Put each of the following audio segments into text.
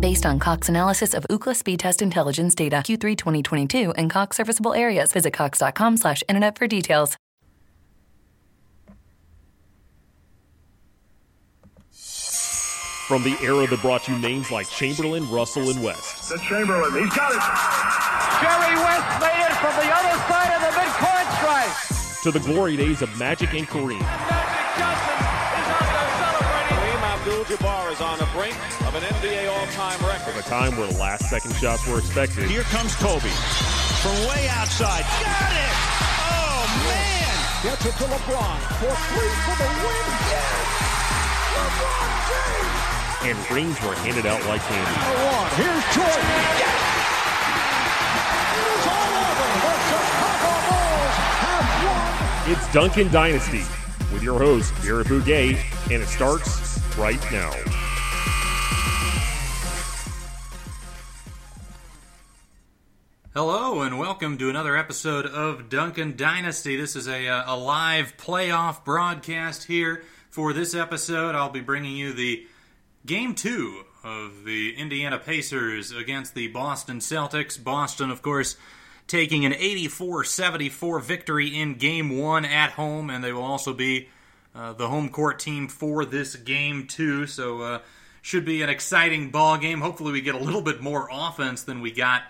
Based on Cox analysis of Ookla speed test intelligence data Q3 2022 and Cox serviceable areas, visit cox.com slash internet for details. From the era that brought you names like Chamberlain, Russell, and West. The Chamberlain, he's got it. Jerry West made it from the other side of the midcourt stripe. To the glory days of Magic and Kareem. Kareem Abdul-Jabbar is on the brink of an NBA all-time record. From a time where last-second shots were expected. Here comes Kobe from way outside. Got it! Oh, man! Gets it to LeBron for three for the win. Yes! LeBron James! And rings were handed out like candy. One. Here's Jordan. Yes! It is all over. The Chicago Bulls have won. It's Duncan Dynasty with your host, Vera Bouguet, and it starts right now. Hello and welcome to another episode of Duncan Dynasty. This is a, uh, a live playoff broadcast here. For this episode, I'll be bringing you the game two of the Indiana Pacers against the Boston Celtics. Boston, of course, taking an 84 74 victory in game one at home, and they will also be uh, the home court team for this game too. So, uh, should be an exciting ball game. Hopefully, we get a little bit more offense than we got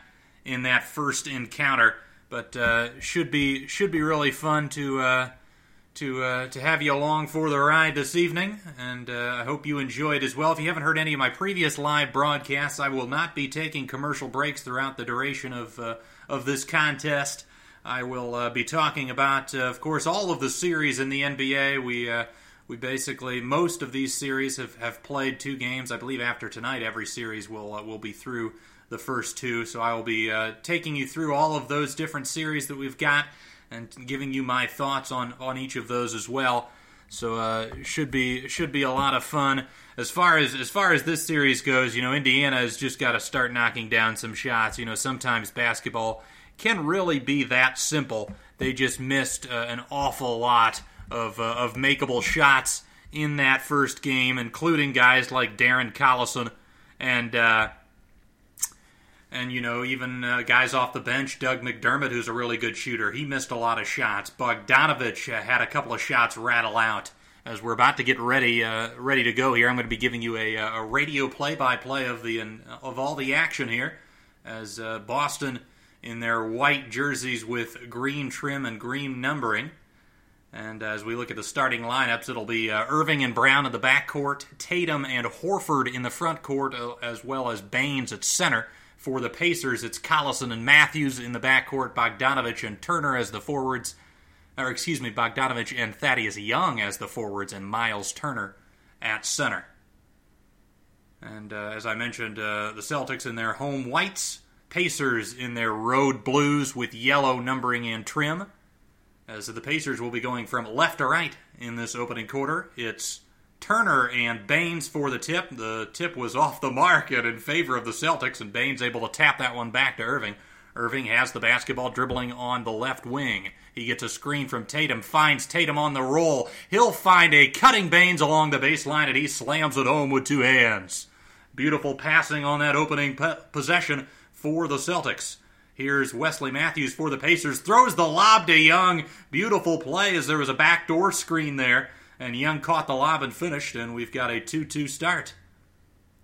in that first encounter. But uh, should be should be really fun to uh, to uh, to have you along for the ride this evening, and I hope you enjoyed as well. If you haven't heard any of my previous live broadcasts, I will not be taking commercial breaks throughout the duration of of this contest. I will uh, be talking about, uh, of course, all of the series in the NBA. We uh, we basically most of these series have, have played two games. I believe after tonight, every series will uh, will be through the first two. So I will be uh, taking you through all of those different series that we've got and giving you my thoughts on on each of those as well. So uh, should be should be a lot of fun. As far as as far as this series goes, you know, Indiana has just got to start knocking down some shots. You know, sometimes basketball can really be that simple. They just missed uh, an awful lot of uh, of makeable shots in that first game, including guys like Darren Collison and uh, and you know even uh, guys off the bench, Doug McDermott, who's a really good shooter, he missed a lot of shots. Bogdanovich uh, had a couple of shots rattle out. As we're about to get ready, uh, ready to go here, I'm going to be giving you a, a radio play-by-play of the of all the action here, as uh, Boston in their white jerseys with green trim and green numbering. And as we look at the starting lineups, it'll be uh, Irving and Brown in the backcourt, Tatum and Horford in the front court, uh, as well as Baynes at center. For the Pacers, it's Collison and Matthews in the backcourt, Bogdanovich and Turner as the forwards, or excuse me, Bogdanovich and Thaddeus Young as the forwards, and Miles Turner at center. And uh, as I mentioned, uh, the Celtics in their home whites, Pacers in their road blues with yellow numbering and trim. As the Pacers will be going from left to right in this opening quarter. It's Turner and Baynes for the tip. The tip was off the mark and in favor of the Celtics, and Baynes able to tap that one back to Irving. Irving has the basketball dribbling on the left wing. He gets a screen from Tatum, finds Tatum on the roll. He'll find a cutting Baynes along the baseline, and he slams it home with two hands. Beautiful passing on that opening po- possession for the Celtics. Here's Wesley Matthews for the Pacers. Throws the lob to Young. Beautiful play as there was a backdoor screen there. And Young caught the lob and finished, and we've got a 2 2 start.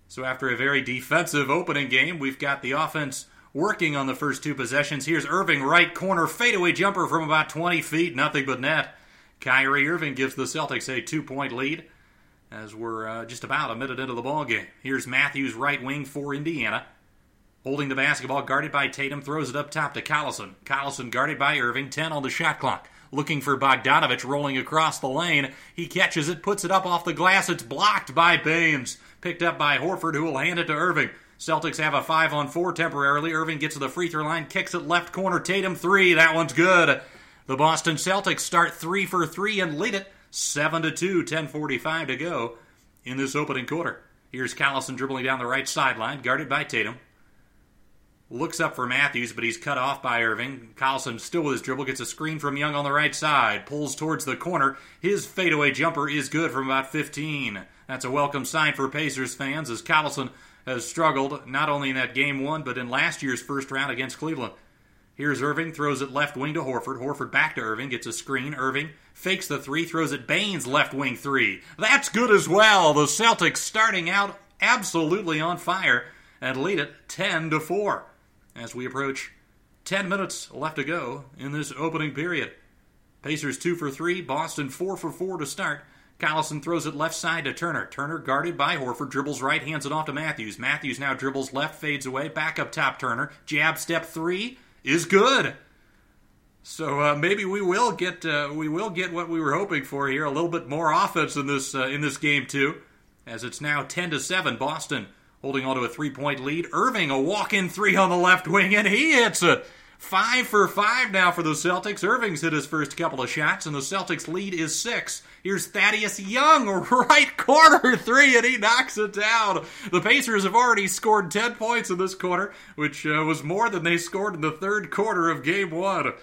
So after a very defensive opening game, we've got the offense working on the first two possessions. Here's Irving, right corner, fadeaway jumper from about 20 feet, nothing but net. Kyrie Irving gives the Celtics a two point lead as we're uh, just about a minute into the ball game. Here's Matthews, right wing for Indiana. Holding the basketball, guarded by Tatum, throws it up top to Collison. Collison guarded by Irving, 10 on the shot clock. Looking for Bogdanovich rolling across the lane. He catches it, puts it up off the glass. It's blocked by Baynes. Picked up by Horford, who will hand it to Irving. Celtics have a 5 on 4 temporarily. Irving gets to the free throw line, kicks it left corner. Tatum, 3. That one's good. The Boston Celtics start 3 for 3 and lead it 7 to 2, 10.45 to go in this opening quarter. Here's Collison dribbling down the right sideline, guarded by Tatum. Looks up for Matthews, but he's cut off by Irving. Collison, still with his dribble, gets a screen from Young on the right side. Pulls towards the corner. His fadeaway jumper is good from about 15. That's a welcome sign for Pacers fans as Collison has struggled not only in that game one, but in last year's first round against Cleveland. Here's Irving, throws it left wing to Horford. Horford back to Irving, gets a screen. Irving fakes the three, throws it Baynes left wing three. That's good as well. The Celtics starting out absolutely on fire and lead it 10 to 4 as we approach 10 minutes left to go in this opening period. Pacers 2 for 3, Boston 4 for 4 to start. Collison throws it left side to Turner. Turner guarded by Horford, dribbles right, hands it off to Matthews. Matthews now dribbles left, fades away, back up top Turner. Jab step three is good. So uh, maybe we will get uh, we will get what we were hoping for here, a little bit more offense in this uh, in this game too, as it's now ten to seven. Boston holding on to a three point lead. Irving a walk in three on the left wing, and he hits it. Five for five now for the Celtics. Irving's hit his first couple of shots, and the Celtics lead is six. Here's Thaddeus Young, right corner three, and he knocks it down. The Pacers have already scored 10 points in this quarter, which uh, was more than they scored in the third quarter of game one.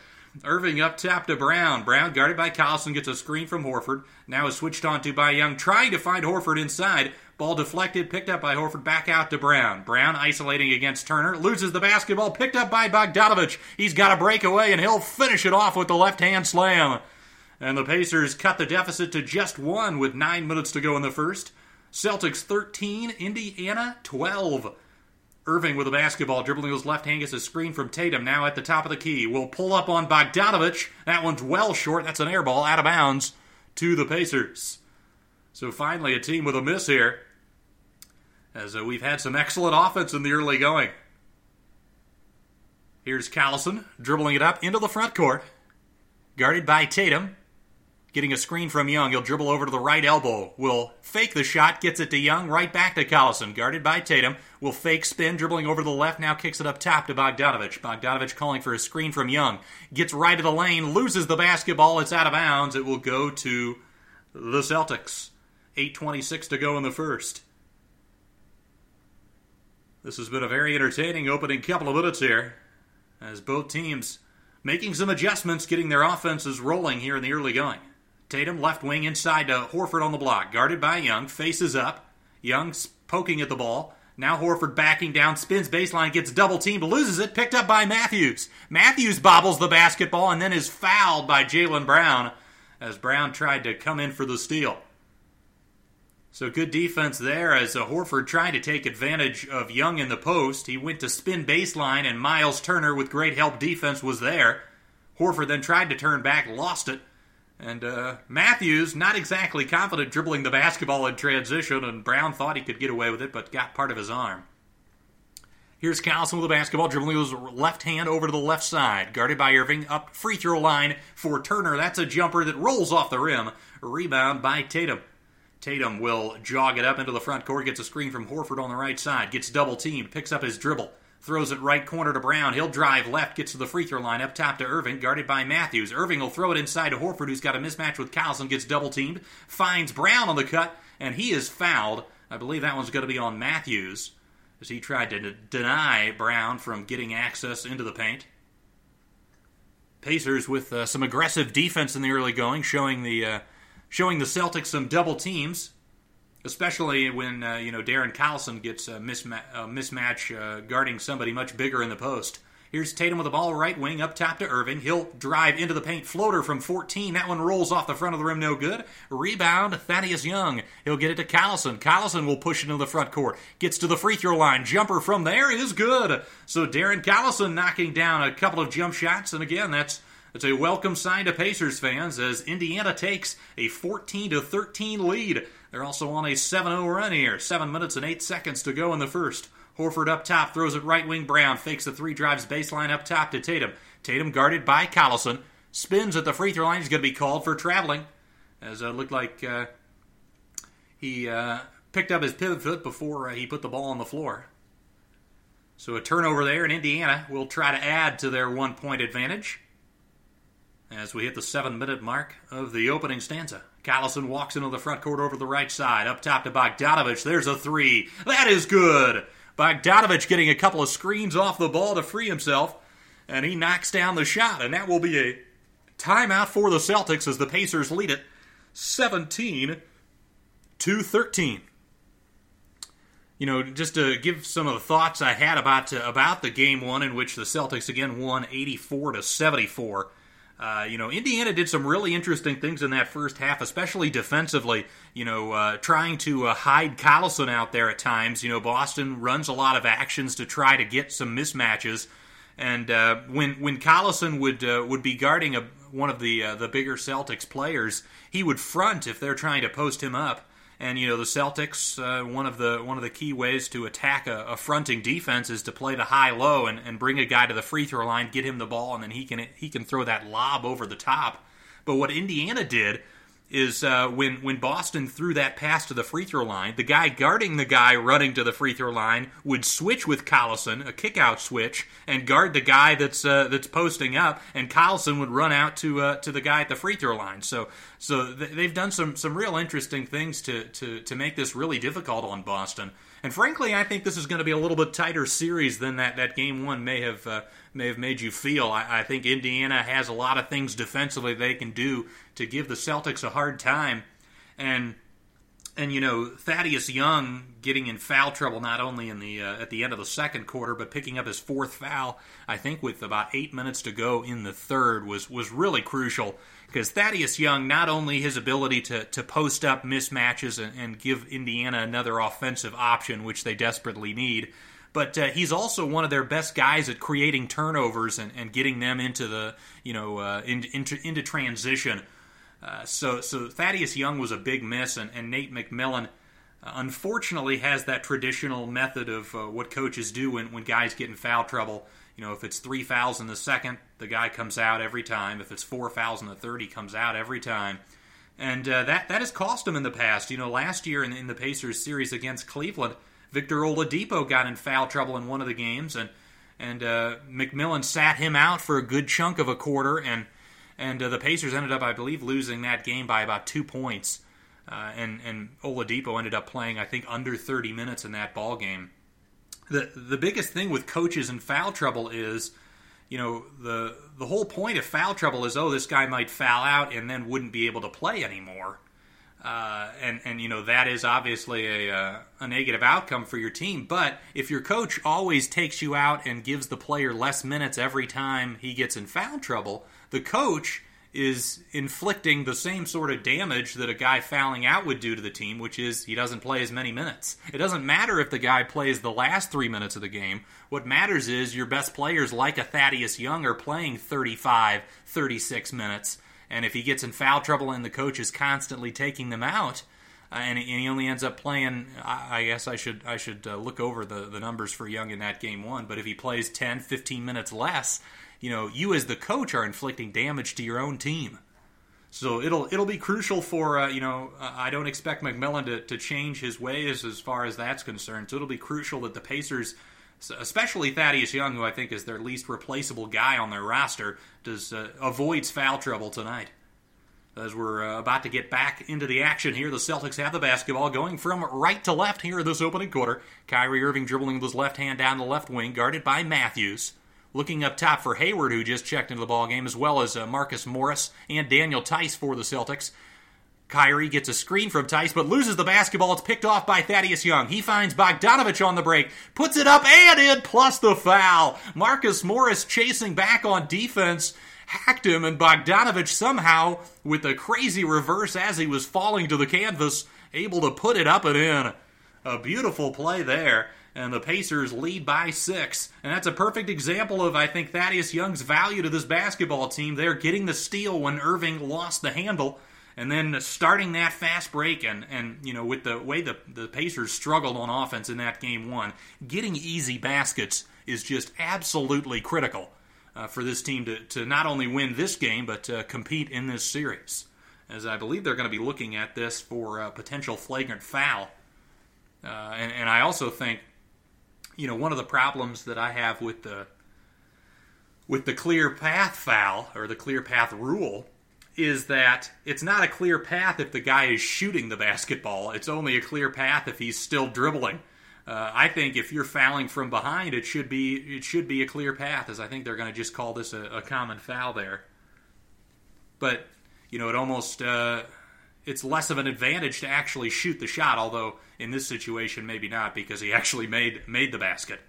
Irving up top to Brown. Brown, guarded by Collison, gets a screen from Horford. Now is switched on to by Young, trying to find Horford inside. Ball deflected, picked up by Horford, back out to Brown. Brown isolating against Turner, loses the basketball, picked up by Bogdanovich. He's got a breakaway, and he'll finish it off with the left hand slam. And the Pacers cut the deficit to just one with nine minutes to go in the first. Celtics 13, Indiana 12. Irving with the basketball, dribbling his left hand, gets a screen from Tatum, now at the top of the key. Will pull up on Bogdanovich. That one's well short. That's an air ball out of bounds to the Pacers. So finally, a team with a miss here, as uh, we've had some excellent offense in the early going. Here's Collison dribbling it up into the front court, guarded by Tatum. Getting a screen from Young, he'll dribble over to the right elbow. Will fake the shot, gets it to Young, right back to Collison, guarded by Tatum. Will fake spin, dribbling over to the left, now kicks it up top to Bogdanovich. Bogdanovich calling for a screen from Young. Gets right to the lane, loses the basketball, it's out of bounds. It will go to the Celtics. 8.26 to go in the first. This has been a very entertaining opening couple of minutes here, as both teams making some adjustments, getting their offenses rolling here in the early going. Tatum left wing inside to Horford on the block, guarded by Young, faces up. Young's poking at the ball. Now Horford backing down, spins baseline, gets double teamed, loses it, picked up by Matthews. Matthews bobbles the basketball and then is fouled by Jaylen Brown as Brown tried to come in for the steal. So good defense there as uh, Horford tried to take advantage of Young in the post. He went to spin baseline, and Miles Turner, with great help defense, was there. Horford then tried to turn back, lost it. And uh, Matthews, not exactly confident dribbling the basketball in transition, and Brown thought he could get away with it, but got part of his arm. Here's Collison with the basketball, dribbling his left hand over to the left side, guarded by Irving, up free throw line for Turner. That's a jumper that rolls off the rim. Rebound by Tatum. Tatum will jog it up into the front court, gets a screen from Horford on the right side, gets double teamed, picks up his dribble, throws it right corner to Brown. He'll drive left, gets to the free throw line, up top to Irving, guarded by Matthews. Irving will throw it inside to Horford, who's got a mismatch with Collison, gets double teamed, finds Brown on the cut, and he is fouled. I believe that one's going to be on Matthews, as he tried to deny Brown from getting access into the paint. Pacers with uh, some aggressive defense in the early going, showing the uh, showing the Celtics some double teams, especially when uh, you know Darren Collison gets a, misma- a mismatch uh, guarding somebody much bigger in the post. Here's Tatum with the ball right wing up top to Irving. He'll drive into the paint. Floater from 14. That one rolls off the front of the rim, no good. Rebound, Thaddeus Young. He'll get it to Collison. Collison will push it into the front court. Gets to the free throw line. Jumper from there is good. So Darren Collison knocking down a couple of jump shots. And again, that's it's a welcome sign to Pacers fans as Indiana takes a 14 to 13 lead. They're also on a 7-0 run here. Seven minutes and eight seconds to go in the first. Horford up top throws it right wing. Brown fakes the three drives baseline up top to Tatum. Tatum guarded by Collison. Spins at the free throw line. He's going to be called for traveling. As it looked like uh, he uh, picked up his pivot foot before uh, he put the ball on the floor. So a turnover there, and Indiana will try to add to their one point advantage as we hit the seven minute mark of the opening stanza. Collison walks into the front court over the right side, up top to Bogdanovich. There's a three. That is good. Bogdanovich getting a couple of screens off the ball to free himself, and he knocks down the shot, and that will be a timeout for the Celtics as the Pacers lead it 17 to 13. You know, just to give some of the thoughts I had about uh, about the game one in which the Celtics again won 84 to 74. Uh, you know, Indiana did some really interesting things in that first half, especially defensively. You know, uh, trying to uh, hide Collison out there at times. You know, Boston runs a lot of actions to try to get some mismatches, and uh, when when Collison would uh, would be guarding a, one of the the bigger Celtics players, he would front if they're trying to post him up. And you know the Celtics, uh, one of the one of the key ways to attack a, a, fronting defense is to play the high low and, and bring a guy to the free throw line, get him the ball, and then he can he can throw that lob over the top. But what Indiana did is uh, when when Boston threw that pass to the free throw line, the guy guarding the guy running to the free throw line would switch with Collison, a kick out switch, and guard the guy that's uh, that's posting up, and Collison would run out to uh, to the guy at the free throw line. So so th- they've done some some real interesting things to to to make this really difficult on Boston. And frankly, I think this is going to be a little bit tighter series than that, that game one may have uh, may have made you feel. I, I, think Indiana has a lot of things defensively they can do to give the Celtics a hard time, and and you know Thaddeus Young getting in foul trouble not only in the uh, at the end of the second quarter, but picking up his fourth foul. I think with about eight minutes to go in the third was was really crucial because Thaddeus Young, not only his ability to, to post up mismatches and, and give Indiana another offensive option, which they desperately need, but uh, he's also one of their best guys at creating turnovers and, and getting them into the you know uh, in, into, into transition. Uh, so so Thaddeus Young was a big miss, and, and Nate McMillan uh, unfortunately has that traditional method of uh, what coaches do when, when guys get in foul trouble. You know, if it's three fouls in the second, the guy comes out every time. If it's four fouls in the third, he comes out every time. And uh, that that has cost him in the past. You know, last year in, in the Pacers series against Cleveland, Victor Oladipo got in foul trouble in one of the games, and and uh, McMillan sat him out for a good chunk of a quarter, and and uh, the Pacers ended up, I believe, losing that game by about two points. Uh, and and Oladipo ended up playing, I think, under 30 minutes in that ball game the the biggest thing with coaches and foul trouble is you know the the whole point of foul trouble is oh this guy might foul out and then wouldn't be able to play anymore uh, and and you know that is obviously a, uh, a negative outcome for your team but if your coach always takes you out and gives the player less minutes every time he gets in foul trouble the coach is inflicting the same sort of damage that a guy fouling out would do to the team, which is he doesn't play as many minutes. It doesn't matter if the guy plays the last three minutes of the game. What matters is your best players, like a Thaddeus Young, are playing 35, 36 minutes. And if he gets in foul trouble and the coach is constantly taking them out, uh, and, he only ends up playing. I, guess I should I should uh, look over the, the numbers for Young in that game one. But if he plays 10, 15 minutes less, you know, you as the coach are inflicting damage to your own team. So it'll it'll be crucial for uh, you know I don't expect McMillan to, to change his ways as far as that's concerned. So it'll be crucial that the Pacers, especially Thaddeus Young, who I think is their least replaceable guy on their roster, does uh, avoids foul trouble tonight. As we're uh, about to get back into the action here, the Celtics have the basketball going from right to left here in this opening quarter. Kyrie Irving dribbling with his left hand down the left wing, guarded by Matthews. Looking up top for Hayward, who just checked into the ball game, as well as uh, Marcus Morris and Daniel Theis for the Celtics. Kyrie gets a screen from Theis, but loses the basketball. It's picked off by Thaddeus Young. He finds Bogdanovich on the break, puts it up and in, plus the foul. Marcus Morris chasing back on defense, hacked him, and Bogdanovich somehow, with a crazy reverse as he was falling to the canvas, able to put it up and in. A beautiful play there and the Pacers lead by six. And that's a perfect example of, I think, Thaddeus Young's value to this basketball team. They're getting the steal when Irving lost the handle. And then starting that fast break, and, and you know, with the way the, the Pacers struggled on offense in that game one, getting easy baskets is just absolutely critical uh, for this team to, to not only win this game, but uh, compete in this series. As I believe they're going to be looking at this for a potential flagrant foul. Uh, and, and I also think you know, one of the problems that I have with the with the clear path foul or the clear path rule is that it's not a clear path if the guy is shooting the basketball. It's only a clear path if he's still dribbling. Uh, I think if you're fouling from behind, it should be it should be a clear path, as I think they're going to just call this a, a, common foul there. But you know, it almost uh, it's less of an advantage to actually shoot the shot, although in this situation maybe not because he actually made made the basket.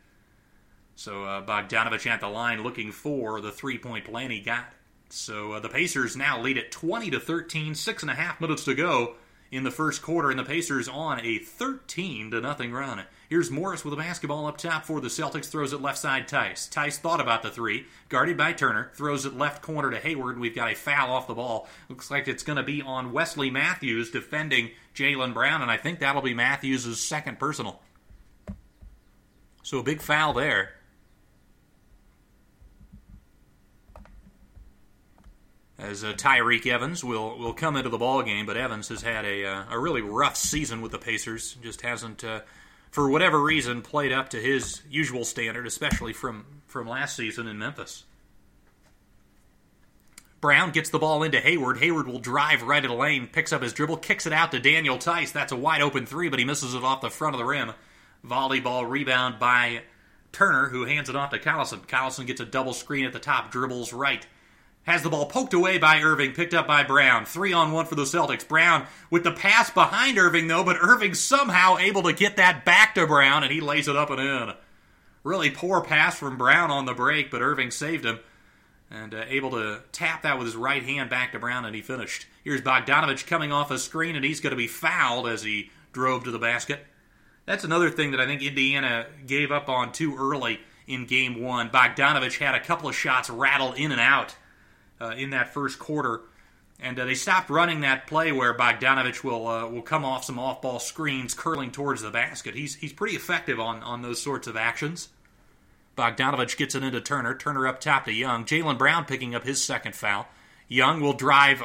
So uh, Bogdanovich at the line looking for the three point plan he got. So uh, the Pacers now lead at 20 to 13, six and a half minutes to go in the first quarter, and the Pacers on a 13 to nothing run. Here's Morris with a basketball up top for the Celtics, throws it left side Theis. Theis thought about the three, guarded by Turner, throws it left corner to Hayward. And we've got a foul off the ball. Looks like it's going to be on Wesley Matthews defending Jaylen Brown, and I think that'll be Matthews' second personal. So a big foul there. As uh, Tyreke Evans will will come into the ball game. But Evans has had a uh, a really rough season with the Pacers. Just hasn't, uh, for whatever reason, played up to his usual standard, especially from from last season in Memphis. Brown gets the ball into Hayward. Hayward will drive right at the lane, picks up his dribble, kicks it out to Daniel Theis. That's a wide open three, but he misses it off the front of the rim. Volleyball rebound by Turner, who hands it off to Collison. Collison gets a double screen at the top, dribbles right has the ball poked away by Irving, picked up by Brown. Three on one for the Celtics. Brown with the pass behind Irving, though, but Irving somehow able to get that back to Brown, and he lays it up and in. Really poor pass from Brown on the break, but Irving saved him and uh, able to tap that with his right hand back to Brown, and he finished. Here's Bogdanovich coming off a screen, and he's going to be fouled as he drove to the basket. That's another thing that I think Indiana gave up on too early in game one. Bogdanovich had a couple of shots rattle in and out uh, in that first quarter. And uh, they stopped running that play where Bogdanovich will uh, will come off some off ball screens, curling towards the basket. He's he's pretty effective on on those sorts of actions. Bogdanovich gets it into Turner. Turner up top to Young. Jaylen Brown picking up his second foul. Young will drive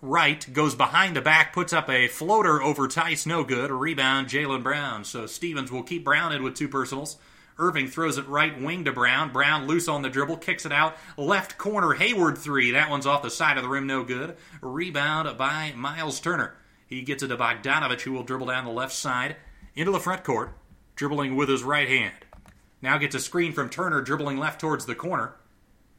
right, goes behind the back, puts up a floater over Theis, no good. A rebound, Jaylen Brown. So Stevens will keep Brown in with two personals. Irving throws it right wing to Brown. Brown loose on the dribble, kicks it out. Left corner, Hayward three. That one's off the side of the rim, no good. Rebound by Miles Turner. He gets it to Bogdanovich, who will dribble down the left side into the front court, dribbling with his right hand. Now gets a screen from Turner, dribbling left towards the corner.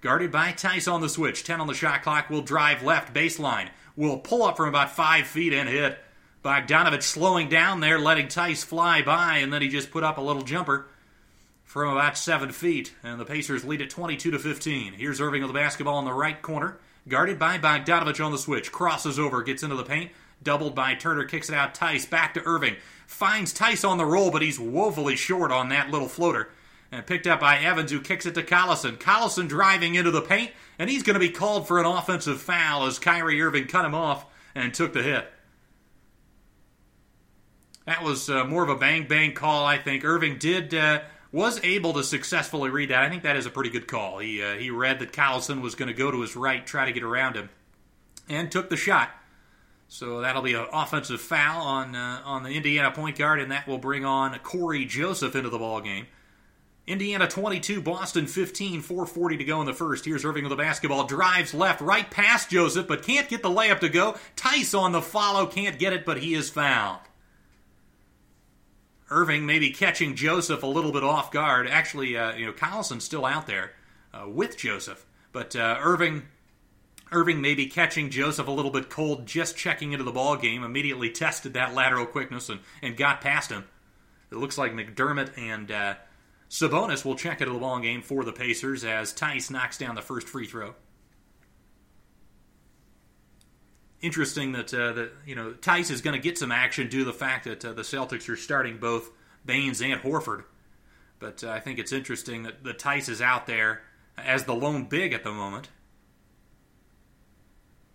Guarded by Theis on the switch. 10 on the shot clock. Will drive left baseline. Will pull up from about five feet and hit. Bogdanovich slowing down there, letting Theis fly by, and then he just put up a little jumper from about seven feet, and the Pacers lead at 22 to 15. Here's Irving with the basketball in the right corner, guarded by Bogdanovich on the switch. Crosses over, gets into the paint, doubled by Turner, kicks it out. Theis back to Irving, finds Theis on the roll, but he's woefully short on that little floater. And picked up by Evans, who kicks it to Collison. Collison driving into the paint, and he's going to be called for an offensive foul as Kyrie Irving cut him off and took the hit. That was uh, more of a bang bang call, I think. Irving did uh, was able to successfully read that. I think that is a pretty good call. He uh, he read that Collison was going to go to his right, try to get around him, and took the shot. So that'll be an offensive foul on uh, on the Indiana point guard, and that will bring on Cory Joseph into the ball game. Indiana 22, Boston 15, 440 to go in the first. Here's Irving with the basketball. Drives left, right past Joseph, but can't get the layup to go. Theis on the follow, can't get it, but he is fouled. Irving maybe catching Joseph a little bit off guard. Actually, uh, you know, Collison's still out there uh, with Joseph, but uh, Irving Irving maybe catching Joseph a little bit cold, just checking into the ball game, immediately tested that lateral quickness and, and got past him. It looks like McDermott and uh, Sabonis will check into the ball game for the Pacers as Theis knocks down the first free throw. Interesting that uh, that you know Theis is going to get some action due to the fact that uh, the Celtics are starting both Baynes and Horford. But uh, I think it's interesting that the Theis is out there as the lone big at the moment.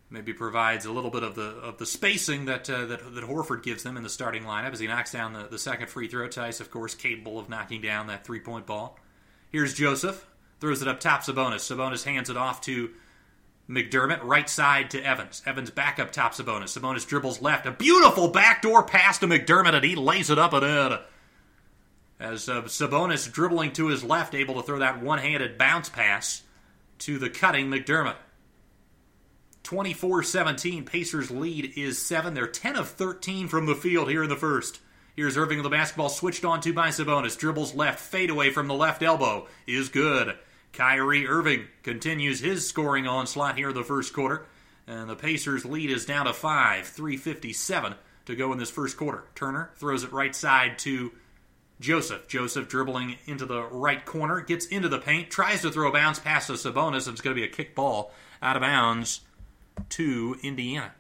Maybe provides a little bit of the of the spacing that uh, that, that Horford gives them in the starting lineup as he knocks down the, the second free throw. Theis, of course, capable of knocking down that three point ball. Here's Joseph throws it up top. Sabonis. Sabonis hands it off to McDermott, right side to Evans. Evans back up top Sabonis. Sabonis dribbles left. A beautiful backdoor pass to McDermott, and he lays it up and in. As uh, Sabonis dribbling to his left, able to throw that one handed bounce pass to the cutting McDermott. 24 17, Pacers lead is 7. They're 10 of 13 from the field here in the first. Here's Irving with the basketball switched onto by Sabonis. Dribbles left, fade away from the left elbow is good. Kyrie Irving continues his scoring onslaught here in the first quarter. And the Pacers' lead is down to 5, 357 to go in this first quarter. Turner throws it right side to Joseph. Joseph dribbling into the right corner, gets into the paint, tries to throw a bounce pass to Sabonis, and it's going to be a kick ball out of bounds to Indiana.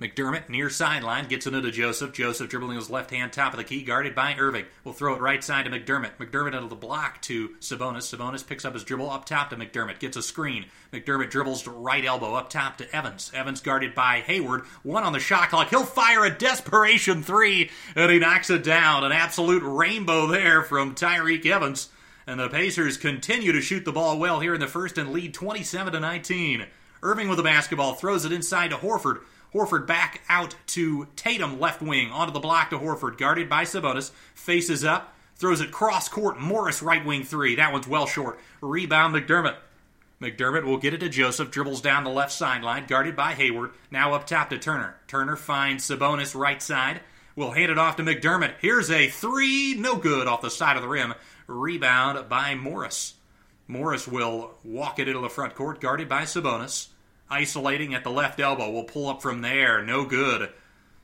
McDermott near sideline gets it into Joseph. Joseph dribbling his left hand top of the key, guarded by Irving. Will throw it right side to McDermott. McDermott into the block to Sabonis. Sabonis picks up his dribble up top to McDermott. Gets a screen. McDermott dribbles to right elbow up top to Evans. Evans guarded by Hayward. One on the shot clock. He'll fire a desperation three, and he knocks it down. An absolute rainbow there from Tyreke Evans. And the Pacers continue to shoot the ball well here in the first and lead 27 to 19. Irving with the basketball throws it inside to Horford. Horford back out to Tatum, left wing, onto the block to Horford, guarded by Sabonis, faces up, throws it cross court, Morris, right wing three. That one's well short. Rebound, McDermott. McDermott will get it to Joseph, dribbles down the left sideline, guarded by Hayward. Now up top to Turner. Turner finds Sabonis right side. Will hand it off to McDermott. Here's a three, no good off the side of the rim. Rebound by Morris. Morris will walk it into the front court, guarded by Sabonis isolating at the left elbow. Will pull up from there. No good.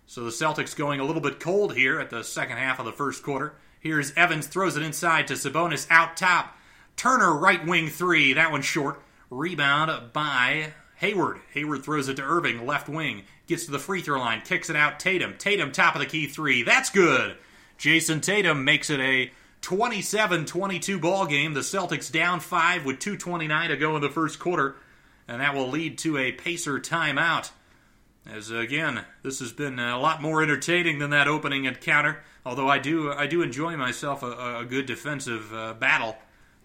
So the Celtics going a little bit cold here at the second half of the first quarter. Here's Evans throws it inside to Sabonis out top. Turner right wing three. That one short. Rebound by Hayward. Hayward throws it to Irving left wing. Gets to the free throw line. Kicks it out. Tatum. Tatum top of the key three. That's good. Jayson Tatum makes it a 27-22 ball game. The Celtics down five with 2:29 to go in the first quarter and that will lead to a Pacer timeout. As again, this has been a lot more entertaining than that opening encounter. Although I do, I do enjoy myself a, a good defensive uh, battle,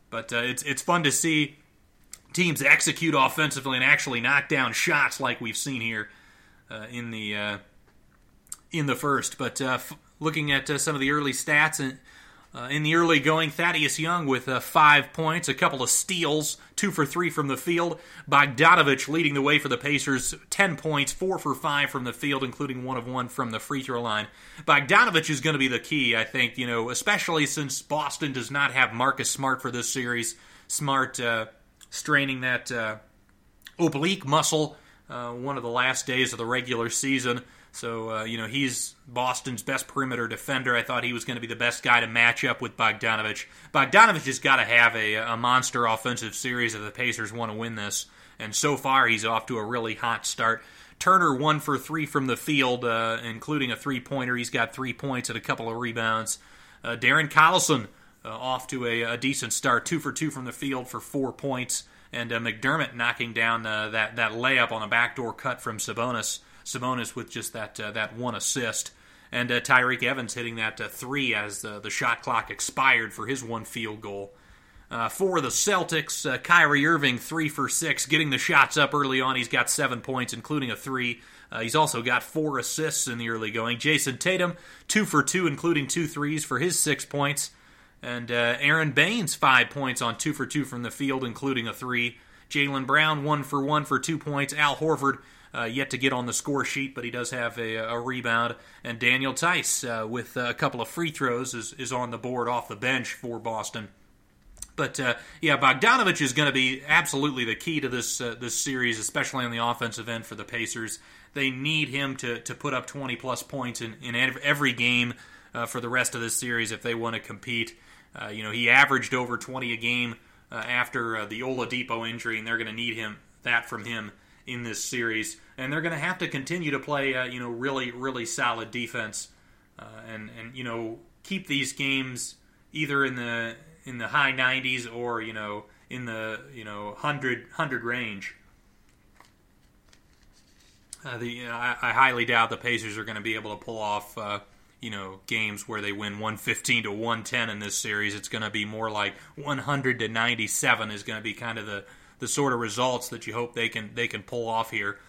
but uh, it's it's fun to see teams execute offensively and actually knock down shots like we've seen here uh, in the uh, in the first. But uh, f- looking at uh, some of the early stats and uh, in the early going, Thaddeus Young with uh, five points, a couple of steals, two for three from the field. Bogdanovich leading the way for the Pacers, 10 points, four for five from the field, including one of one from the free throw line. Bogdanovich is going to be the key, I think, you know, especially since Boston does not have Marcus Smart for this series. Smart uh, straining that uh, oblique muscle uh, one of the last days of the regular season. So, uh, you know, he's Boston's best perimeter defender. I thought he was going to be the best guy to match up with Bogdanovich. Bogdanovich has got to have a, a monster offensive series if the Pacers want to win this. And so far, he's off to a really hot start. Turner one for three from the field, uh, including a three pointer. He's got three points and a couple of rebounds. Uh, Darren Collison uh, off to a, a, decent start, two for two from the field for four points. And uh, McDermott knocking down uh, that, that layup on a backdoor cut from Sabonis. Sabonis with just that uh, that one assist, and uh, Tyreke Evans hitting that uh, three as the, the shot clock expired for his one field goal. Uh, for the Celtics, uh, Kyrie Irving three for six, getting the shots up early on. He's got seven points, including a three. Uh, he's also got four assists in the early going. Jayson Tatum two for two, including two threes for his six points. And Aaron Baynes five points on two for two from the field, including a three. Jaylen Brown one for one for two points. Al Horford uh, yet to get on the score sheet, but he does have a, a rebound. And Daniel Theis, uh, with a couple of free throws, is, is on the board off the bench for Boston. But uh, yeah, Bogdanovich is going to be absolutely the key to this uh, this series, especially on the offensive end for the Pacers. They need him to, to put up 20 plus points in, in every game uh, for the rest of this series if they want to compete. Uh, you know, he averaged over 20 a game uh, after uh, the Oladipo injury, and they're going to need him that from him in this series. And they're going to have to continue to play, you know, really really solid defense, and and you know keep these games either in the in the high 90s or you know in the you know 100 100 range. Uh, the you know, I, I, highly doubt the Pacers are going to be able to pull off uh, you know games where they win 115 to 110 in this series. It's going to be more like 100 to 97 is going to be kind of the the sort of results that you hope they can they can pull off here.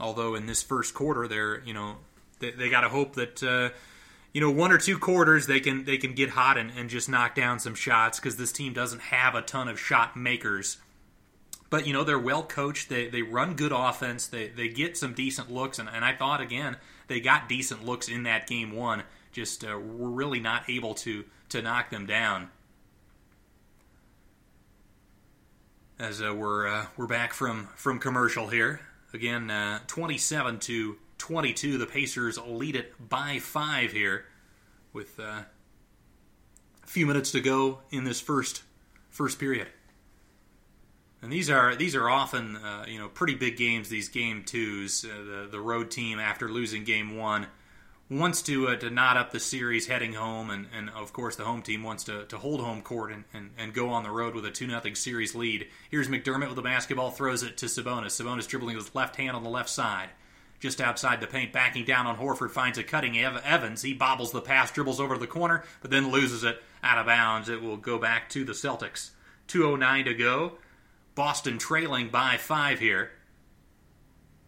Although in this first quarter, they're you know they, they got to hope that. Uh, you know, one or two quarters they can they can get hot and, and just knock down some shots because this team doesn't have a ton of shot makers. But you know they're well coached. They they run good offense. They they get some decent looks, and, and I thought again they got decent looks in that game one. Just uh, were really not able to to knock them down. As uh, we're uh, we're back from from commercial here again, uh, twenty seven to 22. The Pacers lead it by five here with uh, a few minutes to go in this first first period. And these are these are often uh, you know pretty big games. These game twos, uh, the the road team after losing game one wants to uh, to knot up the series heading home, and, and of course the home team wants to, to hold home court and, and, and go on the road with a two 0 series lead. Here's McDermott with the basketball, throws it to Sabonis. Sabonis dribbling with his left hand on the left side just outside the paint, backing down on Horford, finds a cutting Evans. He bobbles the pass, dribbles over the corner, but then loses it out of bounds. It will go back to the Celtics. 2.09 to go. Boston trailing by five here.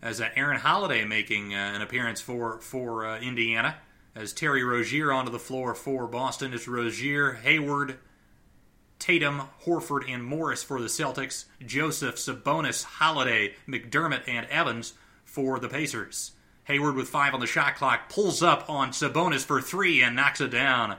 As uh, Aaron Holiday making uh, an appearance for, for uh, Indiana. As Terry Rozier onto the floor for Boston. It's Rozier, Hayward, Tatum, Horford, and Morris for the Celtics. Joseph, Sabonis, Holiday, McDermott, and Evans for the Pacers. Hayward with five on the shot clock pulls up on Sabonis for three and knocks it down.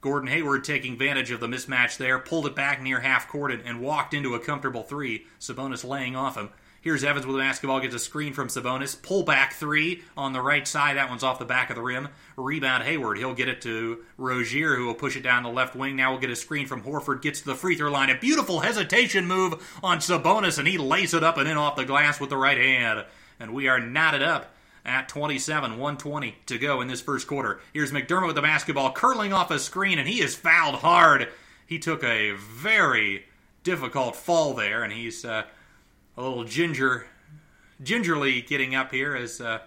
Gordon Hayward taking advantage of the mismatch there, pulled it back near half court and, and walked into a comfortable three. Sabonis laying off him. Here's Evans with the basketball, gets a screen from Sabonis. Pull back three on the right side. That one's off the back of the rim. Rebound Hayward. He'll get it to Rozier, who will push it down the left wing. Now we'll get a screen from Horford. Gets to the free throw line. A beautiful hesitation move on Sabonis, and he lays it up and in off the glass with the right hand and we are knotted up at 27, 120 to go in this first quarter. Here's McDermott with the basketball, curling off a screen, and he is fouled hard. He took a very difficult fall there, and he's uh, a little ginger, gingerly getting up here as uh,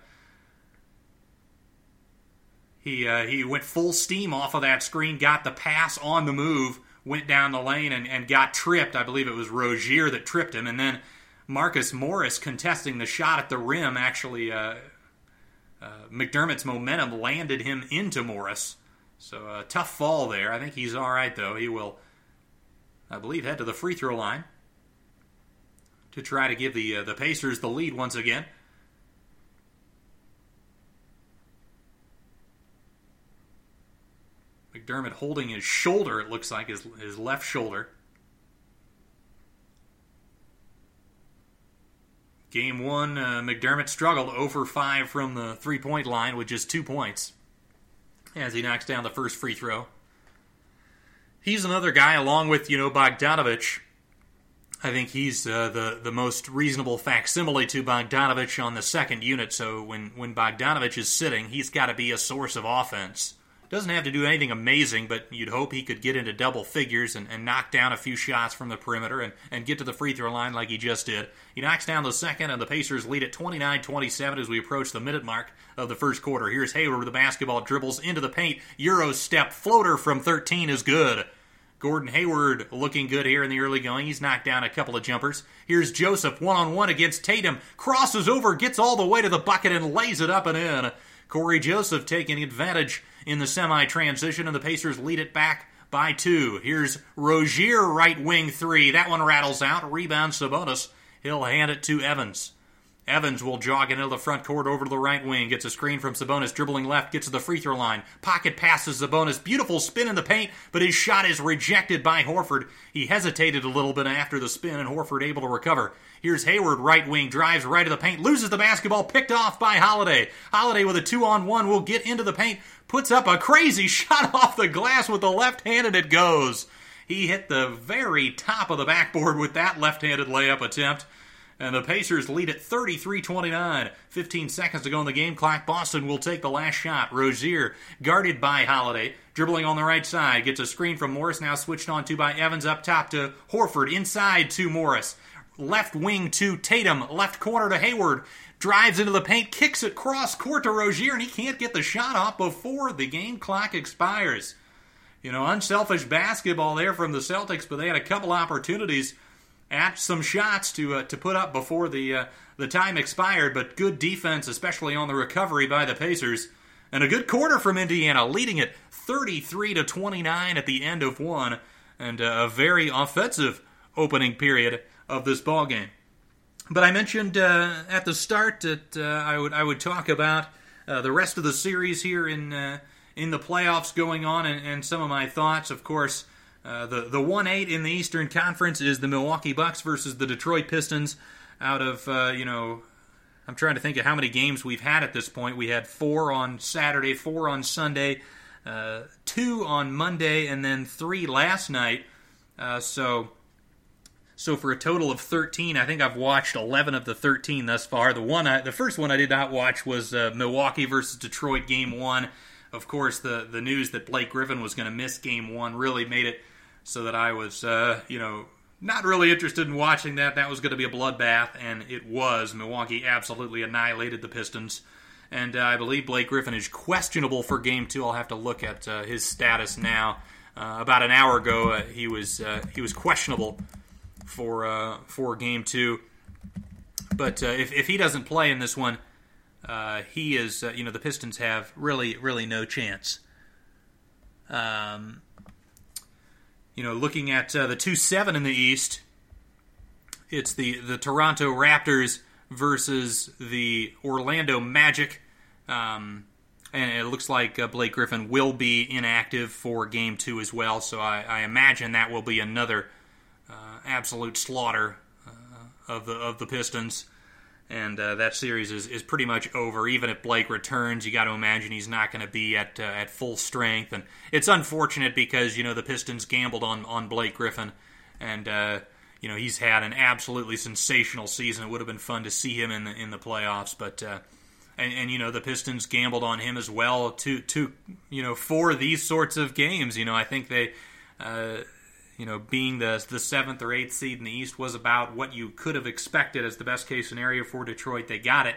he uh, he went full steam off of that screen, got the pass on the move, went down the lane, and, and got tripped. I believe it was Rozier that tripped him, and then Marcus Morris contesting the shot at the rim actually uh, uh, McDermott's momentum landed him into Morris. So a uh, tough fall there. I think he's all right though. He will, I believe, head to the free throw line to try to give the uh, the Pacers the lead once again. McDermott holding his shoulder. It looks like his his left shoulder. Game one, uh, McDermott struggled over 5 from the three point line with just two points as he knocks down the first free throw. He's another guy, along with, you know, Bogdanovich. I think he's uh, the, the most reasonable facsimile to Bogdanovich on the second unit. So when, when Bogdanovich is sitting, he's got to be a source of offense. Doesn't have to do anything amazing, but you'd hope he could get into double figures and, and knock down a few shots from the perimeter and, and get to the free throw line like he just did. He knocks down the second, and the Pacers lead at 29 27 as we approach the minute mark of the first quarter. Here's Hayward with the basketball, dribbles into the paint. Euro step floater from 13 is good. Gordon Hayward looking good here in the early going. He's knocked down a couple of jumpers. Here's Joseph one on one against Tatum. Crosses over, gets all the way to the bucket, and lays it up and in. Cory Joseph taking advantage in the semi transition, and the Pacers lead it back by two. Here's Rozier, right wing three. That one rattles out. Rebound Sabonis. He'll hand it to Evans. Evans will jog into the front court over to the right wing, gets a screen from Sabonis, dribbling left, gets to the free throw line. Pocket passes Sabonis, beautiful spin in the paint, but his shot is rejected by Horford. He hesitated a little bit after the spin, and Horford able to recover. Here's Hayward, right wing, drives right to the paint, loses the basketball, picked off by Holiday. Holiday with a two on one will get into the paint, puts up a crazy shot off the glass with the left hand, and it goes. He hit the very top of the backboard with that left handed layup attempt. And the Pacers lead at 33 29. 15 seconds to go in the game clock. Boston will take the last shot. Rozier, guarded by Holiday, dribbling on the right side, gets a screen from Morris, now switched on to by Evans up top to Horford, inside to Morris. Left wing to Tatum, left corner to Hayward, drives into the paint, kicks it cross court to Rozier, and he can't get the shot off before the game clock expires. You know, unselfish basketball there from the Celtics, but they had a couple opportunities at some shots to uh, to put up before the uh, the time expired, but good defense, especially on the recovery by the Pacers, and a good quarter from Indiana, leading it 33 to 29 at the end of one, and uh, a very offensive opening period of this ball game. But I mentioned uh, at the start that uh, I would I would talk about uh, the rest of the series here in in the playoffs going on, and, and some of my thoughts, of course. Uh, the the one eight in the Eastern Conference is the Milwaukee Bucks versus the Detroit Pistons. Out of uh, you know, I'm trying to think of how many games we've had at this point. We had four on Saturday, four on Sunday, uh, two on Monday, and then three last night. Uh, so. So for a total of 13, I think I've watched 11 of the 13 thus far. The one, I, the first one I did not watch was uh, Milwaukee versus Detroit Game One. Of course, the the news that Blake Griffin was going to miss Game One really made it so that I was, uh, you know, not really interested in watching that. That was going to be a bloodbath, and it was. Milwaukee absolutely annihilated the Pistons. And uh, I believe Blake Griffin is questionable for Game Two. I'll have to look at uh, his status now. Uh, about an hour ago, uh, he was uh, he was questionable for for Game Two. But if, if he doesn't play in this one, he is you know the Pistons have really really no chance. Um, you know, looking at uh, the two seven in the East, it's the the Toronto Raptors versus the Orlando Magic, um, and it looks like uh, Blake Griffin will be inactive for Game Two as well. So I, I imagine that will be another uh, absolute slaughter uh, of the of the Pistons and uh, that series is, is pretty much over. Even if Blake returns, you got to imagine he's not going to be at uh, at full strength, and it's unfortunate because you know the Pistons gambled on on Blake Griffin, and uh, you know he's had an absolutely sensational season. It would have been fun to see him in the in the playoffs, but. Uh, and, and, you know the Pistons gambled on him as well to to you know for these sorts of games. You know I think they uh, you know, being the the seventh or eighth seed in the East was about what you could have expected as the best case scenario for Detroit. They got it,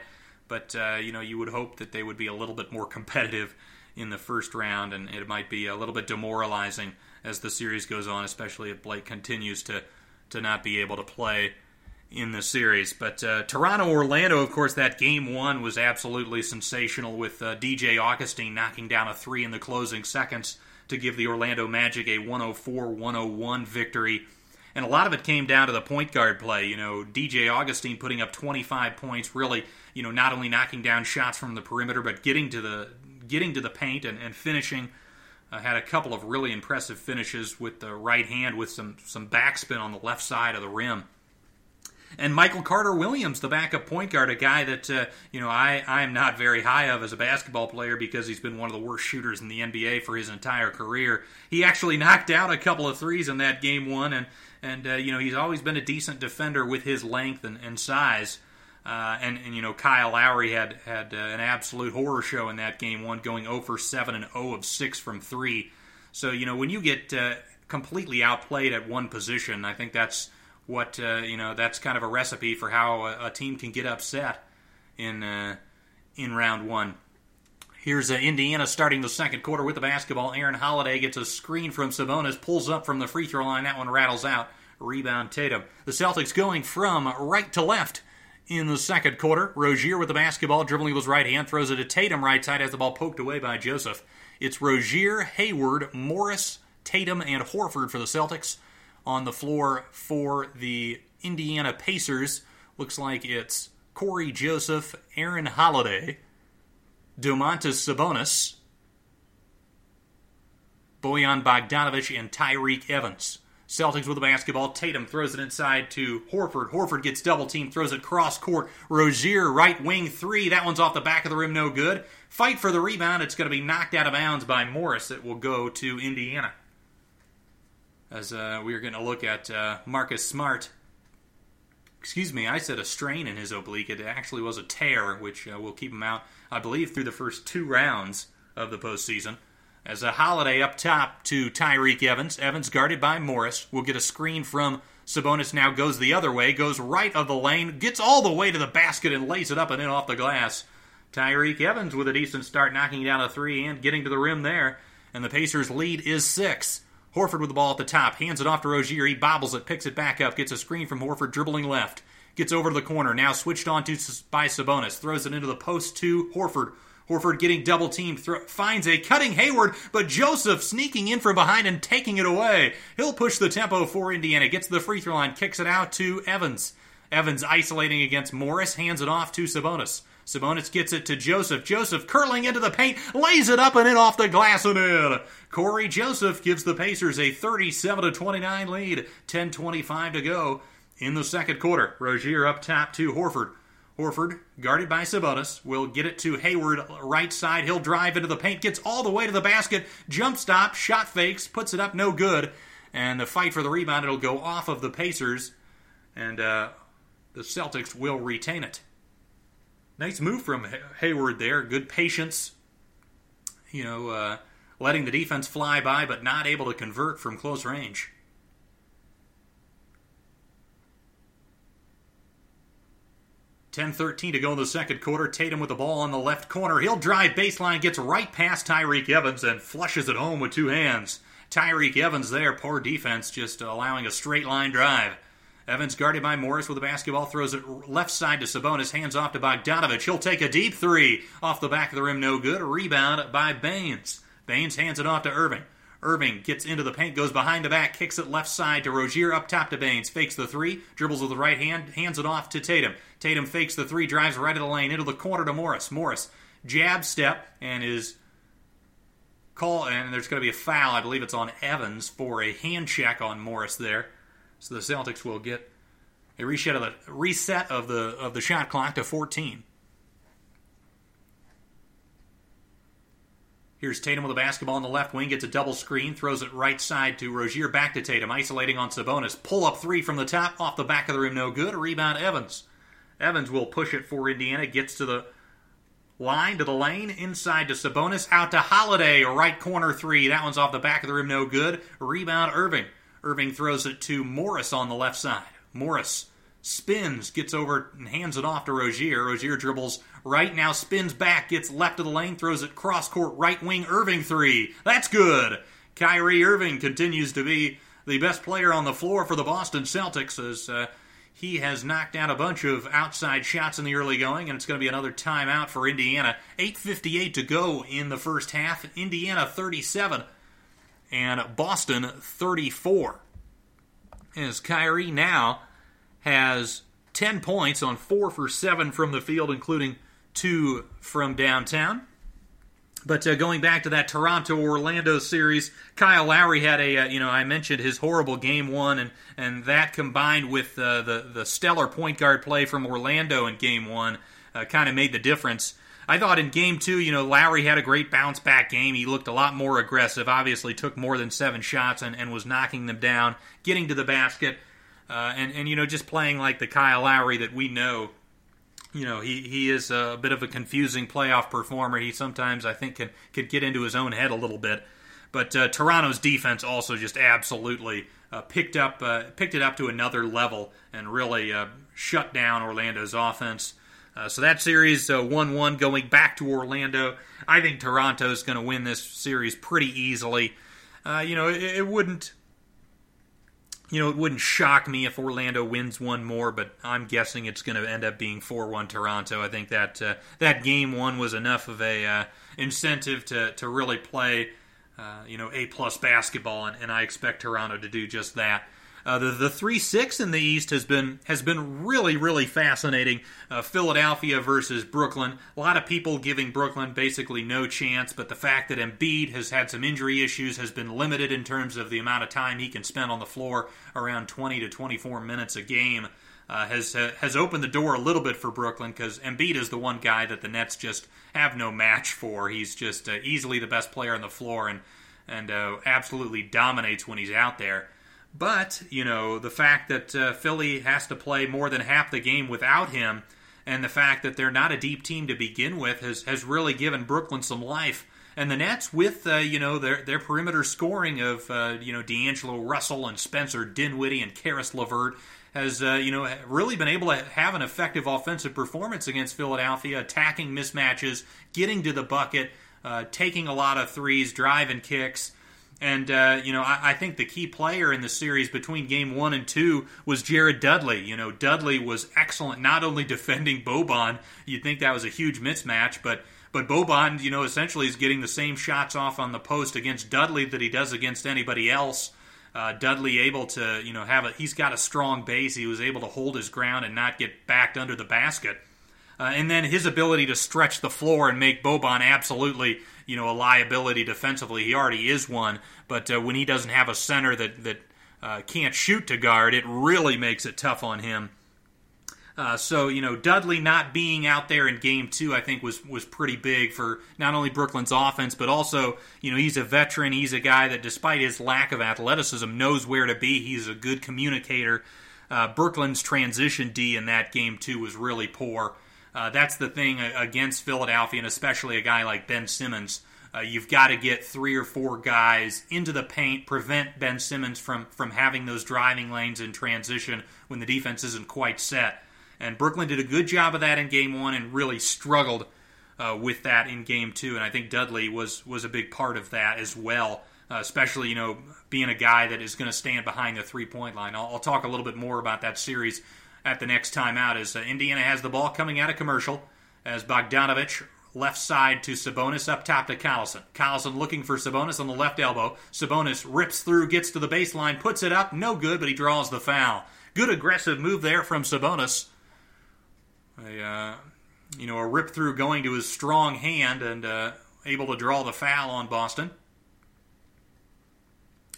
but uh, you know, you would hope that they would be a little bit more competitive in the first round, and it might be a little bit demoralizing as the series goes on, especially if Blake continues to to not be able to play in the series. But uh, Toronto Orlando, of course, that game one was absolutely sensational with uh, DJ Augustin knocking down a three in the closing seconds to give the Orlando Magic a 104 101 victory. And a lot of it came down to the point guard play. You know, DJ Augustin putting up 25 points, really, you know, not only knocking down shots from the perimeter, but getting to the getting to the paint and, and finishing. Uh, had a couple of really impressive finishes with the right hand with some some backspin on the left side of the rim and Michael Carter Williams, the backup point guard, a guy that uh, you know I I am not very high of as a basketball player because he's been one of the worst shooters in the NBA for his entire career. He actually knocked out a couple of threes in that game one, and and uh, you know he's always been a decent defender with his length and, and size. Uh, and, and you know Kyle Lowry had had uh, an absolute horror show in that game one, going 0 for 7 and 0 of 6 from three. So you know when you get uh, completely outplayed at one position, I think that's what uh, you know that's kind of a recipe for how a, a team can get upset in uh, in round one. Here's uh, Indiana starting the second quarter with the basketball. Aaron Holiday gets a screen from Sabonis, pulls up from the free throw line. That one rattles out. Rebound Tatum. The Celtics going from right to left in the second quarter. Rozier with the basketball, dribbling with his right hand, throws it to Tatum right side, has the ball poked away by Joseph. It's Rozier, Hayward, Morris, Tatum, and Horford for the Celtics on the floor for the Indiana Pacers. Looks like it's Cory Joseph, Aaron Holiday, Domantas Sabonis, Bojan Bogdanovich, and Tyreke Evans. Celtics with the basketball. Tatum throws it inside to Horford. Horford gets double teamed, throws it cross court. Rozier, right wing three. That one's off the back of the rim, no good. Fight for the rebound. It's going to be knocked out of bounds by Morris. It will go to Indiana. As uh, we're going to look at uh, Marcus Smart. Excuse me, I said a strain in his oblique. It actually was a tear, which uh, will keep him out, I believe, through the first two rounds of the postseason. As a holiday up top to Tyreke Evans. Evans guarded by Morris. Will get a screen from Sabonis now goes the other way, goes right of the lane, gets all the way to the basket and lays it up and in off the glass. Tyreke Evans with a decent start, knocking down a three and getting to the rim there. And the Pacers' lead is six. Horford with the ball at the top, hands it off to Rozier. He bobbles it, picks it back up, gets a screen from Horford, dribbling left. Gets over to the corner, now switched on to by Sabonis. Throws it into the post to Horford. Horford getting double teamed, thro- finds a cutting Hayward, but Joseph sneaking in from behind and taking it away. He'll push the tempo for Indiana, gets the free throw line, kicks it out to Evans. Evans isolating against Morris, hands it off to Sabonis. Sabonis gets it to Joseph. Joseph curling into the paint, lays it up and in off the glass and in. Cory Joseph gives the Pacers a 37 to 29 lead. 10:25 to go in the second quarter. Rozier up top to Horford. Horford, guarded by Sabonis, will get it to Hayward, right side. He'll drive into the paint, gets all the way to the basket, jump stop, shot fakes, puts it up, no good. And the fight for the rebound, it'll go off of the Pacers, and uh, the Celtics will retain it. Nice move from Hayward there. Good patience. You know, uh, letting the defense fly by, but not able to convert from close range. 10-13 to go in the second quarter. Tatum with the ball on the left corner. He'll drive baseline, gets right past Tyreke Evans, and flushes it home with two hands. Tyreke Evans there, poor defense, just allowing a straight line drive. Evans guarded by Morris with the basketball, throws it left side to Sabonis, hands off to Bogdanovich. He'll take a deep three off the back of the rim, no good. Rebound by Baynes. Baynes hands it off to Irving. Irving gets into the paint, goes behind the back, kicks it left side to Rozier, up top to Baynes, fakes the three, dribbles with the right hand, hands it off to Tatum. Tatum fakes the three, drives right of the lane into the corner to Morris. Morris jab step and is call, and there's going to be a foul. I believe it's on Evans for a hand check on Morris there. So the Celtics will get a reset of the reset of the of the shot clock to 14. Here's Tatum with the basketball on the left wing, gets a double screen, throws it right side to Rozier, back to Tatum, isolating on Sabonis. Pull up three from the top, off the back of the rim, no good. Rebound, Evans. Evans will push it for Indiana, gets to the line, to the lane, inside to Sabonis, out to Holiday, right corner three. That one's off the back of the rim, no good. Rebound, Irving. Irving throws it to Morris on the left side. Morris spins, gets over and hands it off to Rozier. Rozier dribbles right now, spins back, gets left of the lane, throws it cross court, right wing, Irving three. That's good. Kyrie Irving continues to be the best player on the floor for the Boston Celtics as uh, he has knocked down a bunch of outside shots in the early going, and it's going to be another timeout for Indiana. 8.58 to go in the first half. Indiana 37 and Boston 34. As Kyrie now has 10 points on 4 for 7 from the field, including 2 from downtown. But uh, going back to that Toronto Orlando series, Kyle Lowry had a uh, you know I mentioned his horrible game one, and and that combined with uh, the the stellar point guard play from Orlando in game one uh, kind of made the difference. I thought in game two, you know, Lowry had a great bounce back game. He looked a lot more aggressive. Obviously, took more than seven shots and, and was knocking them down, getting to the basket, uh, and and you know just playing like the Kyle Lowry that we know you know he, he is a bit of a confusing playoff performer. He sometimes I think can could get into his own head a little bit. But uh, Toronto's defense also just absolutely uh, picked up uh, picked it up to another level and really uh, shut down Orlando's offense. Uh, so that series one one going back to Orlando. I think Toronto's going to win this series pretty easily. Uh, you know it, it wouldn't you know, it wouldn't shock me if Orlando wins one more, but I'm guessing it's going to end up being 4-1 Toronto. I think that uh, that game one was enough of a uh, incentive to to really play, uh, you know, A plus basketball, and, and, I expect Toronto to do just that. Uh, the the three six in the East has been has been really really fascinating. Uh, Philadelphia versus Brooklyn. A lot of people giving Brooklyn basically no chance, but the fact that Embiid has had some injury issues has been limited in terms of the amount of time he can spend on the floor, around 20 to 24 minutes a game. Uh, has uh, has opened the door a little bit for Brooklyn because Embiid is the one guy that the Nets just have no match for. He's just uh, easily the best player on the floor and and uh, absolutely dominates when he's out there. But, you know, the fact that uh, Philly has to play more than half the game without him, and the fact that they're not a deep team to begin with, has, has really given Brooklyn some life. And the Nets, with uh, you know their their perimeter scoring of uh, you know D'Angelo Russell and Spencer Dinwiddie and Caris LeVert, has uh, you know really been able to have an effective offensive performance against Philadelphia, attacking mismatches, getting to the bucket, uh, taking a lot of threes, driving kicks. And, uh, you know, I, I, think the key player in the series between game one and two was Jared Dudley. You know, Dudley was excellent, not only defending Boban, you'd think that was a huge mismatch, but. But Boban, you know, essentially is getting the same shots off on the post against Dudley that he does against anybody else. Uh, Dudley able to, you know, have a he's got a strong base. He was able to hold his ground and not get backed under the basket. Uh, and then his ability to stretch the floor and make Boban absolutely, you know, a liability defensively. He already is one, but uh, when he doesn't have a center that that uh, can't shoot to guard, it really makes it tough on him. Uh, so you know, Dudley not being out there in Game Two, I think was was pretty big for not only Brooklyn's offense, but also you know he's a veteran. He's a guy that, despite his lack of athleticism, knows where to be. He's a good communicator. Uh, Brooklyn's transition D in that game two was really poor. Uh, that's the thing against Philadelphia, and especially a guy like Ben Simmons. Uh, you've got to get three or four guys into the paint, prevent Ben Simmons from from having those driving lanes in transition when the defense isn't quite set. And Brooklyn did a good job of that in Game One, and really struggled uh, with that in Game Two. And I think Dudley was was a big part of that as well. Uh, especially, you know, being a guy that is going to stand behind the three point line. I'll, I'll, talk a little bit more about that series at the next time out as uh, Indiana has the ball coming out of commercial as Bogdanovich left side to Sabonis up top to Collison. Collison looking for Sabonis on the left elbow. Sabonis rips through, gets to the baseline, puts it up, no good, but he draws the foul. Good aggressive move there from Sabonis. A uh, you know a rip through going to his strong hand and uh, able to draw the foul on Boston.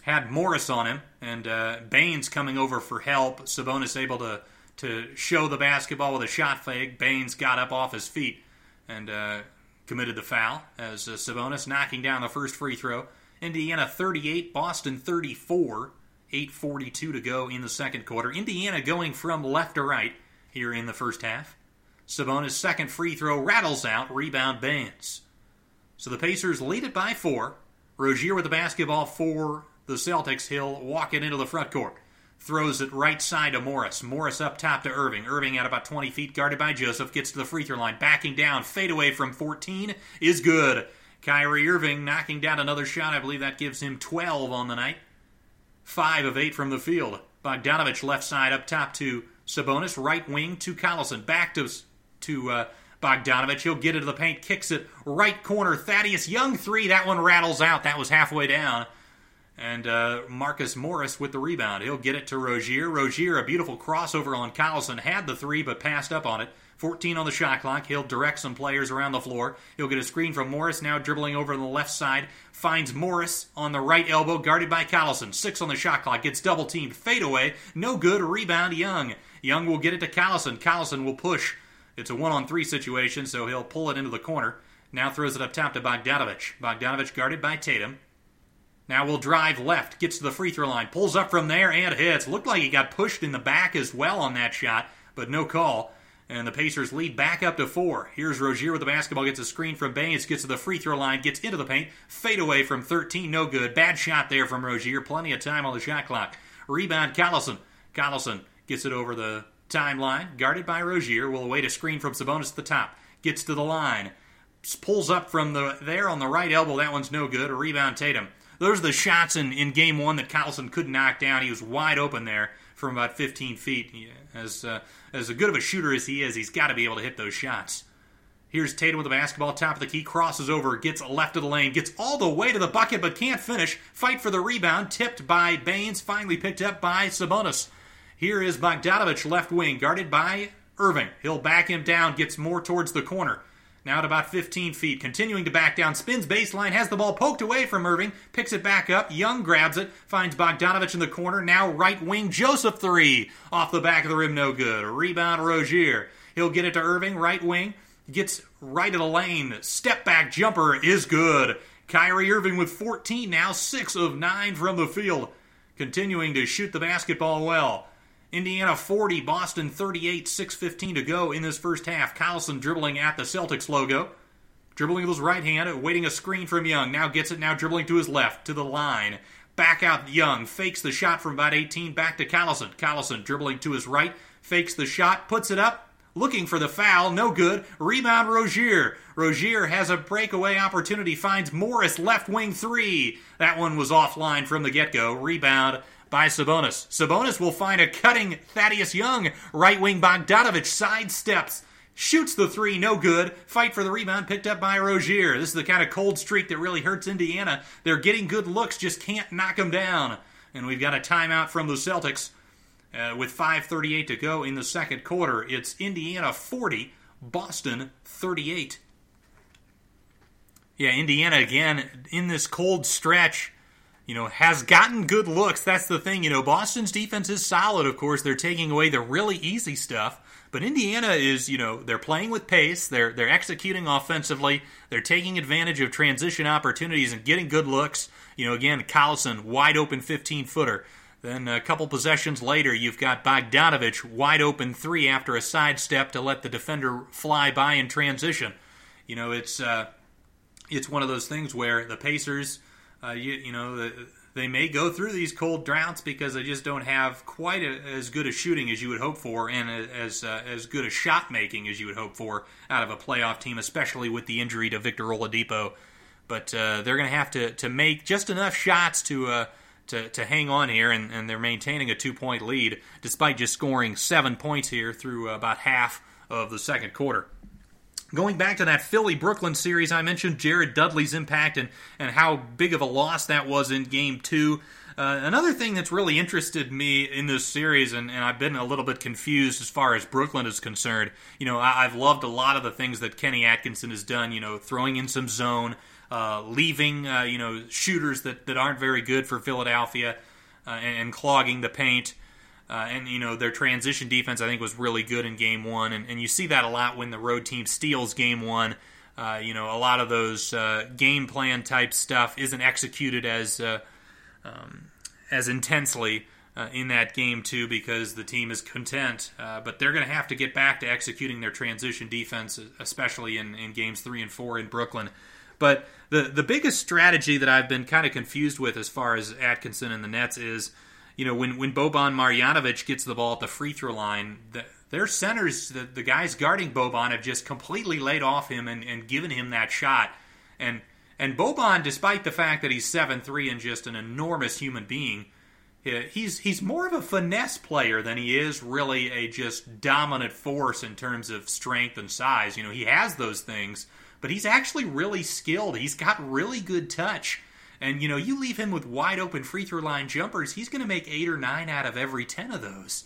Had Morris on him and uh, Baynes coming over for help. Sabonis able to to show the basketball with a shot fake. Baynes got up off his feet and uh, committed the foul as uh, Sabonis knocking down the first free throw. Indiana 38, Boston 34, 8.42 to go in the second quarter. Indiana going from left to right here in the first half. Sabonis' second free throw rattles out, rebound Baynes. So the Pacers lead it by four. Rozier with the basketball for the Celtics. He'll walk it into the front court throws it right side to Morris. Morris up top to Irving. Irving at about 20 feet, guarded by Joseph, gets to the free throw line, backing down, fade away from 14 is good. Kyrie Irving knocking down another shot. I believe that gives him 12 on the night. Five of eight from the field. Bogdanovich left side up top to Sabonis, right wing to Collison, back to to uh, Bogdanovich. He'll get into the paint, kicks it right corner. Thaddeus Young three. That one rattles out. That was halfway down. And uh, Marcus Morris with the rebound. He'll get it to Rozier. Rozier, a beautiful crossover on Collison, had the three but passed up on it. 14 on the shot clock. He'll direct some players around the floor. He'll get a screen from Morris, now dribbling over on the left side. Finds Morris on the right elbow, guarded by Collison. Six on the shot clock. Gets double teamed. Fade away. No good. Rebound Young. Young will get it to Collison. Collison will push. It's a one on three situation, so he'll pull it into the corner. Now throws it up top to Bogdanovich. Bogdanovich guarded by Tatum. Now we'll drive left, gets to the free throw line, pulls up from there and hits. Looked like he got pushed in the back as well on that shot, but no call. And the Pacers lead back up to four. Here's Rozier with the basketball, gets a screen from Baynes, gets to the free throw line, gets into the paint, fade away from 13, no good. Bad shot there from Rozier, plenty of time on the shot clock. Rebound Collison. Collison gets it over the timeline, guarded by Rozier, will await a screen from Sabonis at the top. Gets to the line, pulls up from the there on the right elbow. That one's no good. A rebound Tatum those are the shots in, in game one that Collison couldn't knock down. He was wide open there from about 15 feet. As uh, as good of a shooter as he is, he's got to be able to hit those shots. Here's Tatum with the basketball, top of the key, crosses over, gets left of the lane, gets all the way to the bucket, but can't finish. Fight for the rebound, tipped by Baynes, finally picked up by Sabonis. Here is Bogdanovich, left wing, guarded by Irving. He'll back him down, gets more towards the corner. Now at about 15 feet, continuing to back down, spins baseline, has the ball poked away from Irving, picks it back up. Young grabs it, finds Bogdanovich in the corner. Now right wing, Joseph three off the back of the rim, no good. Rebound, Rozier. He'll get it to Irving, right wing, gets right of the lane. Step back jumper is good. Kyrie Irving with 14 now, 6 of 9 from the field. Continuing to shoot the basketball well. Indiana 40, Boston 38, 6.15 to go in this first half. Collison dribbling at the Celtics logo. Dribbling with his right hand, awaiting a screen from Young. Now gets it, now dribbling to his left, to the line. Back out Young, fakes the shot from about 18, back to Collison. Collison dribbling to his right, fakes the shot, puts it up, looking for the foul, no good. Rebound Rozier. Rozier has a breakaway opportunity, finds Morris left wing three. That one was offline from the get go. Rebound by Sabonis. Sabonis will find a cutting Thaddeus Young. Right wing Bogdanovich sidesteps. Shoots the three, no good. Fight for the rebound, picked up by Rozier. This is the kind of cold streak that really hurts Indiana. They're getting good looks, just can't knock them down. And we've got a timeout from the Celtics. Uh, with 5.38 to go in the second quarter, it's Indiana 40, Boston 38. Yeah, Indiana again in this cold stretch, you know, has gotten good looks. That's the thing. You know, Boston's defense is solid, of course. They're taking away the really easy stuff. But Indiana is, you know, they're playing with pace. They're they're executing offensively. They're taking advantage of transition opportunities and getting good looks. You know, again, Collison, wide open 15 footer. Then a couple possessions later, you've got Bogdanovich wide open three after a sidestep to let the defender fly by in transition. You know, it's uh, it's one of those things where the Pacers, uh, you, you know, they may go through these cold droughts because they just don't have quite a, as good a shooting as you would hope for, and as uh, as good a shot making as you would hope for out of a playoff team, especially with the injury to Victor Oladipo. But uh, they're going to have to to make just enough shots to uh, to, to hang on here, and, and they're maintaining a two point lead despite just scoring seven points here through about half of the second quarter. Going back to that Philly Brooklyn series, I mentioned Jared Dudley's impact and, and how big of a loss that was in game two. Uh, another thing that's really interested me in this series, and, and, I've been a little bit confused as far as Brooklyn is concerned. You know, I, have loved a lot of the things that Kenny Atkinson has done. You know, throwing in some zone, uh, leaving uh, you know shooters that, that aren't very good for Philadelphia, uh, and, and, clogging the paint. Uh, and you know their transition defense, I think, was really good in Game One, and, and you see that a lot when the road team steals Game One. Uh, you know, a lot of those uh, game plan type stuff isn't executed as uh, um, as intensely uh, in that game too because the team is content. Uh, but they're going to have to get back to executing their transition defense, especially in, in games three and four in Brooklyn. But the the biggest strategy that I've been kind of confused with as far as Atkinson and the Nets is you know, when when Boban Marjanovic gets the ball at the free throw line, the, their centers, the, the guys guarding Boban, have just completely laid off him and, and given him that shot. And and Boban, despite the fact that he's seven three and just an enormous human being, he's he's more of a finesse player than he is really a just dominant force in terms of strength and size. You know, he has those things, but he's actually really skilled. He's got really good touch. And, you know, you leave him with wide open free throw line jumpers, he's going to make eight or nine out of every 10 of those.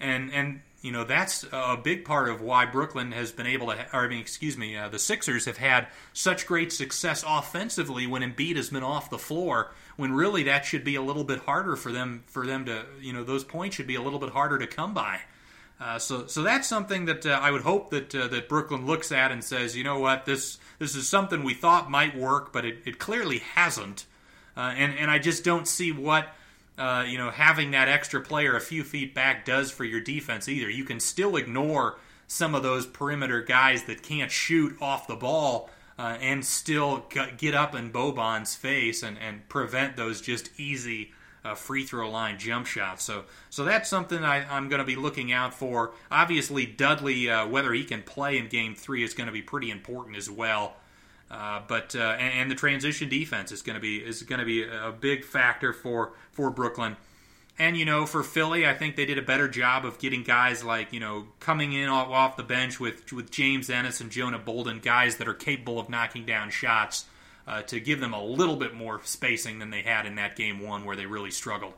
And, and, you know, that's a big part of why Brooklyn has been able to, or I mean, excuse me, uh, the Sixers have had such great success offensively when Embiid has been off the floor. When really that should be a little bit harder for them, for them to, you know, those points should be a little bit harder to come by. Uh, so, so that's something that uh, I would hope that uh, that Brooklyn looks at and says, you know what, this this is something we thought might work, but it, it clearly hasn't. Uh, and and I just don't see what uh, you know having that extra player a few feet back does for your defense either. You can still ignore some of those perimeter guys that can't shoot off the ball. Uh, and still get up in Boban's face and, and prevent those just easy uh, free throw line jump shots. So, so that's something I, am going to be looking out for. Obviously, Dudley, uh, whether he can play in Game Three, is going to be pretty important as well. Uh, but uh, and, and, the transition defense is going to be is going to be a big factor for for Brooklyn. And, you know, for Philly, I think they did a better job of getting guys like, you know, coming in off, the bench with, with James Ennis and Jonah Bolden, guys that are capable of knocking down shots uh, to give them a little bit more spacing than they had in that game one where they really struggled.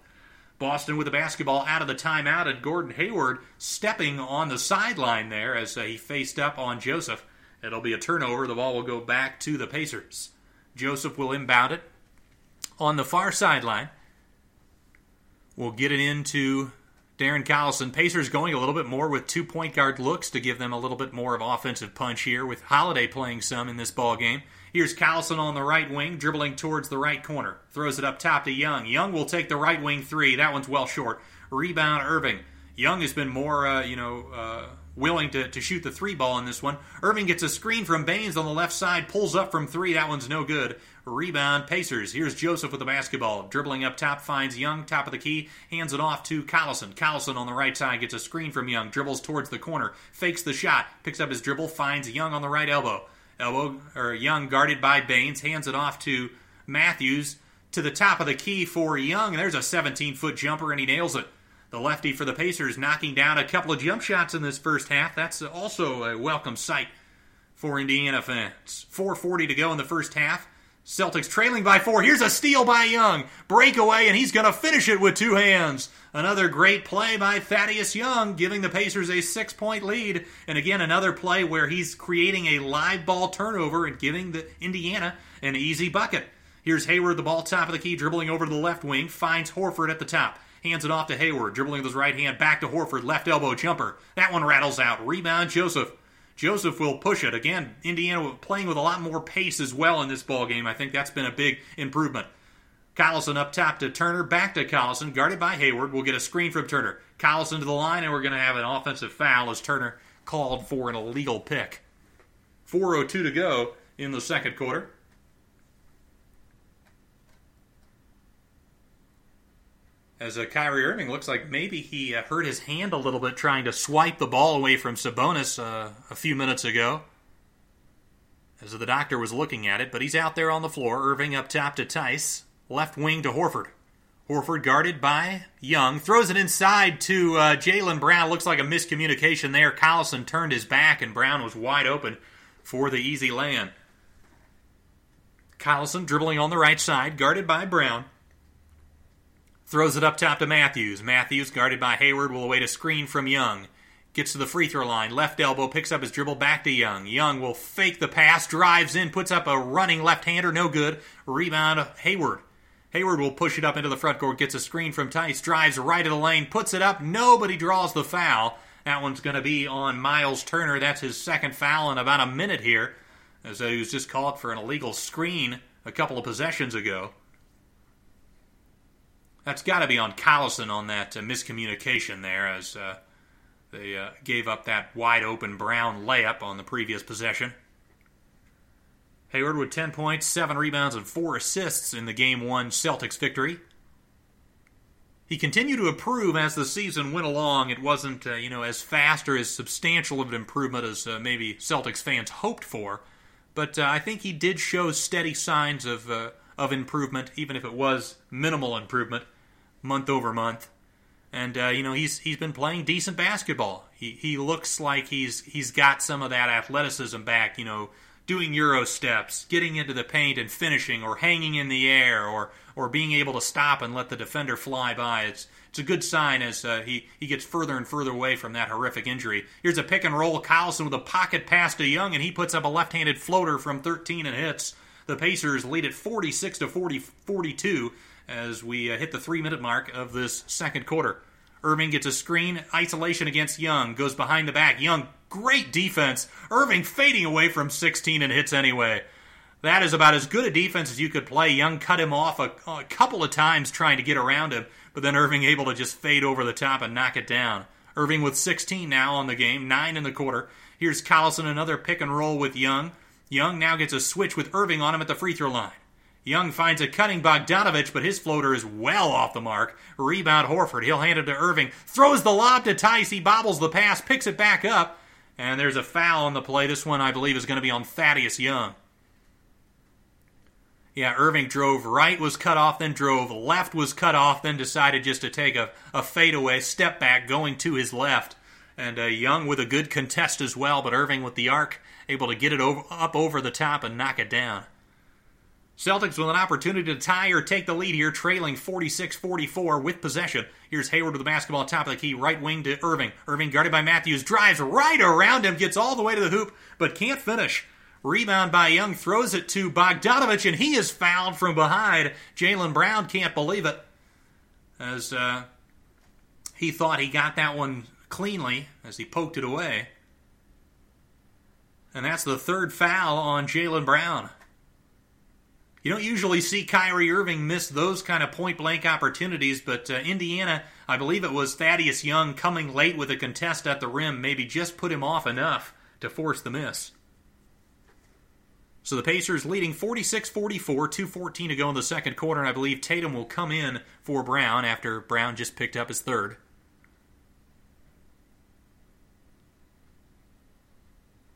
Boston with the basketball out of the timeout, and Gordon Hayward stepping on the sideline there as uh, he faced up on Joseph. It'll be a turnover. The ball will go back to the Pacers. Joseph will inbound it on the far sideline. We'll get it into Darren Collison. Pacers going a little bit more with two point guard looks to give them a little bit more of offensive punch here, with Holiday playing some in this ball game. Here's Collison on the right wing, dribbling towards the right corner. Throws it up top to Young. Young will take the right wing three. That one's well short. Rebound Irving. Young has been more, uh, you know, uh, willing to, to shoot the three ball in this one. Irving gets a screen from Baynes on the left side, pulls up from three. That one's no good. Rebound Pacers. Here's Joseph with the basketball. Dribbling up top, finds Young, top of the key, hands it off to Collison. Collison on the right side gets a screen from Young, dribbles towards the corner, fakes the shot, picks up his dribble, finds Young on the right elbow. Elbow or Young guarded by Baynes, hands it off to Matthews to the top of the key for Young. There's a 17 foot jumper and he nails it. The lefty for the Pacers knocking down a couple of jump shots in this first half. That's also a welcome sight for Indiana fans. 4:40 to go in the first half. Celtics trailing by four. Here's a steal by Young. Breakaway, and he's going to finish it with two hands. Another great play by Thaddeus Young, giving the Pacers a six point lead. And again, another play where he's creating a live ball turnover and giving the Indiana an easy bucket. Here's Hayward, the ball top of the key, dribbling over to the left wing, finds Horford at the top. Hands it off to Hayward, dribbling with his right hand back to Horford, left elbow jumper. That one rattles out. Rebound Joseph. Joseph will push it. Again, Indiana playing with a lot more pace as well in this ball game. I think that's been a big improvement. Collison up top to Turner, back to Collison, guarded by Hayward. We'll get a screen from Turner. Collison to the line, and we're going to have an offensive foul as Turner called for an illegal pick. 4.02 to go in the second quarter. As uh, Kyrie Irving looks like maybe he uh, hurt his hand a little bit trying to swipe the ball away from Sabonis uh, a few minutes ago. As the doctor was looking at it, but he's out there on the floor. Irving up top to Theis, Left wing to Horford. Horford guarded by Young. Throws it inside to uh, Jaylen Brown. Looks like a miscommunication there. Collison turned his back, and Brown was wide open for the easy land. Collison dribbling on the right side, guarded by Brown. Throws it up top to Matthews. Matthews, guarded by Hayward, will await a screen from Young. Gets to the free throw line. Left elbow, picks up his dribble back to Young. Young will fake the pass, drives in, puts up a running left hander, no good. Rebound, Hayward. Hayward will push it up into the front court, gets a screen from Theis, drives right of the lane, puts it up. Nobody draws the foul. That one's going to be on Miles Turner. That's his second foul in about a minute here, as he was just called for an illegal screen a couple of possessions ago. That's got to be on Collison on that uh, miscommunication there, as uh, they uh, gave up that wide open Brown layup on the previous possession. Hayward with 10 points, 7 rebounds, and 4 assists in the Game 1 Celtics victory. He continued to improve as the season went along. It wasn't, uh, you know, as fast or as substantial of an improvement as uh, maybe Celtics fans hoped for, but uh, I think he did show steady signs of of improvement, even if it was minimal improvement, month over month. And uh, you know he's he's been playing decent basketball. He he looks like he's he's got some of that athleticism back. You know, doing euro steps, getting into the paint and finishing, or hanging in the air, or or being able to stop and let the defender fly by. It's it's a good sign as uh, he he gets further and further away from that horrific injury. Here's a pick and roll, Collison with a pocket pass to Young, and he puts up a left-handed floater from 13 and hits. The Pacers lead at 46 to 40, 42 as we uh, hit the three minute mark of this second quarter. Irving gets a screen, isolation against Young, goes behind the back. Young, great defense. Irving fading away from 16 and hits anyway. That is about as good a defense as you could play. Young cut him off a, a couple of times trying to get around him, but then Irving able to just fade over the top and knock it down. Irving with 16 now on the game, 9 in the quarter. Here's Collison, another pick and roll with Young. Young now gets a switch with Irving on him at the free throw line. Young finds a cutting Bogdanovich, but his floater is well off the mark. Rebound Horford. He'll hand it to Irving. Throws the lob to Theis. He bobbles the pass, picks it back up, and there's a foul on the play. This one, I believe, is going to be on Thaddeus Young. Yeah, Irving drove right, was cut off, then drove left, was cut off, then decided just to take a, a fadeaway step back going to his left. And uh, Young with a good contest as well, but Irving with the arc able to get it over, up over the top and knock it down. Celtics with an opportunity to tie or take the lead here, trailing 46 44 with possession. Here's Hayward with the basketball top of the key, right wing to Irving. Irving guarded by Matthews, drives right around him, gets all the way to the hoop, but can't finish. Rebound by Young, throws it to Bogdanovich, and he is fouled from behind. Jaylen Brown can't believe it, as uh, he thought he got that one cleanly as he poked it away. And that's the third foul on Jaylen Brown. You don't usually see Kyrie Irving miss those kind of point blank opportunities, but uh, Indiana, I believe it was Thaddeus Young coming late with a contest at the rim, maybe just put him off enough to force the miss. So the Pacers leading 46 44, 2.14 to go in the second quarter, and I believe Tatum will come in for Brown after Brown just picked up his third.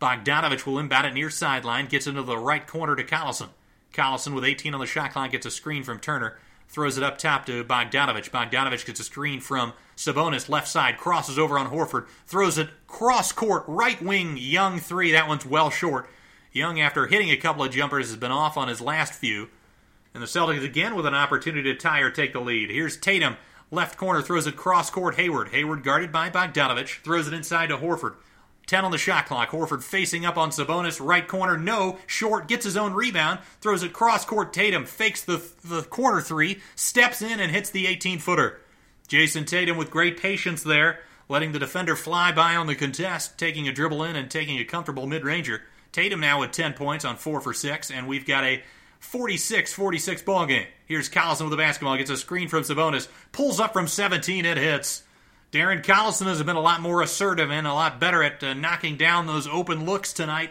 Bogdanovich will inbound it near sideline, gets into the right corner to Collison. Collison with 18 on the shot clock gets a screen from Turner, throws it up top to Bogdanovich. Bogdanovich gets a screen from Sabonis, left side, crosses over on Horford, throws it cross court, right wing, Young three. That one's well short. Young, after hitting a couple of jumpers, has been off on his last few. And the Celtics again with an opportunity to tie or take the lead. Here's Tatum, left corner, throws it cross court. Hayward. Hayward guarded by Bogdanovich, throws it inside to Horford. 10 on the shot clock. Horford facing up on Sabonis, right corner, no, short, gets his own rebound, throws it cross court. Tatum fakes the, the corner three, steps in and hits the 18 footer. Jayson Tatum with great patience there, letting the defender fly by on the contest, taking a dribble in and taking a comfortable mid ranger. Tatum now with 10 points on 4 for 6, and we've got a 46 46 ball game. Here's Collison with the basketball, gets a screen from Sabonis, pulls up from 17, it hits. Darren Collison has been a lot more assertive and a lot better at uh, knocking down those open looks tonight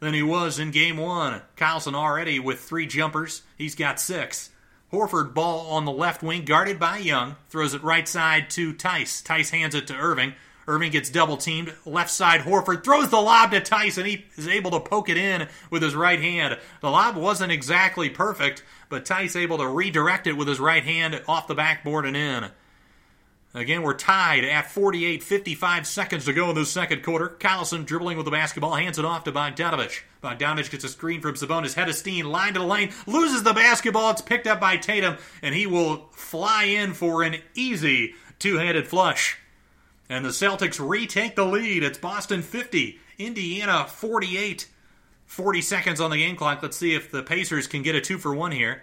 than he was in game one. Collison already with three jumpers. He's got six. Horford ball on the left wing, guarded by Young, throws it right side to Theis. Theis hands it to Irving. Irving gets double teamed. Left side, Horford throws the lob to Theis, and he is able to poke it in with his right hand. The lob wasn't exactly perfect, but Theis able to redirect it with his right hand off the backboard and in. Again, we're tied at 48, 55 seconds to go in the second quarter. Collison dribbling with the basketball, hands it off to Bogdanovich. Bogdanovich gets a screen from Sabonis. Head of Steen, line to the lane, loses the basketball. It's picked up by Tatum, and he will fly in for an easy two handed flush. And the Celtics retake the lead. It's Boston 50, Indiana 48. 40 seconds on the game clock. Let's see if the Pacers can get a two for one here.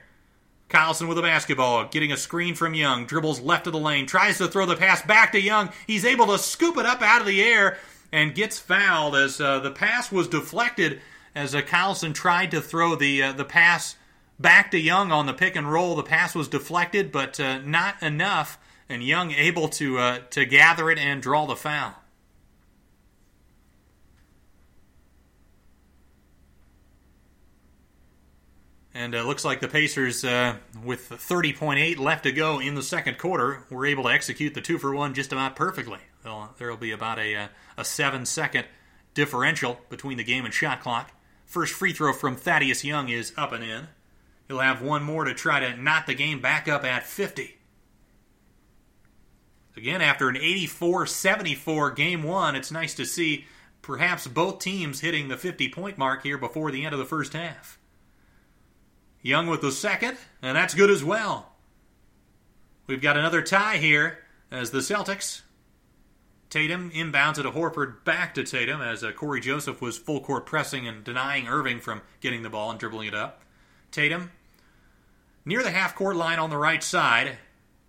Collison with a basketball, getting a screen from Young, dribbles left of the lane, tries to throw the pass back to Young. He's able to scoop it up out of the air and gets fouled as uh, the pass was deflected as uh, Collison tried to throw the uh, the pass back to Young on the pick and roll. The pass was deflected, but uh, not enough, and Young able to uh, to gather it and draw the foul. And it uh, looks like the Pacers, uh, with 30.8 left to go in the second quarter, were able to execute the two for one just about perfectly. There will be about a, uh, a seven second differential between the game and shot clock. First free throw from Thaddeus Young is up and in. He'll have one more to try to knot the game back up at 50. Again, after an 84 74 game one, it's nice to see perhaps both teams hitting the 50 point mark here before the end of the first half. Young with the second, and that's good as well. We've got another tie here as the Celtics. Tatum inbounds it to Horford back to Tatum as uh, Cory Joseph was full court pressing and denying Irving from getting the ball and dribbling it up. Tatum near the half court line on the right side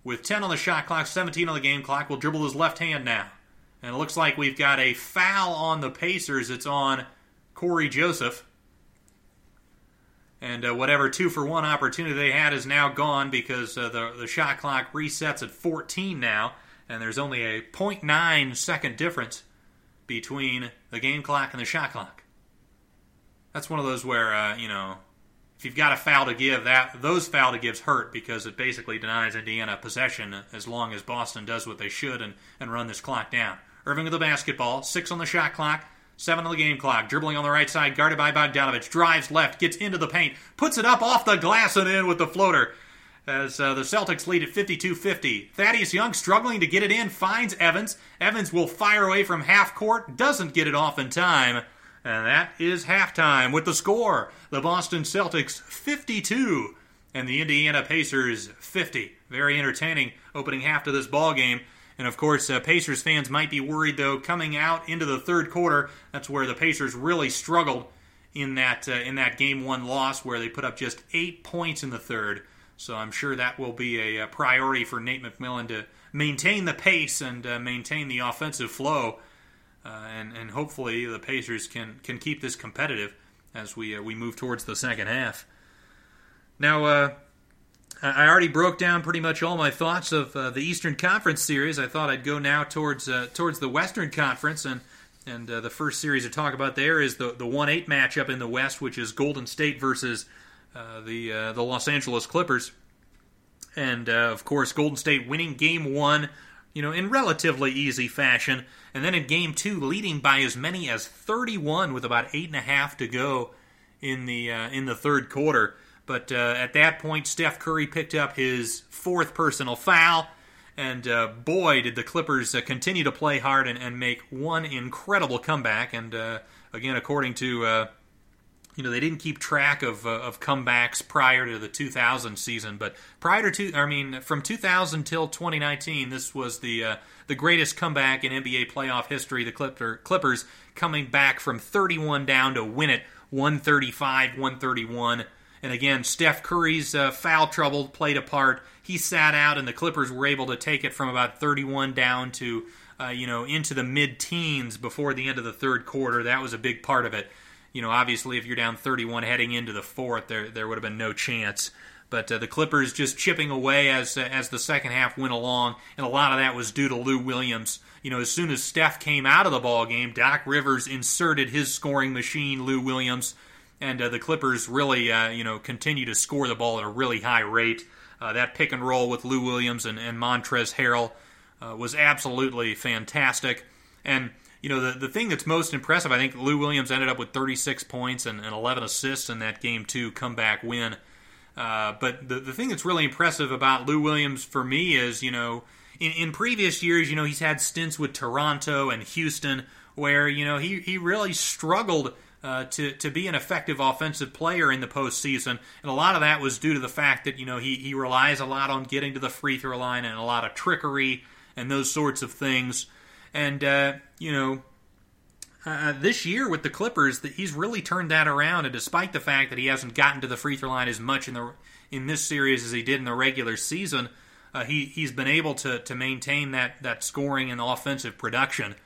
with 10 on the shot clock, 17 on the game clock. Will dribble his left hand now. And it looks like we've got a foul on the Pacers. It's on Cory Joseph. And uh, whatever two for one opportunity they had is now gone because uh, the, the shot clock resets at 14 now, and there's only a 0.9 second difference between the game clock and the shot clock. That's one of those where, uh, you know, if you've got a foul to give, that those foul to gives hurt because it basically denies Indiana possession as long as Boston does what they should and, and run this clock down. Irving with the basketball, six on the shot clock, Seven on the game clock. Dribbling on the right side, guarded by Bogdanovich. Drives left, gets into the paint, puts it up off the glass and in with the floater. As uh, the Celtics lead at 52 50. Thaddeus Young struggling to get it in, finds Evans. Evans will fire away from half court, doesn't get it off in time. And that is halftime with the score the Boston Celtics 52 and the Indiana Pacers 50. Very entertaining opening half to this ball game. And of course, uh, Pacers fans might be worried though coming out into the third quarter. That's where the Pacers really struggled in that uh, in that game one loss, where they put up just eight points in the third. So I'm sure that will be a, a priority for Nate McMillan to maintain the pace and uh, maintain the offensive flow, uh, and and hopefully the Pacers can can keep this competitive as we uh, we move towards the second half. Now uh, I already broke down pretty much all my thoughts of uh, the Eastern Conference series. I thought I'd go now towards uh, towards the Western Conference, and and uh, the first series to talk about there is the the one eight matchup in the West, which is Golden State versus uh, the uh, the Los Angeles Clippers, and uh, of course Golden State winning Game One, you know, in relatively easy fashion, and then in Game Two leading by as many as thirty one with about eight and a half to go in the in the third quarter. But uh, at that point, Steph Curry picked up his fourth personal foul. And uh, boy, did the Clippers uh, continue to play hard and, and, make one incredible comeback. And uh, again, according to, uh, you know, they didn't keep track of, uh, of comebacks prior to the 2000 season. But prior to, I mean, from 2000 till 2019, this was the the greatest comeback in NBA playoff history. The Clipper, Clippers coming back from 31 down to win it 135 131. And again, Steph Curry's uh, foul trouble played a part. He sat out, and the Clippers were able to take it from about 31 down to, uh, you know, into the mid-teens before the end of the third quarter. That was a big part of it. You know, obviously, if you're down 31 heading into the fourth, there there would have been no chance. But uh, the Clippers just chipping away as uh, as the second half went along, and a lot of that was due to Lou Williams. You know, as soon as Steph came out of the ball game, Doc Rivers inserted his scoring machine, Lou Williams and uh, the Clippers really, uh, you know, continue to score the ball at a really high rate. Uh, that pick and roll with Lou Williams and, and Montrezl Harrell uh, was absolutely fantastic. And you know, the the thing that's most impressive, I think, Lou Williams ended up with 36 points and, and 11 assists in that game two comeback win. Uh, but the the thing that's really impressive about Lou Williams for me is, you know, in, in previous years, you know, he's had stints with Toronto and Houston where you know he he really struggled uh, to to be an effective offensive player in the postseason, and a lot of that was due to the fact that you know he he relies a lot on getting to the free throw line and a lot of trickery and those sorts of things, and uh, you know. Uh, this year with the Clippers, that he's really turned that around, and despite the fact that he hasn't gotten to the free throw line as much in the in this series as he did in the regular season, uh, he he's been able to to maintain that that scoring and offensive production.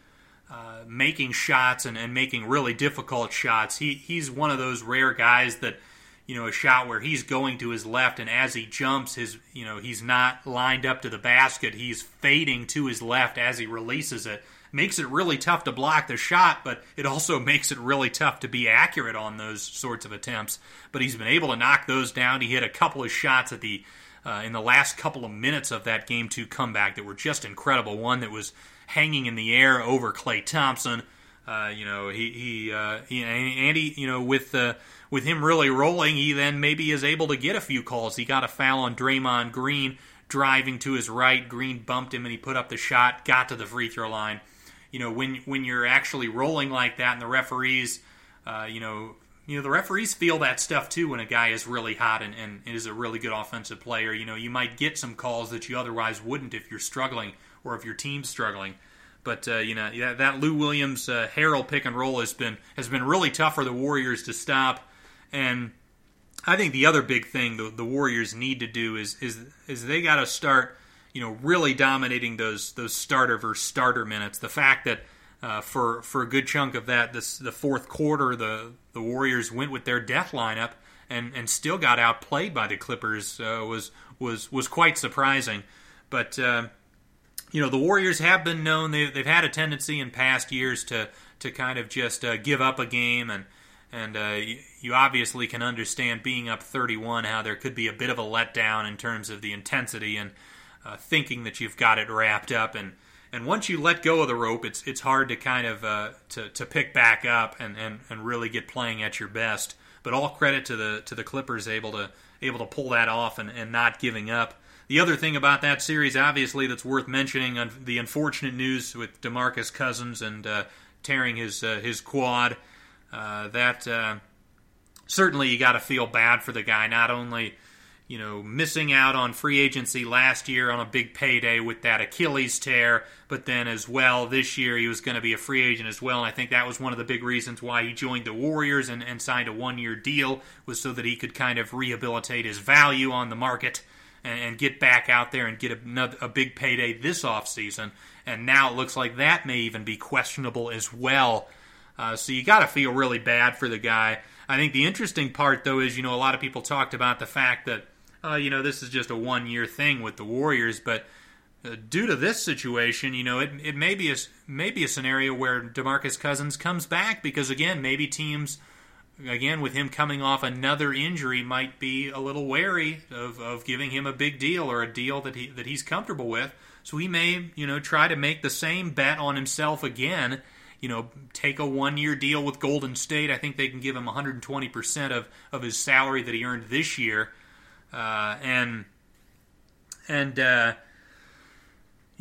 Uh, making shots and, and making really difficult shots. He he's one of those rare guys that you know a shot where he's going to his left and as he jumps his you know he's not lined up to the basket. He's fading to his left as he releases it. Makes it really tough to block the shot but it also makes it really tough to be accurate on those sorts of attempts. But he's been able to knock those down. He hit a couple of shots at the uh, in the last couple of minutes of that game two comeback that were just incredible. One that was hanging in the air over Klay Thompson. Uh, you know, he he, uh, he Andy, you know, with uh, with him really rolling, he then maybe is able to get a few calls. He got a foul on Draymond Green driving to his right. Green bumped him and he put up the shot, got to the free throw line. You know, when when you're actually rolling like that, and the referees, uh, you know, you know the referees feel that stuff too when a guy is really hot and, and is a really good offensive player. You know, you might get some calls that you otherwise wouldn't if you're struggling or if your team's struggling. But uh, you know that, Lou Williams uh, pick and roll has been has been really tough for the Warriors to stop, and I think the other big thing the, the Warriors need to do is is is they got to start you know really dominating those those starter versus starter minutes. The fact that uh, for for a good chunk of that this the fourth quarter the the Warriors went with their death lineup and and still got outplayed by the Clippers uh, was was was quite surprising. But uh, you know the Warriors have been known they, they've had a tendency in past years to to kind of just uh, give up a game and and uh, you, obviously can understand being up 31 how there could be a bit of a letdown in terms of the intensity and uh, thinking that you've got it wrapped up and And once you let go of the rope, it's it's hard to kind of uh, to to pick back up and, and, and really get playing at your best. But all credit to the to the Clippers able to able to pull that off and, and not giving up. The other thing about that series, obviously, that's worth mentioning, the unfortunate news with Demarcus Cousins and uh, tearing his uh, his quad. Uh, that uh, certainly you got to feel bad for the guy. Not only you know missing out on free agency last year on a big payday with that Achilles tear, but then as well this year he was going to be a free agent as well. And I think that was one of the big reasons why he joined the Warriors and, and signed a one year deal was so that he could kind of rehabilitate his value on the market and, and get back out there and get a, a big payday this offseason. And now it looks like that may even be questionable as well. Uh, so you got to feel really bad for the guy. I think the interesting part, though, is you know a lot of people talked about the fact that uh, you know this is just a one year thing with the Warriors, but uh, due to this situation, you know it it may be a maybe a scenario where Demarcus Cousins comes back because again maybe teams again with him coming off another injury might be a little wary of, of giving him a big deal or a deal that he that he's comfortable with. So he may you know try to make the same bet on himself again you know, take a one year deal with Golden State. I think they can give him 120% of, of his salary that he earned this year. Uh, and, and, uh,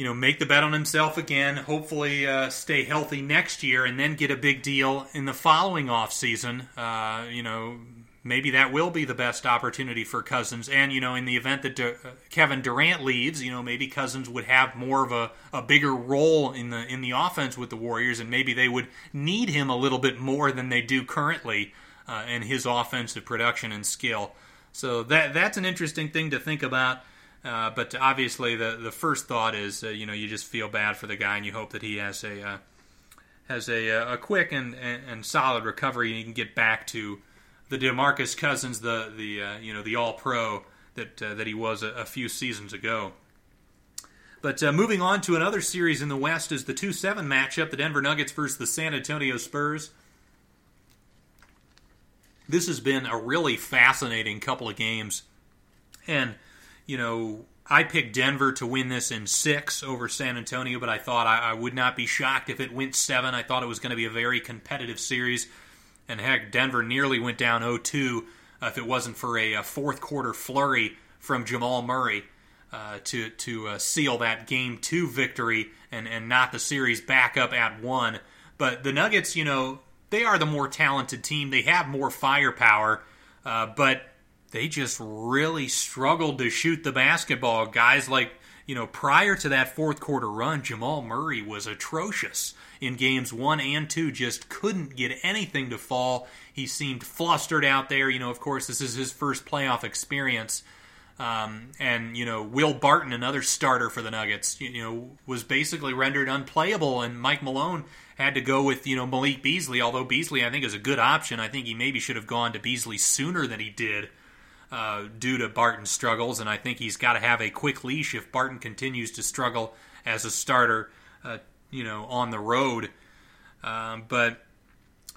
you know, make the bet on himself again, hopefully uh, stay healthy next year, and then get a big deal in the following offseason. Uh, you know, maybe that will be the best opportunity for Cousins. And you know, in the event that De- uh, Kevin Durant leaves, you know, maybe Cousins would have more of a, a bigger role in the in the offense with the Warriors, and maybe they would need him a little bit more than they do currently uh, in his offensive production and skill. So that that's an interesting thing to think about. Uh, but obviously, the the first thought is, uh, you know, you just feel bad for the guy, and you hope that he has a uh, has a, a quick and, and, and solid recovery, and he can get back to the Demarcus Cousins, the the uh, you know the All Pro that uh, that he was a, a, few seasons ago. But uh, moving on to another series in the West is the two seven matchup: the Denver Nuggets versus the San Antonio Spurs. This has been a really fascinating couple of games, and you know I picked Denver to win this in six over San Antonio, but I thought I, I would not be shocked if it went seven. I thought it was going to be a very competitive series. And heck, Denver nearly went down 0 2 uh, if it wasn't for a, a, fourth quarter flurry from Jamal Murray uh, to, to uh, seal that game two victory and, and not the series back up at one. But the Nuggets, you know, they are the more talented team. They have more firepower, uh, but they just really struggled to shoot the basketball. Guys like, you know, prior to that fourth quarter run, Jamal Murray was atrocious in games one and two just couldn't get anything to fall. He seemed flustered out there. You know, of course, this is his first playoff experience. Um, and you know, Will Barton, another starter for the Nuggets, you know, was basically rendered unplayable, and Mike Malone had to go with you know Malik Beasley. Although Beasley, I think, is a good option. I think he maybe should have gone to Beasley sooner than he did. Uh, due to Barton's struggles, and I think he's got to have a quick leash if Barton continues to struggle as a starter uh, you know, on the road. Um, but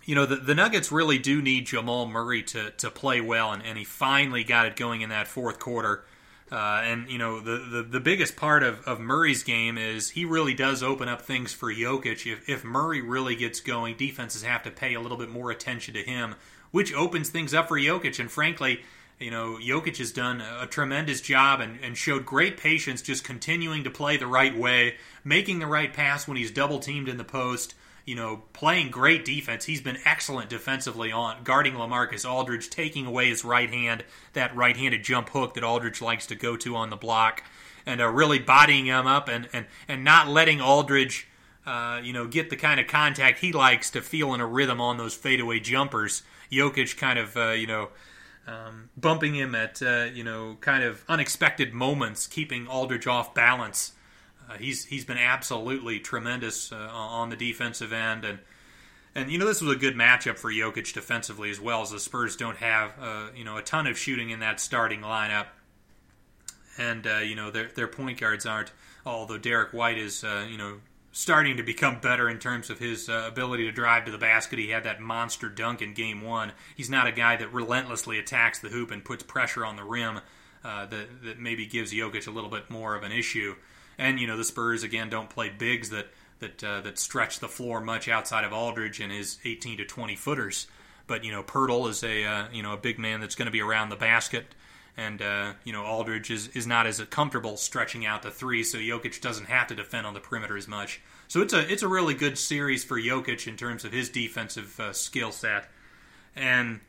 you know, the, the Nuggets really do need Jamal Murray to, to play well, and, and he finally got it going in that fourth quarter. Uh, and you know the, the, the biggest part of, of Murray's game is he really does open up things for Jokic. If if Murray really gets going, defenses have to pay a little bit more attention to him, which opens things up for Jokic. And frankly, you know, Jokic has done a tremendous job and, and showed great patience just continuing to play the right way, making the right pass when he's double teamed in the post, you know, playing great defense. He's been excellent defensively on guarding Lamarcus Aldridge, taking away his right hand, that right handed jump hook that Aldridge likes to go to on the block, and uh, really bodying him up and, and, and not letting Aldridge. Uh, you know, get the kind of contact he likes to feel in a rhythm on those fadeaway jumpers. Jokic kind of, uh, you know, um, bumping him at uh, you know kind of unexpected moments, keeping Aldridge off balance. Uh, he's he's been absolutely tremendous uh, on the defensive end, and and you know this was a good matchup for Jokic defensively as well, as the Spurs don't have uh, you know a ton of shooting in that starting lineup, and uh, you know their their point guards aren't. Although Derrick White is uh, you know starting to become better in terms of his uh, ability to drive to the basket. He had that monster dunk in game one. He's not a guy that relentlessly attacks the hoop and puts pressure on the rim uh, that, that maybe gives Jokic a little bit more of an issue. And you know the Spurs again don't play bigs that that uh, that stretch the floor much outside of Aldridge and his 18 to 20 footers. But you know Poeltl is a uh, you know a big man that's going to be around the basket, and uh, you know Aldridge is, is not as comfortable stretching out the three, so Jokic doesn't have to defend on the perimeter as much. So it's a it's a really good series for Jokic in terms of his defensive uh, skill set, and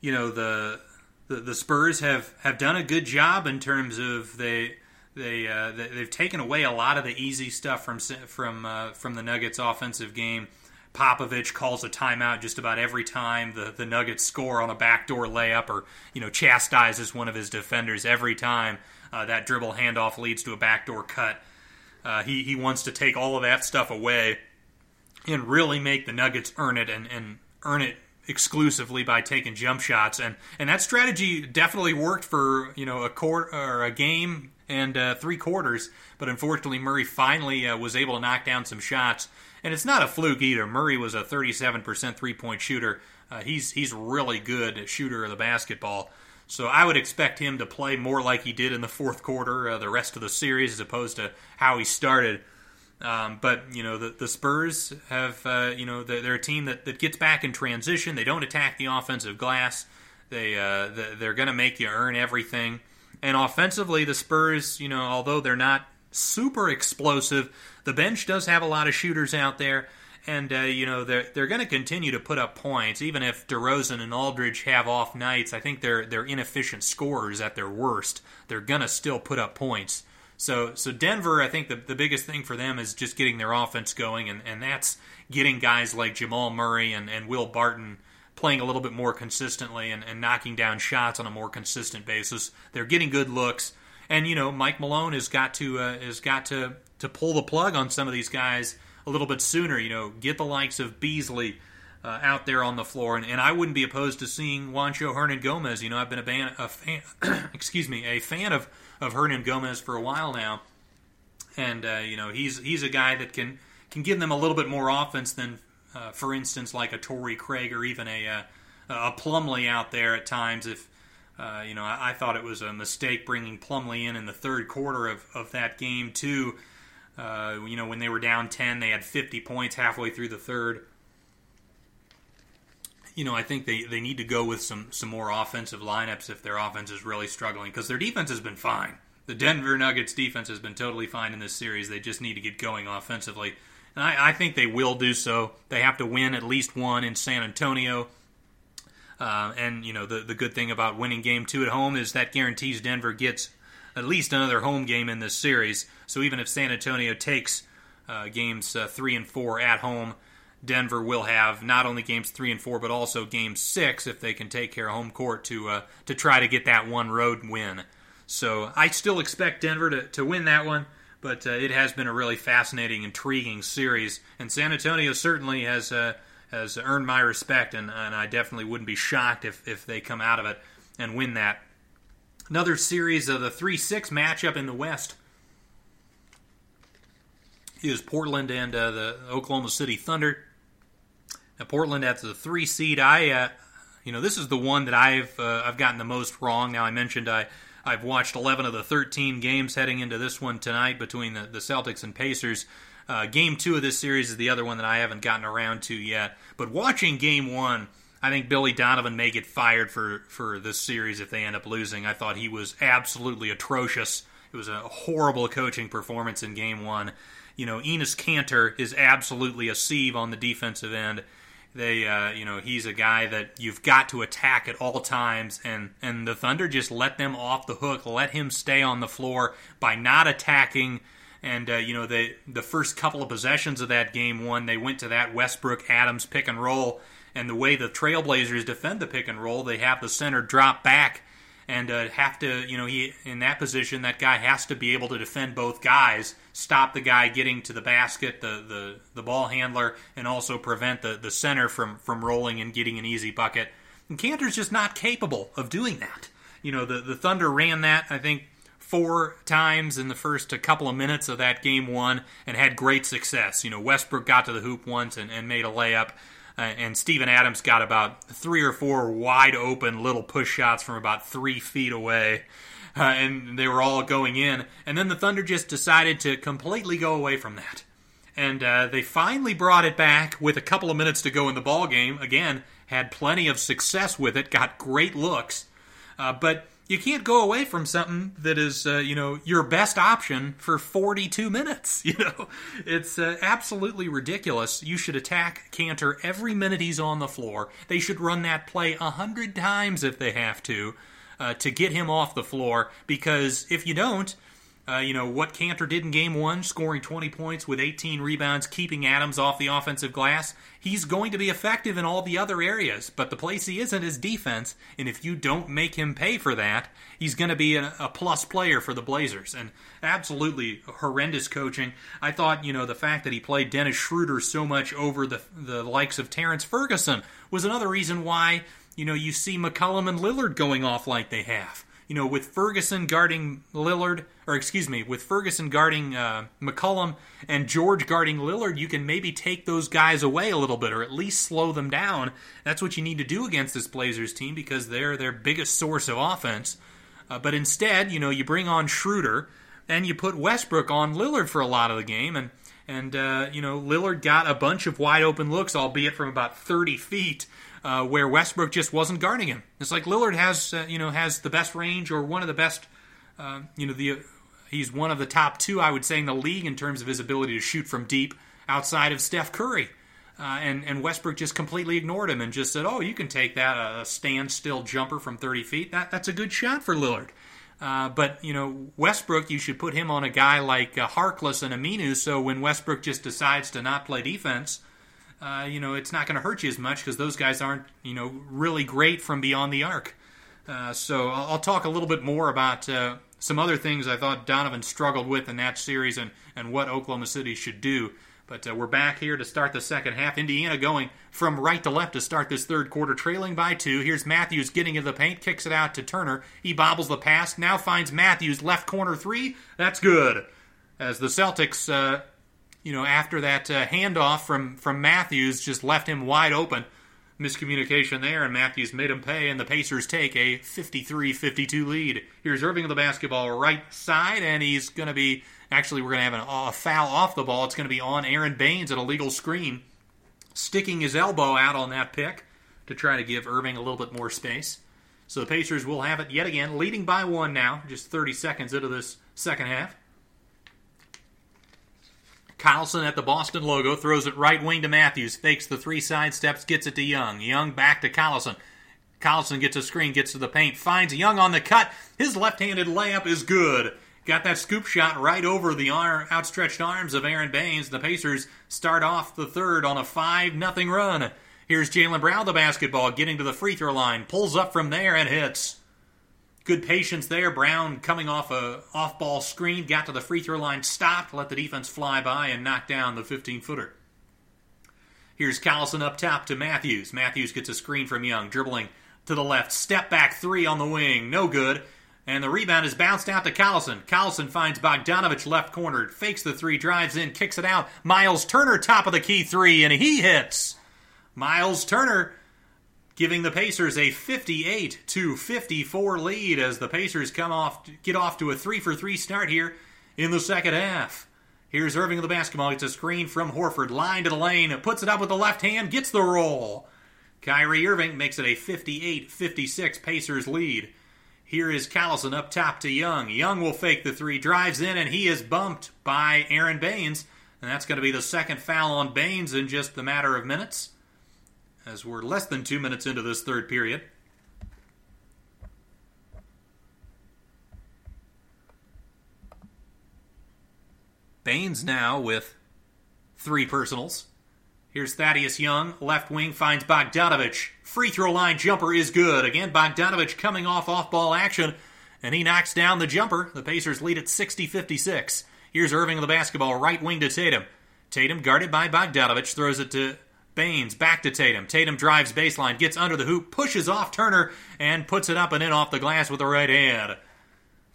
you know the, the the Spurs have have done a good job in terms of they they, uh, they have taken away a lot of the easy stuff from from uh, from the Nuggets offensive game. Popovich calls a timeout just about every time the, the Nuggets score on a backdoor layup or you know chastises one of his defenders every time uh, that dribble handoff leads to a backdoor cut. Uh, he he wants to take all of that stuff away and really make the Nuggets earn it and, and earn it exclusively by taking jump shots and and that strategy definitely worked for you know a quarter or a game and uh, three quarters but unfortunately Murray finally uh, was able to knock down some shots and it's not a fluke either Murray was a 37% three point shooter uh, he's he's really good shooter of the basketball so I would expect him to play more like he did in the fourth quarter uh, the rest of the series as opposed to how he started um, but you know the, the Spurs have uh, you know they're, they're, a team that, that gets back in transition. They don't attack the offensive glass. They uh, they're going to make you earn everything. And offensively, the Spurs, you know, although they're not super explosive, the bench does have a lot of shooters out there. And uh, you know they're they're going to continue to put up points, even if DeRozan and Aldridge have off nights. I think they're they're inefficient scorers at their worst. They're going to still put up points. So so Denver, I think the, the biggest thing for them is just getting their offense going, and, and that's getting guys like Jamal Murray and, and Will Barton playing a little bit more consistently and, and knocking down shots on a more consistent basis. They're getting good looks, and you know Mike Malone has got to uh, has got to to pull the plug on some of these guys a little bit sooner. You know, get the likes of Beasley. Uh, out there on the floor, and, and I wouldn't be opposed to seeing Juancho Hernangomez. You know, I've been a, ban- a fan, excuse me, a fan of of Hernangomez for a while now, and uh, you know he's he's a guy that can can give them a little bit more offense than, uh, for instance, like a Torrey Craig or even a uh, a Plumlee out there at times. If uh, you know, I, I, thought it was a mistake bringing Plumlee in in the third quarter of, of that game too. Uh, you know, when they were down ten, they had 50 points halfway through the third you know, I think they, they need to go with some, some more offensive lineups if their offense is really struggling because their defense has been fine. The Denver Nuggets defense has been totally fine in this series. They just need to get going offensively. And I, I think they will do so. They have to win at least one in San Antonio. Uh, and, you know, the, the good thing about winning game two at home is that guarantees Denver gets at least another home game in this series. So even if San Antonio takes uh, games uh, three and four at home, Denver will have not only games three and four, but also game six if they can take care of home court to uh, to try to get that one road win. So I still expect Denver to, to win that one, but uh, it has been a really fascinating, intriguing series, and San Antonio certainly has uh, has earned my respect, and, and I definitely wouldn't be shocked if if they come out of it and win that. Another series of the three six matchup in the West is Portland and uh, the Oklahoma City Thunder. Now, Portland at the three seed. I, uh, you know, this is the one that I've uh, I've gotten the most wrong. Now, I mentioned I I've watched 11 of the 13 games heading into this one tonight between the, the Celtics and Pacers. Uh, game two of this series is the other one that I haven't gotten around to yet. But watching game one, I think Billy Donovan may get fired for, for this series if they end up losing. I thought he was absolutely atrocious. It was a horrible coaching performance in game one. You know, Enes Kanter is absolutely a sieve on the defensive end. They, uh, you know, he's a guy that you've got to attack at all times, and and the Thunder just let them off the hook, let him stay on the floor by not attacking. And uh, you know, they the first couple of possessions of that game one, they went to that Westbrook Adams pick and roll, and the way the Trailblazers defend the pick and roll, they have the center drop back and uh, have to, you know, he in that position, that guy has to be able to defend both guys, stop the guy getting to the basket, the the, the ball handler, and also prevent the, the center from from rolling and getting an easy bucket. And Kanter's just not capable of doing that. You know, the the Thunder ran that I think four times in the first couple of minutes of that game one and had great success. You know, Westbrook got to the hoop once and, and made a layup. Uh, and Steven Adams got about three or four wide open little push shots from about three feet away. uh, and they were all going in. And then the Thunder just decided to completely go away from that. And uh, they finally brought it back with a couple of minutes to go in the ball game. Again, had plenty of success with it, got great looks. Uh, but you can't go away from something that is, uh, you know, your best option for 42 minutes. You know, it's uh, absolutely ridiculous. You should attack Kanter every minute he's on the floor. They should run that play a hundred times if they have to, uh, to get him off the floor. Because if you don't, uh, you know, what Kanter did in game one, scoring 20 points with 18 rebounds, keeping Adams off the offensive glass, he's going to be effective in all the other areas. But the place he isn't is defense. And if you don't make him pay for that, he's going to be a, a plus player for the Blazers. And absolutely horrendous coaching. I thought, you know, the fact that he played Dennis Schroeder so much over the, the likes of Terrence Ferguson was another reason why, you know, you see McCollum and Lillard going off like they have you know, with Ferguson guarding Lillard, or excuse me, with Ferguson guarding uh, McCollum and George guarding Lillard, you can maybe take those guys away a little bit, or at least slow them down. That's what you need to do against this Blazers team because they're their biggest source of offense. Uh, but instead, you know, you bring on Schroeder and you put Westbrook on Lillard for a lot of the game, and and uh, you know, Lillard got a bunch of wide open looks, albeit from about 30 feet uh, where Westbrook just wasn't guarding him. It's like Lillard has uh, you know has the best range or one of the best uh, you know the he's one of the top two I would say in the league in terms of his ability to shoot from deep outside of Steph Curry. Uh, and and Westbrook just completely ignored him and just said, "Oh, you can take that a standstill jumper from 30 feet. That that's a good shot for Lillard." Uh, but you know Westbrook, you should put him on a guy like uh, Harkless and Aminu. So when Westbrook just decides to not play defense, uh, you know, it's not going to hurt you as much because those guys aren't, you know, really great from beyond the arc. Uh, so I'll, I'll, talk a little bit more about uh, some other things I thought Donovan struggled with in that series and, and what Oklahoma City should do. But uh, we're back here to start the second half. Indiana going from right to left to start this third quarter, trailing by two. Here's Matthews getting into the paint, kicks it out to Turner. He bobbles the pass, now finds Matthews left corner three. That's good. As the Celtics uh, you know, after that uh, handoff from from Matthews just left him wide open. Miscommunication there, and Matthews made him pay, and the Pacers take a 53-52 lead. Here's Irving with the basketball right side, and he's going to be actually we're going to have an, a foul off the ball. It's going to be on Aron Baynes, an illegal screen, sticking his elbow out on that pick to try to give Irving a little bit more space. So the Pacers will have it yet again, leading by one now, just 30 seconds into this second half. Collison at the Boston logo throws it right wing to Matthews, fakes the three side steps, gets it to Young. Young back to Collison. Collison gets a screen, gets to the paint, finds Young on the cut. His left handed layup is good. Got that scoop shot right over the arm, outstretched arms of Aron Baynes. The Pacers start off the third on a 5 0 run. Here's Jaylen Brown, the basketball, getting to the free throw line, pulls up from there and hits. Good patience there. Brown coming off a off ball screen, got to the free throw line, stopped, let the defense fly by, and knocked down the 15 footer. Here's Collison up top to Matthews. Matthews gets a screen from Young, dribbling to the left. Step back three on the wing. No good. And the rebound is bounced out to Collison. Collison finds Bogdanovich left corner, fakes the three, drives in, kicks it out. Miles Turner, top of the key three, and he hits. Miles Turner giving the Pacers a 58 to 54 lead as the Pacers come off get off to a 3 for 3 start here in the second half. Here's Irving of the basketball. It's a screen from Horford, line to the lane, puts it up with the left hand, gets the roll. Kyrie Irving makes it a 58 56 Pacers lead. Here is Collison up top to Young. Young will fake the three, drives in, and he is bumped by Aron Baynes. And that's going to be the second foul on Baynes in just the matter of minutes as we're less than two minutes into this third period. Baynes now with three personals. Here's Thaddeus Young, left wing finds Bogdanovich. Free throw line jumper is good. Again, Bogdanovich coming off off ball action, and he knocks down the jumper. The Pacers lead at 60 56. Here's Irving the basketball, right wing to Tatum. Tatum, guarded by Bogdanovich, throws it to Baynes back to Tatum. Tatum drives baseline, gets under the hoop, pushes off Turner, and puts it up and in off the glass with the right hand.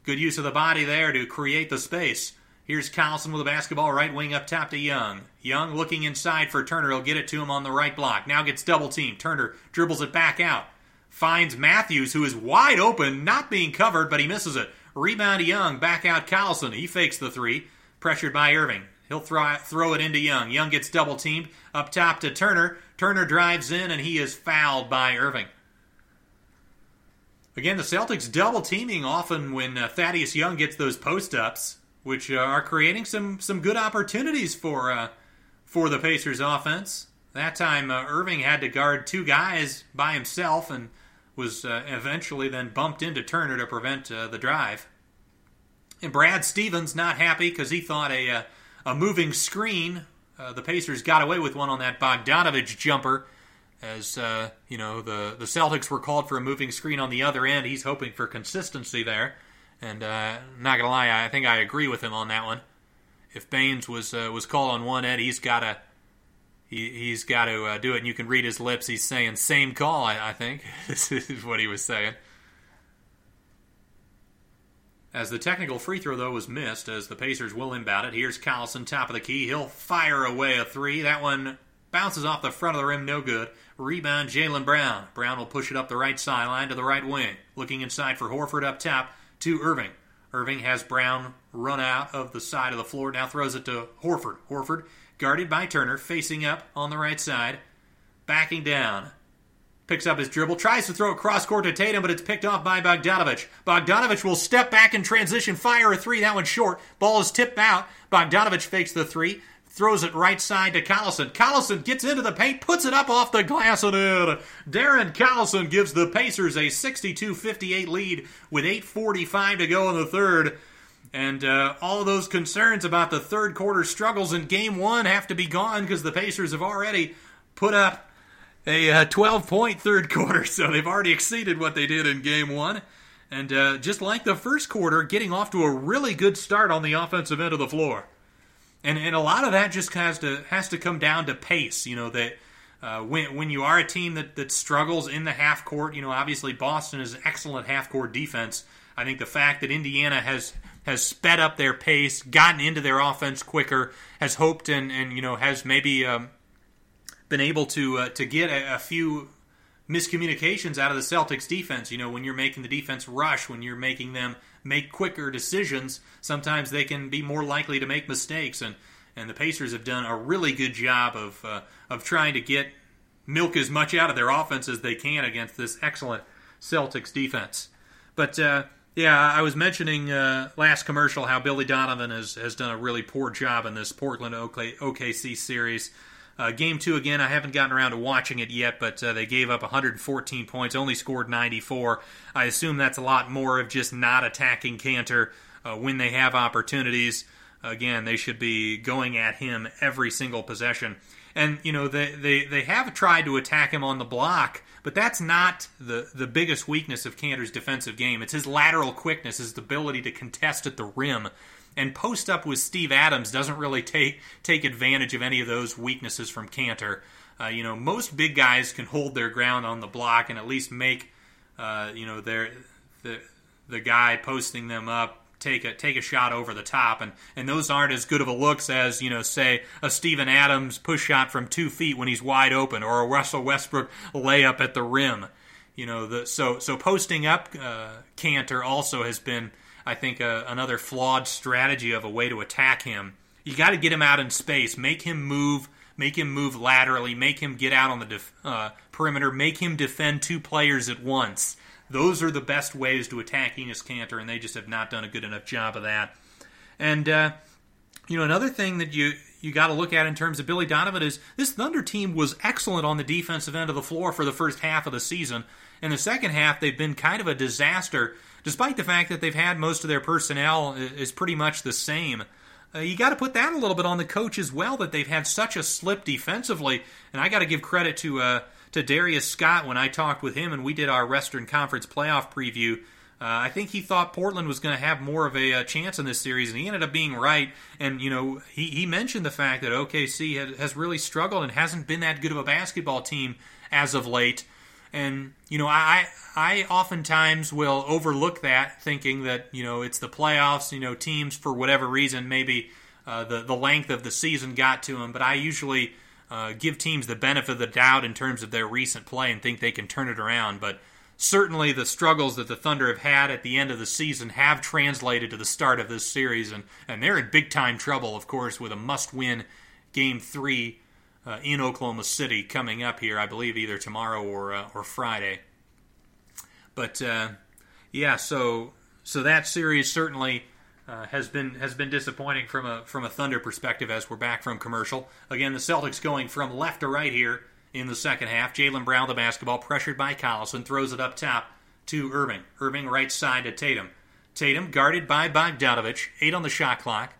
Good use of the body there to create the space. Here's Collison with the basketball, right wing up top to Young. Young looking inside for Turner. He'll get it to him on the right block. Now gets double teamed. Turner dribbles it back out. Finds Matthews, who is wide open, not being covered, but he misses it. Rebound to Young, back out Collison. He fakes the three, pressured by Irving. He'll throw, throw it into Young. Young gets double teamed up top to Turner. Turner drives in and he is fouled by Irving. Again, the Celtics double teaming often when uh, Thaddeus Young gets those post ups, which uh, are creating some some good opportunities for uh, for the Pacers offense. That time, uh, Irving had to guard two guys by himself and was uh, eventually then bumped into Turner to prevent uh, the drive. And Brad Stevens not happy because he thought a a moving screen. the Pacers got away with one on that Bogdanovich jumper as uh, you know the the Celtics were called for a moving screen on the other end. He's hoping for consistency there, and uh, not gonna lie, I think I agree with him on that one. If Baynes was uh, was called on one end, he's gotta he he's got to uh, do it. And you can read his lips; he's saying "same call." I, I think this is what he was saying. As the technical free throw, though, was missed, as the Pacers will inbound it. Here's Collison, top of the key. He'll fire away a three. That one bounces off the front of the rim, no good. Rebound, Jaylen Brown. Brown will push it up the right sideline to the right wing. Looking inside for Horford up top to Irving. Irving has Brown run out of the side of the floor. Now throws it to Horford. Horford, guarded by Turner, facing up on the right side. Backing down. Picks up his dribble, tries to throw a cross court to Tatum, but it's picked off by Bogdanovich. Bogdanovich will step back in transition, fire a three. That one's short. Ball is tipped out. Bogdanovich fakes the three throws it right side to Collison. Collison gets into the paint, puts it up off the glass and in. Darren Collison gives the Pacers a 62-58 lead with 8:45 to go in the third. And uh, all those concerns about the third quarter struggles in Game One have to be gone because the Pacers have already put up a 12 uh, point third quarter, so they've already exceeded what they did in Game One. And uh, just like the first quarter, getting off to a really good start on the offensive end of the floor and and a lot of that just has to has to come down to pace. You know that uh, when when you are a team that that struggles in the half court, you know obviously Boston is an excellent half court defense. I think the fact that Indiana has has sped up their pace, gotten into their offense quicker, has hoped and and you know has maybe um, been able to uh, to get a, a few miscommunications out of the Celtics defense. You know, when you're making the defense rush, when you're making them make quicker decisions, sometimes they can be more likely to make mistakes. And, and the Pacers have done a really good job of, uh, of trying to get milk as much out of their offense as they can against this excellent Celtics defense. But uh, yeah, I was mentioning uh, last commercial how Billy Donovan has, has done a really poor job in this Portland OKC series. Uh, game two again, I haven't gotten around to watching it yet, but uh, they gave up 114 points, only scored 94. I assume that's a lot more of just not attacking Kanter uh, when they have opportunities. Again, they should be going at him every single possession. And, you know, they, they, they have tried to attack him on the block, but that's not the, the biggest weakness of Kanter's defensive game. It's his lateral quickness, his ability to contest at the rim and post up with Steve Adams doesn't really take take advantage of any of those weaknesses from Kanter. Uh, you know, most big guys can hold their ground on the block and at least make uh, you know their the the guy posting them up take a take a shot over the top and and those aren't as good of a looks as you know say a Steven Adams push shot from two feet when he's wide open or a Russell Westbrook layup at the rim. You know the so so posting up uh, Kanter also has been I think, uh, another flawed strategy of a way to attack him. You got to get him out in space, make him move, make him move laterally, make him get out on the def- uh, perimeter, make him defend two players at once. Those are the best ways to attack Enes Kanter, and they just have not done a good enough job of that. And uh, you know, another thing that you you got to look at in terms of Billy Donovan is this Thunder team was excellent on the defensive end of the floor for the first half of the season. In the second half, they've been kind of a disaster despite the fact that they've had most of their personnel is pretty much the same. Uh, you got to put that a little bit on the coach as well that they've had such a slip defensively. And I got to give credit to uh, to Darius Scott when I talked with him and we did our Western Conference playoff preview. Uh, I think he thought Portland was going to have more of a, a, chance in this series, and he ended up being right. And you know, he, he mentioned the fact that OKC has really struggled and hasn't been that good of a basketball team as of late. And you know, I I oftentimes will overlook that, thinking that you know it's the playoffs. You know, teams for whatever reason, maybe uh, the the length of the season got to them. But I usually uh, give teams the benefit of the doubt in terms of their recent play and think they can turn it around. But certainly the struggles that the Thunder have had at the end of the season have translated to the start of this series, and, and they're in big time trouble, of course, with a must win game three uh, in Oklahoma City coming up here, I believe, either tomorrow or, uh, or Friday. But uh, yeah, so so that series certainly uh, has been has been disappointing from a from a Thunder perspective as we're back from commercial. Again, the Celtics going from left to right here in the second half. Jaylen Brown, the basketball, pressured by Collison, throws it up top to Irving. Irving right side to Tatum. Tatum guarded by Bogdanovich, eight on the shot clock.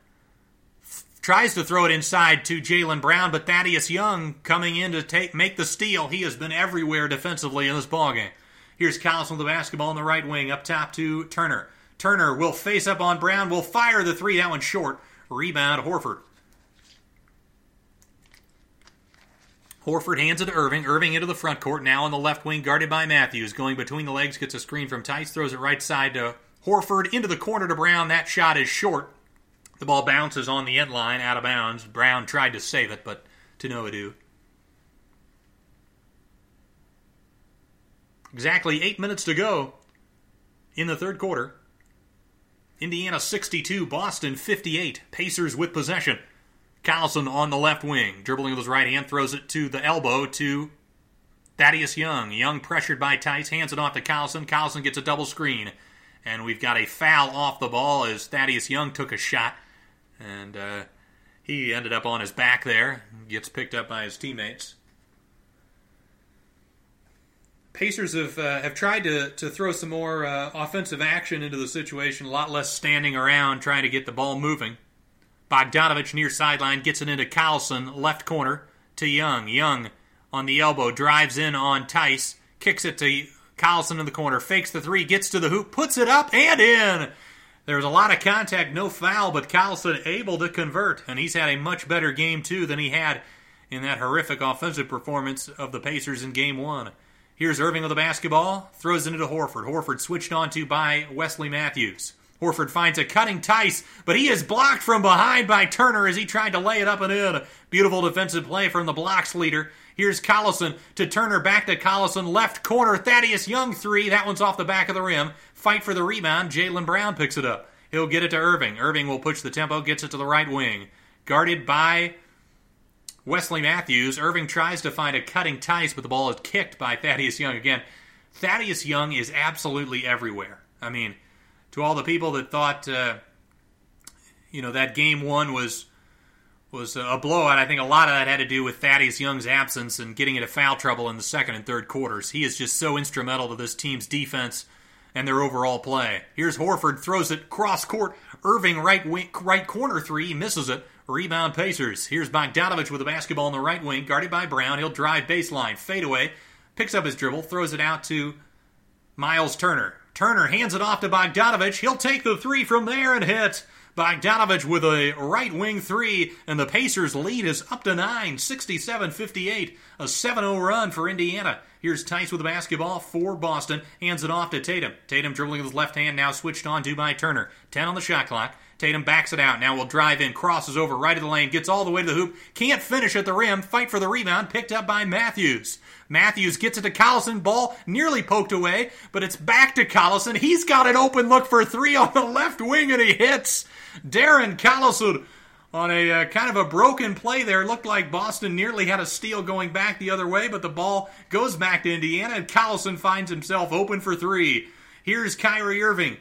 Tries to throw it inside to Jaylen Brown, but Thaddeus Young coming in to take make the steal. He has been everywhere defensively in this ballgame. Here's Collison with the basketball on the right wing, up top to Turner. Turner will face up on Brown, will fire the three. That one's short. Rebound, Horford. Horford hands it to Irving. Irving into the front court, now on the left wing, guarded by Matthews. Going between the legs, gets a screen from Theis, throws it right side to Horford, into the corner to Brown. That shot is short. The ball bounces on the end line, out of bounds. Brown tried to save it, but to no ado. Exactly eight minutes to go in the third quarter. Indiana 62, Boston 58. Pacers with possession. Collison on the left wing, dribbling with his right hand, throws it to the elbow to Thaddeus Young. Young pressured by Theis, hands it off to Collison. Collison gets a double screen. And we've got a foul off the ball as Thaddeus Young took a shot. And uh, he ended up on his back there, gets picked up by his teammates. Pacers have uh, have tried to, to throw some more uh, offensive action into the situation, a lot less standing around trying to get the ball moving. Bogdanovich near sideline gets it into Collison, left corner to Young. Young on the elbow drives in on Theis, kicks it to Collison in the corner, fakes the three, gets to the hoop, puts it up and in. There was a lot of contact, no foul, but Collison able to convert, and he's had a much better game too than he had in that horrific offensive performance of the Pacers in Game One. Here's Irving with the basketball, throws it into Horford. Horford switched on to by Wesley Matthews. Horford finds a cutting Theis, but he is blocked from behind by Turner as he tried to lay it up and in. Beautiful defensive play from the blocks leader. Here's Collison to Turner, back to Collison, left corner. Thaddeus Young three. That one's off the back of the rim. Fight for the rebound. Jaylen Brown picks it up. He'll get it to Irving. Irving will push the tempo, gets it to the right wing. Guarded by Wesley Matthews. Irving tries to find a cutting Theis, but the ball is kicked by Thaddeus Young again. Thaddeus Young is absolutely everywhere. I mean, to all the people that thought, uh, you know, that game one was was a blowout. I think a lot of that had to do with Thaddeus Young's absence and getting into foul trouble in the second and third quarters. He is just so instrumental to this team's defense and their overall play. Here's Horford throws it cross court. Irving right wing, right corner three misses it. Rebound Pacers. Here's Bogdanovich with the basketball in the right wing, guarded by Brown. He'll drive baseline, fade away, picks up his dribble, throws it out to Miles Turner. Turner hands it off to Bogdanovich. He'll take the three from there and hit. Bogdanovich with a right wing three, and the Pacers' lead is up to 9, 67 58. A 7 0 run for Indiana. Here's Theis with the basketball for Boston. Hands it off to Tatum. Tatum dribbling with his left hand, now switched on to by Turner. 10 on the shot clock. Tatum backs it out. Now will drive in, crosses over right of the lane, gets all the way to the hoop, can't finish at the rim, fight for the rebound, picked up by Matthews. Matthews gets it to Collison, ball nearly poked away, but it's back to Collison. He's got an open look for three on the left wing, and he hits. Darren Collison on a uh, kind of a broken play there. Looked like Boston nearly had a steal going back the other way, but the ball goes back to Indiana, and Collison finds himself open for three. Here's Kyrie Irving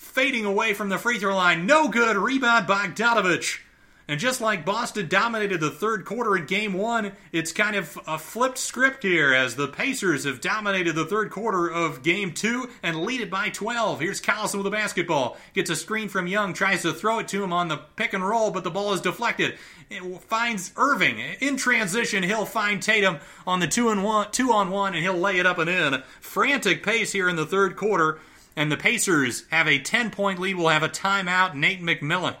fading away from the free throw line. No good. Rebound Bogdanovich. And just like Boston dominated the third quarter in game one, it's kind of a flipped script here as the Pacers have dominated the third quarter of game two and lead it by 12. Here's Collison with the basketball. Gets a screen from Young, tries to throw it to him on the pick and roll, but the ball is deflected. It finds Irving. In transition, he'll find Tatum on the two and one, two on one, and he'll lay it up and in. Frantic pace here in the third quarter, and the Pacers have a 10 point lead. We'll have a timeout. Nate McMillan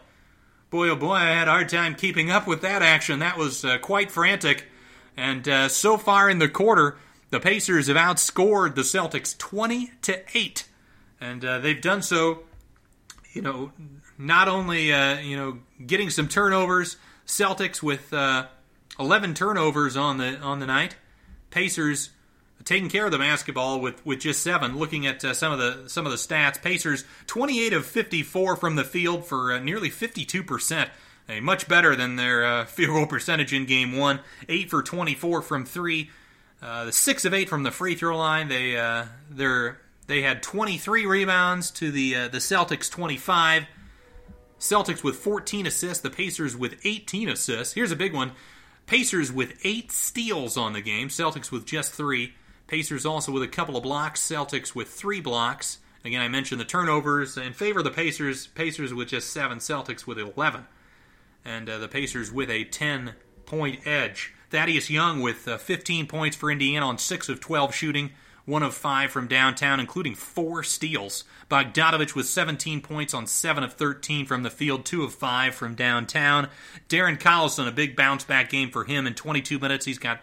boy, oh boy, I had a hard time keeping up with that action. That was uh, quite frantic. And uh, so far in the quarter, the Pacers have outscored the Celtics 20 to 8. And uh, they've done so, you know, not only, uh, you know, getting some turnovers, Celtics with uh, 11 turnovers on the on the night, Pacers taking care of the basketball with, with just seven. Looking at uh, some of the some of the stats, Pacers 28 of 54 from the field for uh, nearly 52 percent. A much better than their uh, field goal percentage in game one. Eight for 24 from three. Uh, the six of eight from the free throw line. They uh, they they had 23 rebounds to the uh, the Celtics 25. Celtics with 14 assists. The Pacers with 18 assists. Here's a big one. Pacers with eight steals on the game. Celtics with just three. Pacers also with a couple of blocks. Celtics with three blocks. Again, I mentioned the turnovers in favor of the Pacers. Pacers with just seven. Celtics with 11. And uh, the Pacers with a 10 point edge. Thaddeus Young with uh, 15 points for Indiana on 6 of 12 shooting, 1 of 5 from downtown, including 4 steals. Bogdanovich with 17 points on 7 of 13 from the field, 2 of 5 from downtown. Darren Collison, a big bounce back game for him in 22 minutes. He's got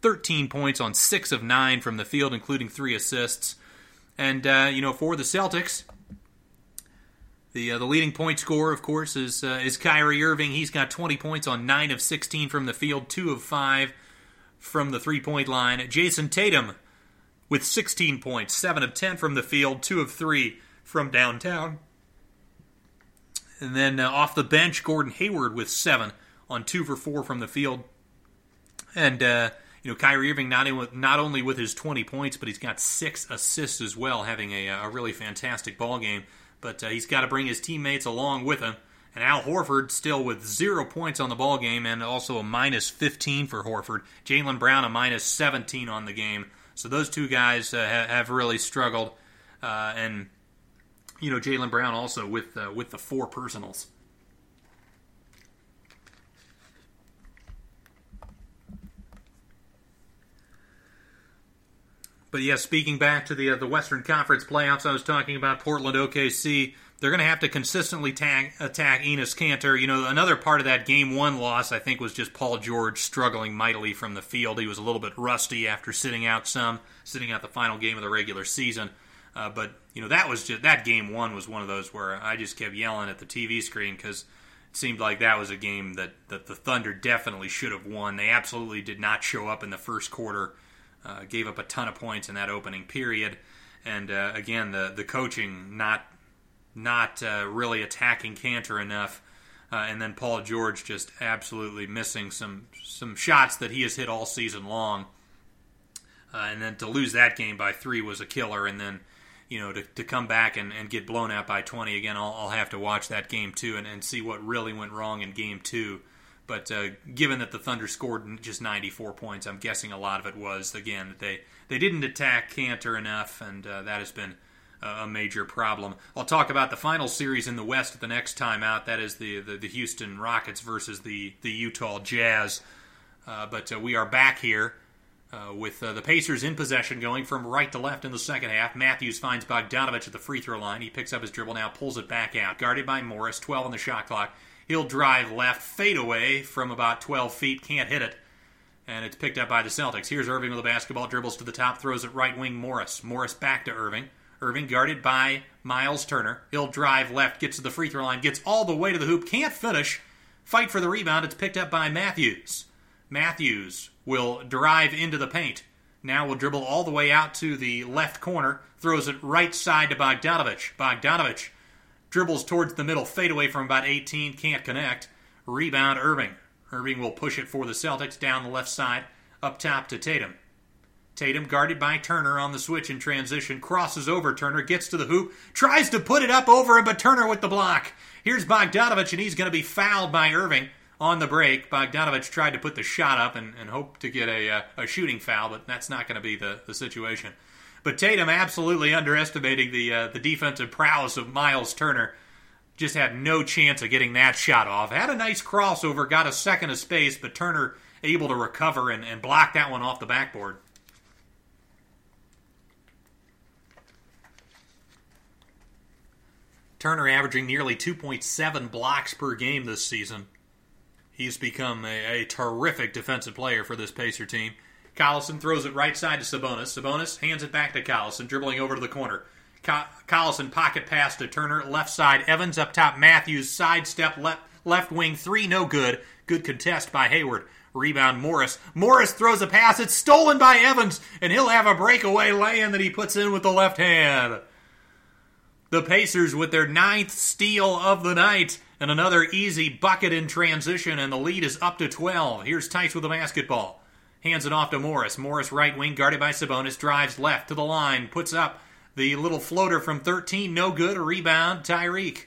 13 points on 6 of 9 from the field, including 3 assists. And, uh, you know, for the Celtics, the uh, the leading point scorer, of course, is uh, is Kyrie Irving. He's got 20 points on 9 of 16 from the field, 2 of 5 from the three point line. Jayson Tatum with 16 points, 7 of 10 from the field, 2 of 3 from downtown. And then uh, off the bench, Gordon Hayward with 7 on 2 for 4 from the field. And, uh, you know, Kyrie Irving not, in, not only with his 20 points, but he's got 6 assists as well, having a, a really fantastic ball game but uh, he's got to bring his teammates along with him. And Al Horford still with zero points on the ball game and also a minus 15 for Horford. Jaylen Brown a minus 17 on the game. So those two guys uh, ha- have really struggled. Uh, and you know Jaylen Brown also with uh, with the four personals. But yeah, speaking back to the uh, the Western Conference playoffs, I was talking about Portland OKC. They're going to have to consistently tag, attack Enes Kanter. You know, another part of that game one loss, I think, was just Paul George struggling mightily from the field. He was a little bit rusty after sitting out some, sitting out the final game of the regular season. Uh, but you know, that was just that game one was one of those where I just kept yelling at the TV screen because it seemed like that was a game that that the Thunder definitely should have won. They absolutely did not show up in the first quarter uh, gave up a ton of points in that opening period, and uh, again the the coaching not not uh, really attacking Kanter enough, uh, and then Paul George just absolutely missing some some shots that he has hit all season long, uh, and then to lose that game by three was a killer, and then. You know, to, to come back and, and get blown out by 20 again, I'll, I'll have to watch that game too and, and see what really went wrong in game two. But uh, given that the Thunder scored just 94 points, I'm guessing a lot of it was again that they they didn't attack Kanter enough, and uh, that has been a major problem. I'll talk about the final series in the West at the next time out. That is the the, the Houston Rockets versus the the Utah Jazz. Uh, but uh, we are back here. Uh, with uh, the Pacers in possession, going from right to left in the second half. Matthews finds Bogdanovich at the free throw line. He picks up his dribble now, pulls it back out. Guarded by Morris, 12 on the shot clock. He'll drive left, fade away from about 12 feet, can't hit it. And it's picked up by the Celtics. Here's Irving with the basketball, dribbles to the top, throws it right wing Morris. Morris back to Irving. Irving guarded by Miles Turner. He'll drive left, gets to the free throw line, gets all the way to the hoop, can't finish. Fight for the rebound. It's picked up by Matthews. Matthews will drive into the paint. Now will dribble all the way out to the left corner, throws it right side to Bogdanovich. Bogdanovich Dribbles towards the middle, fade away from about 18, can't connect. Rebound Irving. Irving will push it for the Celtics down the left side, up top to Tatum. Tatum guarded by Turner on the switch in transition, crosses over Turner, gets to the hoop, tries to put it up over him, but Turner with the block. Here's Bogdanovich, and he's going to be fouled by Irving on the break. Bogdanovich tried to put the shot up and, and hope to get a, uh, a shooting foul, but that's not going to be the, the situation. But Tatum absolutely underestimating the uh, the defensive prowess of Miles Turner. Just had no chance of getting that shot off. Had a nice crossover, got a second of space, but Turner able to recover and, and block that one off the backboard. Turner averaging nearly 2.7 blocks per game this season. He's become a, a terrific defensive player for this Pacer team. Collison throws it right side to Sabonis. Sabonis hands it back to Collison, dribbling over to the corner. Collison pocket pass to Turner, left side. Evans up top. Matthews sidestep left left wing three, no good. Good contest by Hayward. Rebound Morris. Morris throws a pass. It's stolen by Evans, and he'll have a breakaway lay-in that he puts in with the left hand. The Pacers with their ninth steal of the night and another easy bucket in transition, and the lead is up to 12. Here's Theis with the basketball. Hands it off to Morris. Morris right wing guarded by Sabonis. Drives left to the line. Puts up the little floater from 13. No good. Rebound. Tyreke.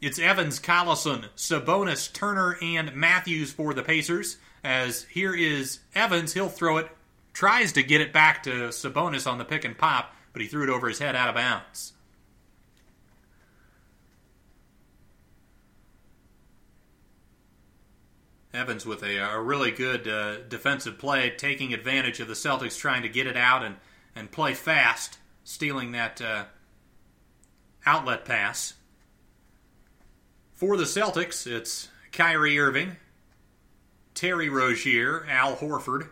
It's Evans, Collison, Sabonis, Turner, and Matthews for the Pacers. As here is Evans. He'll throw it. Tries to get it back to Sabonis on the pick and pop, but he threw it over his head out of bounds. Evans with a, a really good uh, defensive play, taking advantage of the Celtics trying to get it out and, and play fast, stealing that uh, outlet pass. For the Celtics, it's Kyrie Irving, Terry Rozier, Al Horford,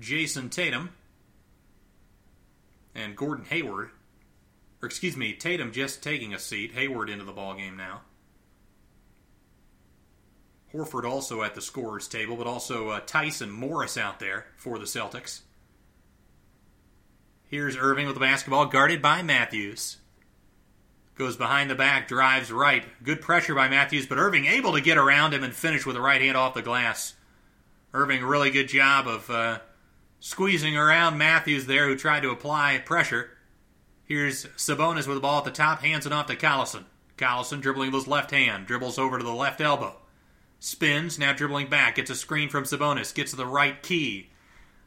Jayson Tatum, and Gordon Hayward. Or excuse me, Tatum just taking a seat. Hayward into the ball game now. Horford also at the scorers table, but also uh, Tyson Morris out there for the Celtics. Here's Irving with the basketball, guarded by Matthews. Goes behind the back, drives right. Good pressure by Matthews, but Irving able to get around him and finish with a right hand off the glass. Irving, really good job of uh, squeezing around Matthews there, who tried to apply pressure. Here's Sabonis with the ball at the top, hands it off to Collison. Collison dribbling with his left hand, dribbles over to the left elbow. Spins, now dribbling back, gets a screen from Sabonis, gets the right key,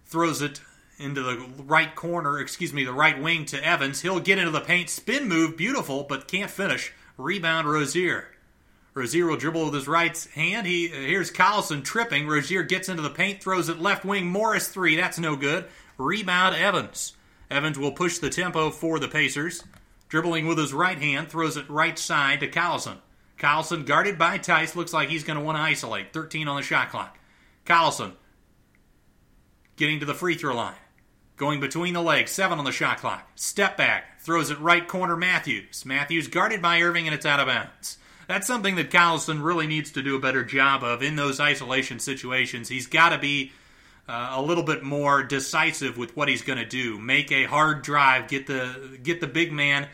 throws it into the right corner, excuse me, the right wing to Evans. He'll get into the paint, spin move, beautiful, but can't finish. Rebound Rozier. Rozier will dribble with his right hand. He here's Collison tripping. Rozier gets into the paint, throws it left wing. Morris three. That's no good. Rebound Evans. Evans will push the tempo for the Pacers. Dribbling with his right hand, throws it right side to Collison. Collison guarded by Theis. Looks like he's going to want to isolate. 13 on the shot clock. Collison getting to the free throw line. Going between the legs. 7 on the shot clock. Step back. Throws it right corner Matthews. Matthews guarded by Irving and it's out of bounds. That's something that Collison really needs to do a better job of in those isolation situations. He's got to be uh, a little bit more decisive with what he's going to do. Make a hard drive, get the get the big man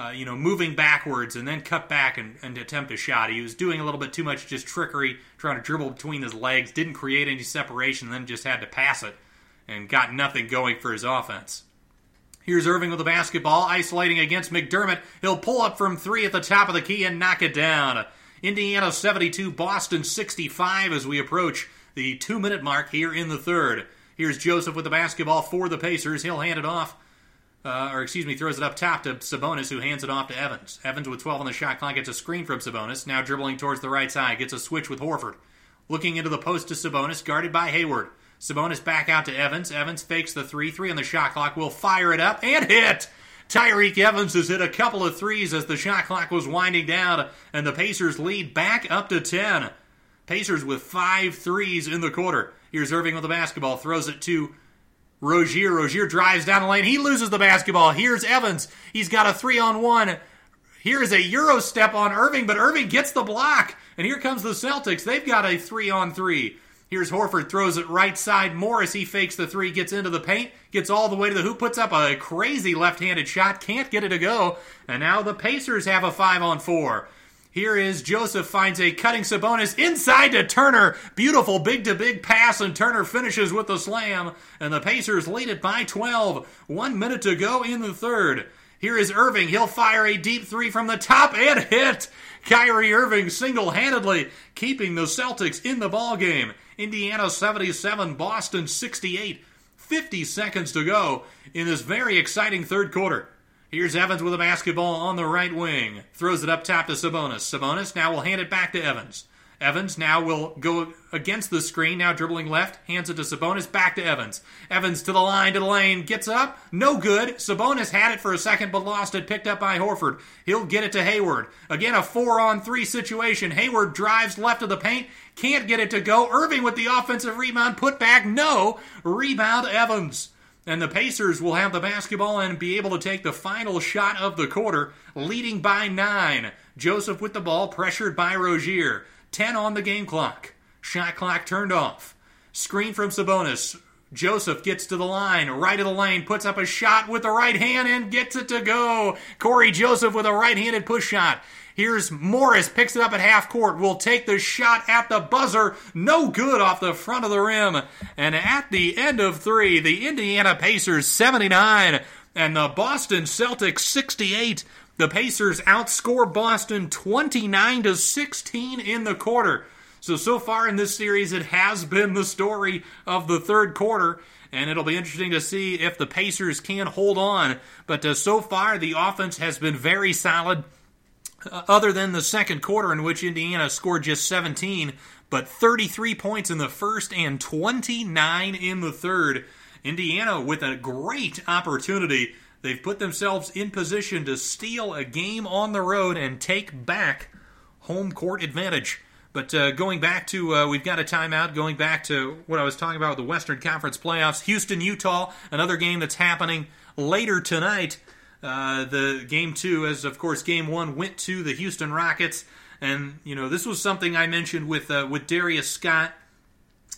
uh, you know, moving backwards and then cut back and, and, attempt a shot. He was doing a little bit too much just trickery, trying to dribble between his legs, didn't create any separation, then just had to pass it and got nothing going for his offense. Here's Irving with the basketball, isolating against McDermott. He'll pull up from three at the top of the key and knock it down. Indiana 72, Boston 65 as we approach the two minute mark here in the third. Here's Joseph with the basketball for the Pacers. He'll hand it off uh, or excuse me, throws it up top to Sabonis, who hands it off to Evans. Evans with 12 on the shot clock gets a screen from Sabonis, now dribbling towards the right side, gets a switch with Horford. Looking into the post to Sabonis, guarded by Hayward. Sabonis back out to Evans. Evans fakes the 3 3 on the shot clock, will fire it up and hit! Tyreke Evans has hit a couple of threes as the shot clock was winding down, and the Pacers lead back up to 10. Pacers with five threes in the quarter. Here's Irving with the basketball, throws it to Rozier. Rozier drives down the lane. He loses the basketball. Here's Evans. He's got a three on one. Here is a Euro step on Irving, but Irving gets the block. And here comes the Celtics. They've got a three on three. Here's Horford, throws it right side. Morris, he fakes the three, gets into the paint, gets all the way to the hoop, puts up a crazy left handed shot, can't get it to go. And now the Pacers have a five on four. Here is Joseph finds a cutting Sabonis inside to Turner. Beautiful big to big pass, and Turner finishes with the slam. And the Pacers lead it by 12. One minute to go in the third. Here is Irving. He'll fire a deep three from the top and hit. Kyrie Irving single handedly keeping the Celtics in the ball game. Indiana 77, Boston 68. 50 seconds to go in this very exciting third quarter. Here's Evans with a basketball on the right wing. Throws it up top to Sabonis. Sabonis now will hand it back to Evans. Evans now will go against the screen, now dribbling left, hands it to Sabonis, back to Evans. Evans to the line, to the lane, gets up, no good. Sabonis had it for a second but lost it, picked up by Horford. He'll get it to Hayward. Again, a four on three situation. Hayward drives left of the paint, can't get it to go. Irving with the offensive rebound, put back, no. Rebound Evans and the Pacers will have the basketball and be able to take the final shot of the quarter, leading by nine. Joseph with the ball, pressured by Rozier. 10 on the game clock. Shot clock turned off. Screen from Sabonis. Joseph gets to the line, right of the lane, puts up a shot with the right hand and gets it to go. Cory Joseph with a right handed push shot. Here's Morris, picks it up at half court, will take the shot at the buzzer. No good off the front of the rim. And at the end of three, the Indiana Pacers 79 and the Boston Celtics 68. The Pacers outscore Boston 29 to 16 in the quarter. So, so far in this series, it has been the story of the third quarter, and it'll be interesting to see if the Pacers can hold on. But uh, so far, the offense has been very solid, other than the second quarter, in which Indiana scored just 17, but 33 points in the first and 29 in the third. Indiana with a great opportunity. They've put themselves in position to steal a game on the road and take back home court advantage. But uh, going back to, uh, we've got a timeout. Going back to what I was talking about with the Western Conference playoffs, Houston, Utah, another game that's happening later tonight. Uh, the game two, as of course game one went to the Houston Rockets, and you know this was something I mentioned with uh, with Darius Scott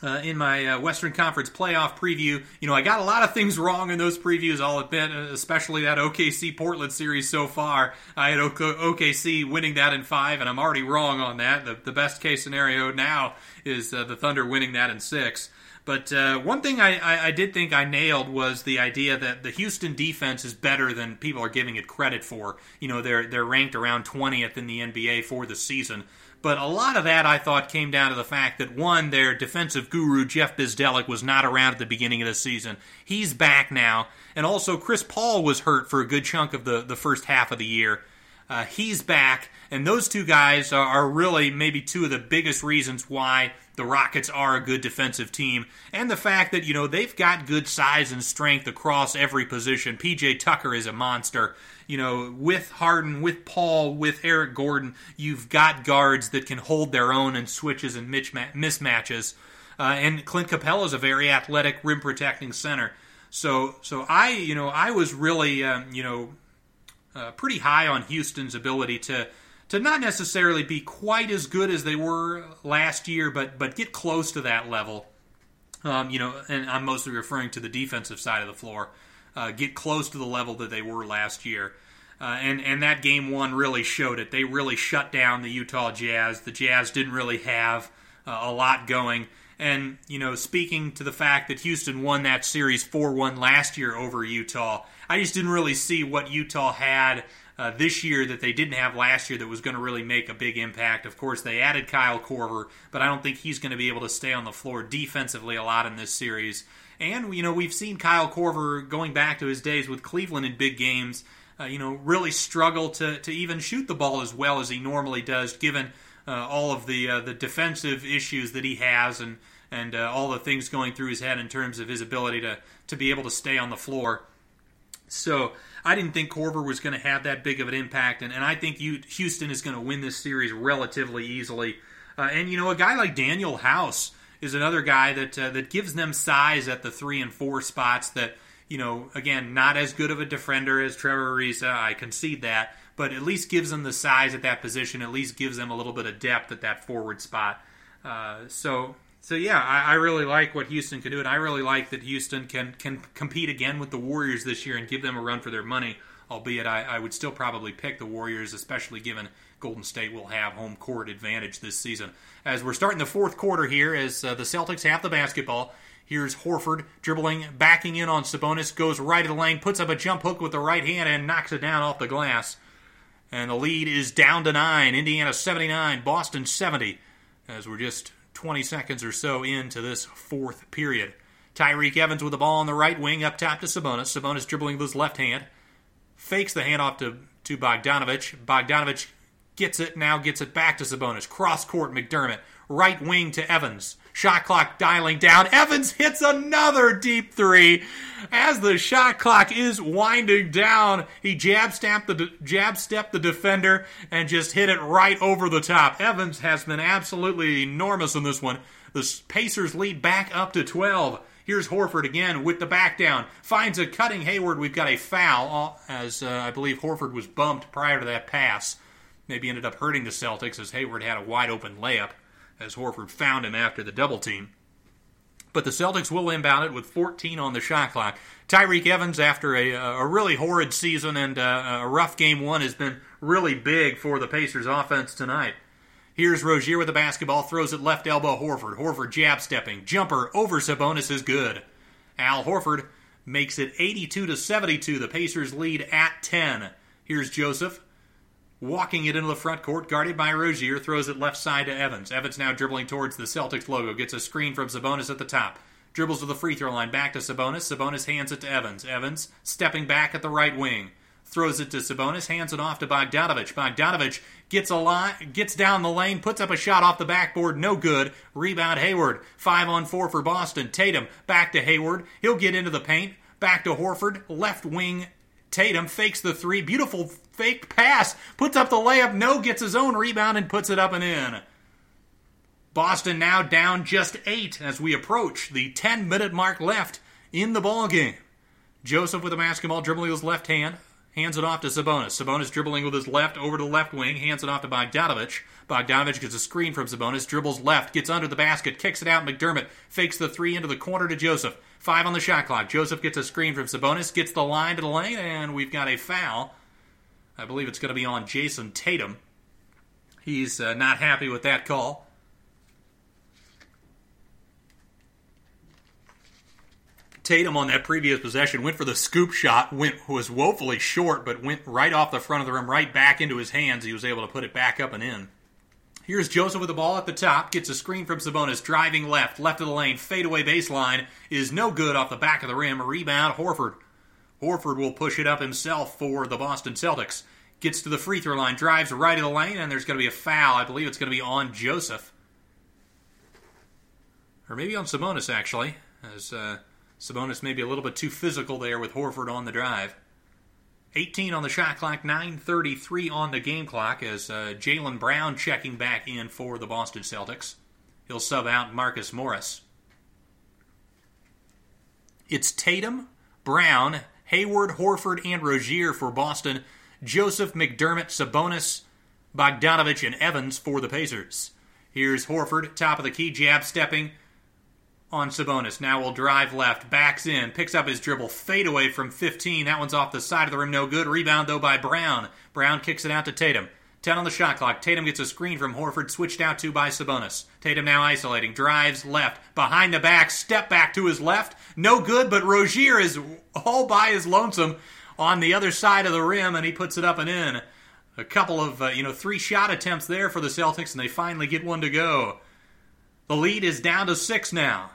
uh, in my uh, Western Conference playoff preview. You know, I got a lot of things wrong in those previews, I'll admit, uh, especially that OKC Portland series so far. I had OKC winning that in five, and I'm already wrong on that. The, the best case scenario now is the Thunder winning that in six. But uh, one thing I, I, I, did think I nailed was the idea that the Houston defense is better than people are giving it credit for. You know, they're they're ranked around 20th in the NBA for the season. But a lot of that I thought came down to the fact that one, their defensive guru Jeff Bzdelik was not around at the beginning of the season. He's back now, and also Chris Paul was hurt for a good chunk of the the first half of the year. Uh, he's back, and those two guys are, are really maybe two of the biggest reasons why the Rockets are a good defensive team, and the fact that you know they've got good size and strength across every position. PJ Tucker is a monster you know, with Harden, with Paul, with Eric Gordon, you've got guards that can hold their own in switches and mismatches. Uh, and Clint Capela is a very athletic rim protecting center. So, so I, you know, I was really, um, you know, uh, pretty high on Houston's ability to to not necessarily be quite as good as they were last year, but but get close to that level. Um, you know, and I'm mostly referring to the defensive side of the floor uh, get close to the level that they were last year. Uh, and and that game one really showed it. They really shut down the Utah Jazz. The Jazz didn't really have uh, a lot going. And you know, speaking to the fact that Houston won that series four one last year over Utah, I just didn't really see what Utah had uh, this year that they didn't have last year that was going to really make a big impact. Of course, they added Kyle Korver, but I don't think he's going to be able to stay on the floor defensively a lot in this series. And, you know, we've seen Kyle Korver going back to his days with Cleveland in big games, uh, you know, really struggle to, to even shoot the ball as well as he normally does, given uh, all of the uh, the defensive issues that he has and and uh, all the things going through his head in terms of his ability to, to be able to stay on the floor. So I didn't think Korver was going to have that big of an impact, and, and I think you, Houston is going to win this series relatively easily. Uh, and, you know, a guy like Danuel House is another guy that uh, that gives them size at the three and four spots. That you know, again, not as good of a defender as Trevor Ariza. I concede that, but at least gives them the size at that position. At least gives them a little bit of depth at that forward spot. Uh, so. So yeah, I, I, really like what Houston can do, and I really like that Houston can can compete again with the Warriors this year and give them a run for their money. Albeit, I, I would still probably pick the Warriors, especially given Golden State will have home court advantage this season. As we're starting the fourth quarter here, as uh, the Celtics have the basketball, here's Horford dribbling, backing in on Sabonis, goes right of the lane, puts up a jump hook with the right hand, and knocks it down off the glass. And the lead is down to nine. Indiana 79, Boston 70, as we're just 20 seconds or so into this fourth period. Tyreke Evans with the ball on the right wing up top to Sabonis. Sabonis dribbling with his left hand. Fakes the handoff to, to Bogdanovich. Bogdanovich Gets it, now gets it back to Sabonis. Cross court, McDermott. Right wing to Evans. Shot clock dialing down. Evans hits another deep three. As the shot clock is winding down, he jab stamped the jab stepped the defender and just hit it right over the top. Evans has been absolutely enormous in this one. The Pacers lead back up to 12. Here's Horford again with the back down. Finds a cutting Hayward. We've got a foul, uh, as uh, I believe Horford was bumped prior to that pass maybe ended up hurting the Celtics as Hayward had a wide open layup as Horford found him after the double team. But the Celtics will inbound it with 14 on the shot clock. Tyreke Evans, after a, a really horrid season and uh, a rough game one, has been really big for the Pacers offense tonight. Here's Rozier with the basketball, throws it left elbow Horford. Horford jab stepping, jumper over Sabonis is good. Al Horford makes it 82 to 72. The Pacers lead at 10. Here's Joseph walking it into the front court, guarded by Rozier, throws it left side to Evans. Evans now dribbling towards the Celtics logo, gets a screen from Sabonis at the top. Dribbles to the free throw line, back to Sabonis. Sabonis hands it to Evans. Evans stepping back at the right wing. Throws it to Sabonis, hands it off to Bogdanovich. Bogdanovich gets a line, gets down the lane, puts up a shot off the backboard, no good. Rebound Hayward. Five on four for Boston. Tatum back to Hayward. He'll get into the paint. Back to Horford. Left wing Tatum fakes the three. Beautiful fake pass. Puts up the layup. No gets his own rebound and puts it up and in. Boston now down just eight as we approach the 10 minute mark left in the ball game. Joseph with the basketball, dribbling with his left hand, hands it off to Sabonis. Sabonis dribbling with his left over to the left wing, hands it off to Bogdanovich. Bogdanovich gets a screen from Sabonis, dribbles left, gets under the basket, kicks it out. McDermott fakes the three into the corner to Joseph. Five on the shot clock. Joseph gets a screen from Sabonis, gets the line to the lane, and we've got a foul. I believe it's going to be on Jayson Tatum. He's uh, not happy with that call. Tatum on that previous possession went for the scoop shot, went was woefully short, but went right off the front of the rim, right back into his hands. He was able to put it back up and in. Here's Joseph with the ball at the top, gets a screen from Sabonis, driving left, left of the lane, fadeaway baseline is no good off the back of the rim. Rebound Horford. Horford will push it up himself for the Boston Celtics. Gets to the free throw line, drives right of the lane, and there's going to be a foul. I believe it's going to be on Joseph. Or maybe on Sabonis, actually, as uh, Sabonis may be a little bit too physical there with Horford on the drive. 18 on the shot clock, 9.33 on the game clock as uh, Jaylen Brown checking back in for the Boston Celtics. He'll sub out Marcus Morris. It's Tatum, Brown, Hayward, Horford, and Rozier for Boston. Joseph, McDermott, Sabonis, Bogdanovich, and Evans for the Pacers. Here's Horford, top of the key, jab stepping on Sabonis. Now will drive left, backs in, picks up his dribble, fade away from 15. That one's off the side of the rim, no good. Rebound though by Brown. Brown kicks it out to Tatum. 10 on the shot clock. Tatum gets a screen from Horford, switched out to by Sabonis. Tatum now isolating, drives left, behind the back, step back to his left. No good, but Rozier is all by his lonesome on the other side of the rim, and he puts it up and in. A couple of, uh, you know, three shot attempts there for the Celtics, and they finally get one to go. The lead is down to six now.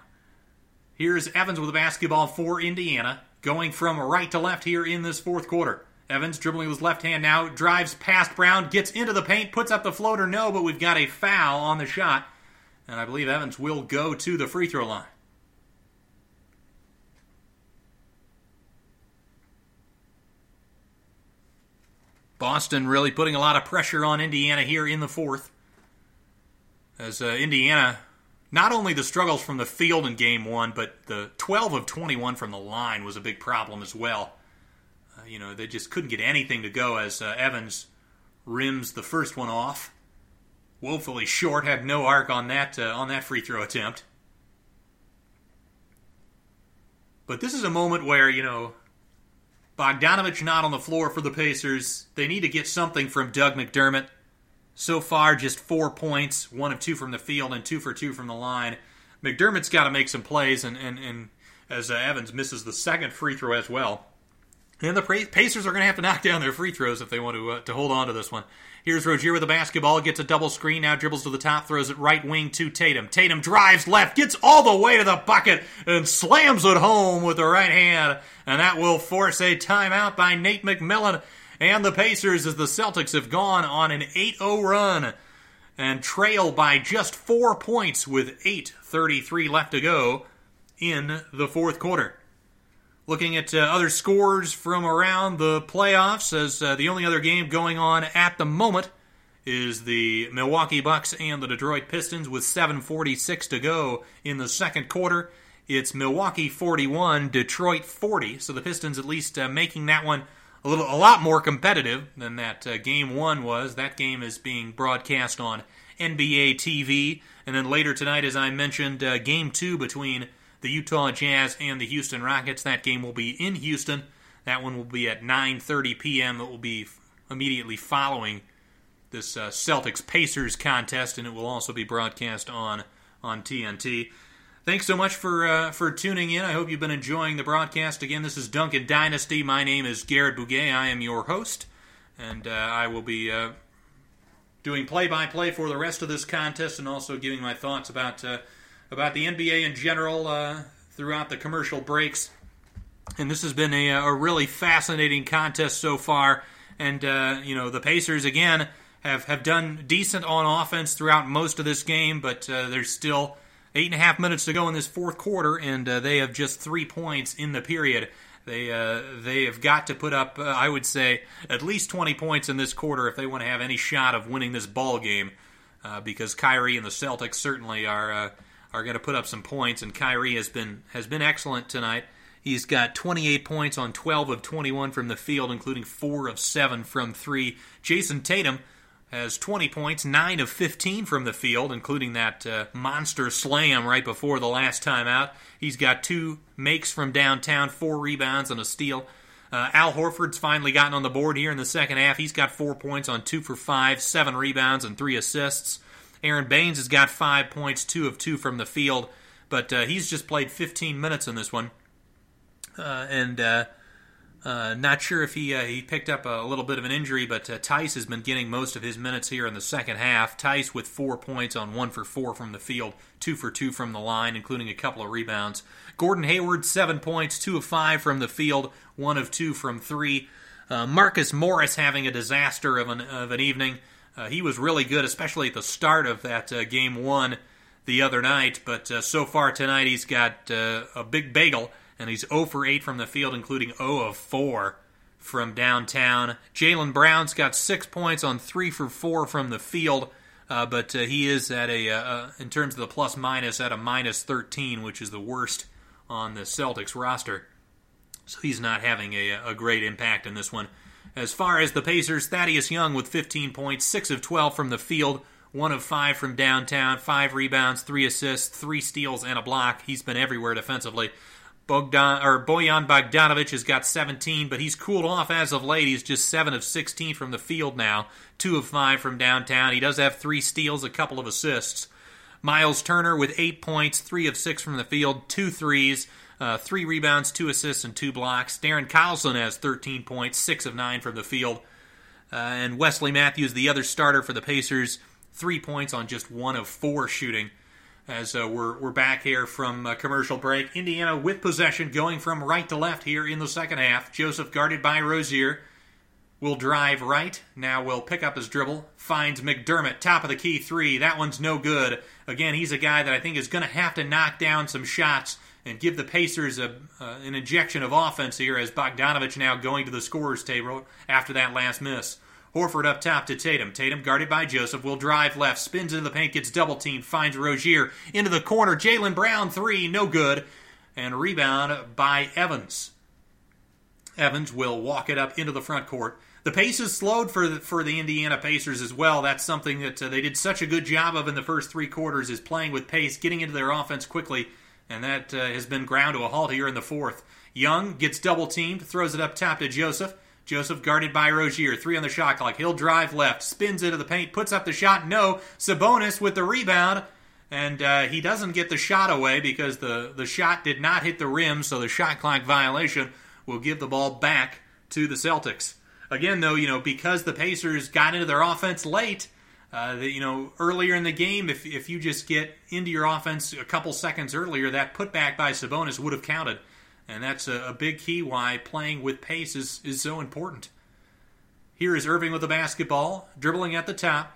Here's Evans with the basketball for Indiana, going from right to left here in this fourth quarter. Evans dribbling with his left hand now, drives past Brown, gets into the paint, puts up the floater. No, but we've got a foul on the shot. And I believe Evans will go to the free throw line. Boston really putting a lot of pressure on Indiana here in the fourth. As uh, Indiana not only the struggles from the field in game one, but the 12 of 21 from the line was a big problem as well. Uh, you know, they just couldn't get anything to go as uh, Evans rims the first one off. Woefully short, had no arc on that uh, on that free throw attempt. But this is a moment where you know Bogdanovich not on the floor for the Pacers. They need to get something from Doug McDermott. So far, just four points, one of two from the field and two for two from the line. McDermott's got to make some plays, and, and, and as uh, Evans misses the second free throw as well. And the Pacers are going to have to knock down their free throws if they want to uh, to hold on to this one. Here's Rozier with the basketball, gets a double screen, now dribbles to the top, throws it right wing to Tatum. Tatum drives left, gets all the way to the bucket, and slams it home with the right hand. And that will force a timeout by Nate McMillan and the Pacers as the Celtics have gone on an 8 0 run and trail by just four points with 8.33 left to go in the fourth quarter. Looking at uh, other scores from around the playoffs, as uh, the only other game going on at the moment is the Milwaukee Bucks and the Detroit Pistons with 7:46 to go in the second quarter. It's Milwaukee 41, Detroit 40. So the Pistons at least uh, making that one a little, a lot more competitive than that uh, game one was. That game is being broadcast on NBA TV. And then later tonight, as I mentioned, uh, game two between the Utah Jazz and the Houston Rockets. That game will be in Houston. That one will be at 9:30 p.m. It will be immediately following this uh, Celtics Pacers contest, and it will also be broadcast on on TNT. Thanks so much for uh, for tuning in. I hope you've been enjoying the broadcast. Again, this is Duncan Dynasty. My name is Garrett Bouguet. I am your host, and uh, I will be uh, doing play-by-play for the rest of this contest, and also giving my thoughts about uh, about the NBA in general uh, throughout the commercial breaks. And this has been a, a really fascinating contest so far. And uh, you know, the Pacers again have have done decent on offense throughout most of this game, but uh, there's still eight and a half minutes to go in this fourth quarter, and uh, they have just three points in the period. They uh, they have got to put up, uh, I would say, at least 20 points in this quarter if they want to have any shot of winning this ball game, uh, because Kyrie and the Celtics certainly are uh, are going to put up some points, and Kyrie has been has been excellent tonight. He's got 28 points on 12 of 21 from the field, including four of seven from three. Jayson Tatum has 20 points, 9 of 15 from the field, including that uh, monster slam right before the last timeout. He's got two makes from downtown, four rebounds, and a steal. Uh, Al Horford's finally gotten on the board here in the second half. He's got four points on two for five, seven rebounds, and three assists. Aron Baynes has got five points, two of two from the field, but uh, he's just played 15 minutes in this one. Uh, and uh, uh, not sure if he uh, he picked up a little bit of an injury, but uh, Theis has been getting most of his minutes here in the second half. Theis with four points on one for four from the field, two for two from the line, including a couple of rebounds. Gordon Hayward seven points, two of five from the field, one of two from three. Marcus Morris having a disaster of an of an evening. Uh, he was really good, especially at the start of that uh, game one the other night. But so far tonight, he's got a big bagel and he's 0 for 8 from the field, including 0 of 4 from downtown. Jaylen Brown's got six points on 3 for 4 from the field, uh, but uh, he is at a, uh, uh, in terms of the plus minus, at a minus 13, which is the worst on the Celtics roster. So he's not having a, a great impact in this one. As far as the Pacers, Thaddeus Young with 15 points, 6 of 12 from the field, 1 of 5 from downtown, 5 rebounds, 3 assists, 3 steals, and a block. He's been everywhere defensively. Bogdan or Bojan Bogdanovich has got 17, but he's cooled off as of late. He's just 7 of 16 from the field now, 2 of 5 from downtown. He does have 3 steals, a couple of assists. Miles Turner with 8 points, 3 of 6 from the field, 2 threes, uh, 3 rebounds, 2 assists, and 2 blocks. Darren Collison has 13 points, 6 of 9 from the field. Uh, and Wesley Matthews, the other starter for the Pacers, 3 points on just 1 of 4 shooting as uh, we're, we're back here from commercial break. Indiana with possession going from right to left here in the second half. Joseph guarded by Rozier will drive right. Now will pick up his dribble. Finds McDermott, top of the key three. That one's no good. Again, he's a guy that I think is going to have to knock down some shots and give the Pacers a, uh, an injection of offense here as Bogdanovich now going to the scorer's table after that last miss. Horford up top to Tatum. Tatum guarded by Joseph will drive left, spins into the paint, gets double teamed, finds Rozier into the corner. Jaylen Brown three, no good, and rebound by Evans. Evans will walk it up into the front court. The pace is slowed for the, for the Indiana Pacers as well. That's something that uh, they did such a good job of in the first three quarters is playing with pace, getting into their offense quickly, and that uh, has been ground to a halt here in the fourth. Young gets double teamed, throws it up top to Joseph. Joseph guarded by Rozier. Three on the shot clock. He'll drive left, spins into the paint, puts up the shot. No. Sabonis with the rebound. And uh, he doesn't get the shot away because the, the shot did not hit the rim, so the shot clock violation will give the ball back to the Celtics. Again, though, you know, because the Pacers got into their offense late, uh, the, you know, earlier in the game, if, if you just get into your offense a couple seconds earlier, that putback by Sabonis would have counted. And that's a, a big key why playing with pace is, is so important. Here is Irving with the basketball, dribbling at the top.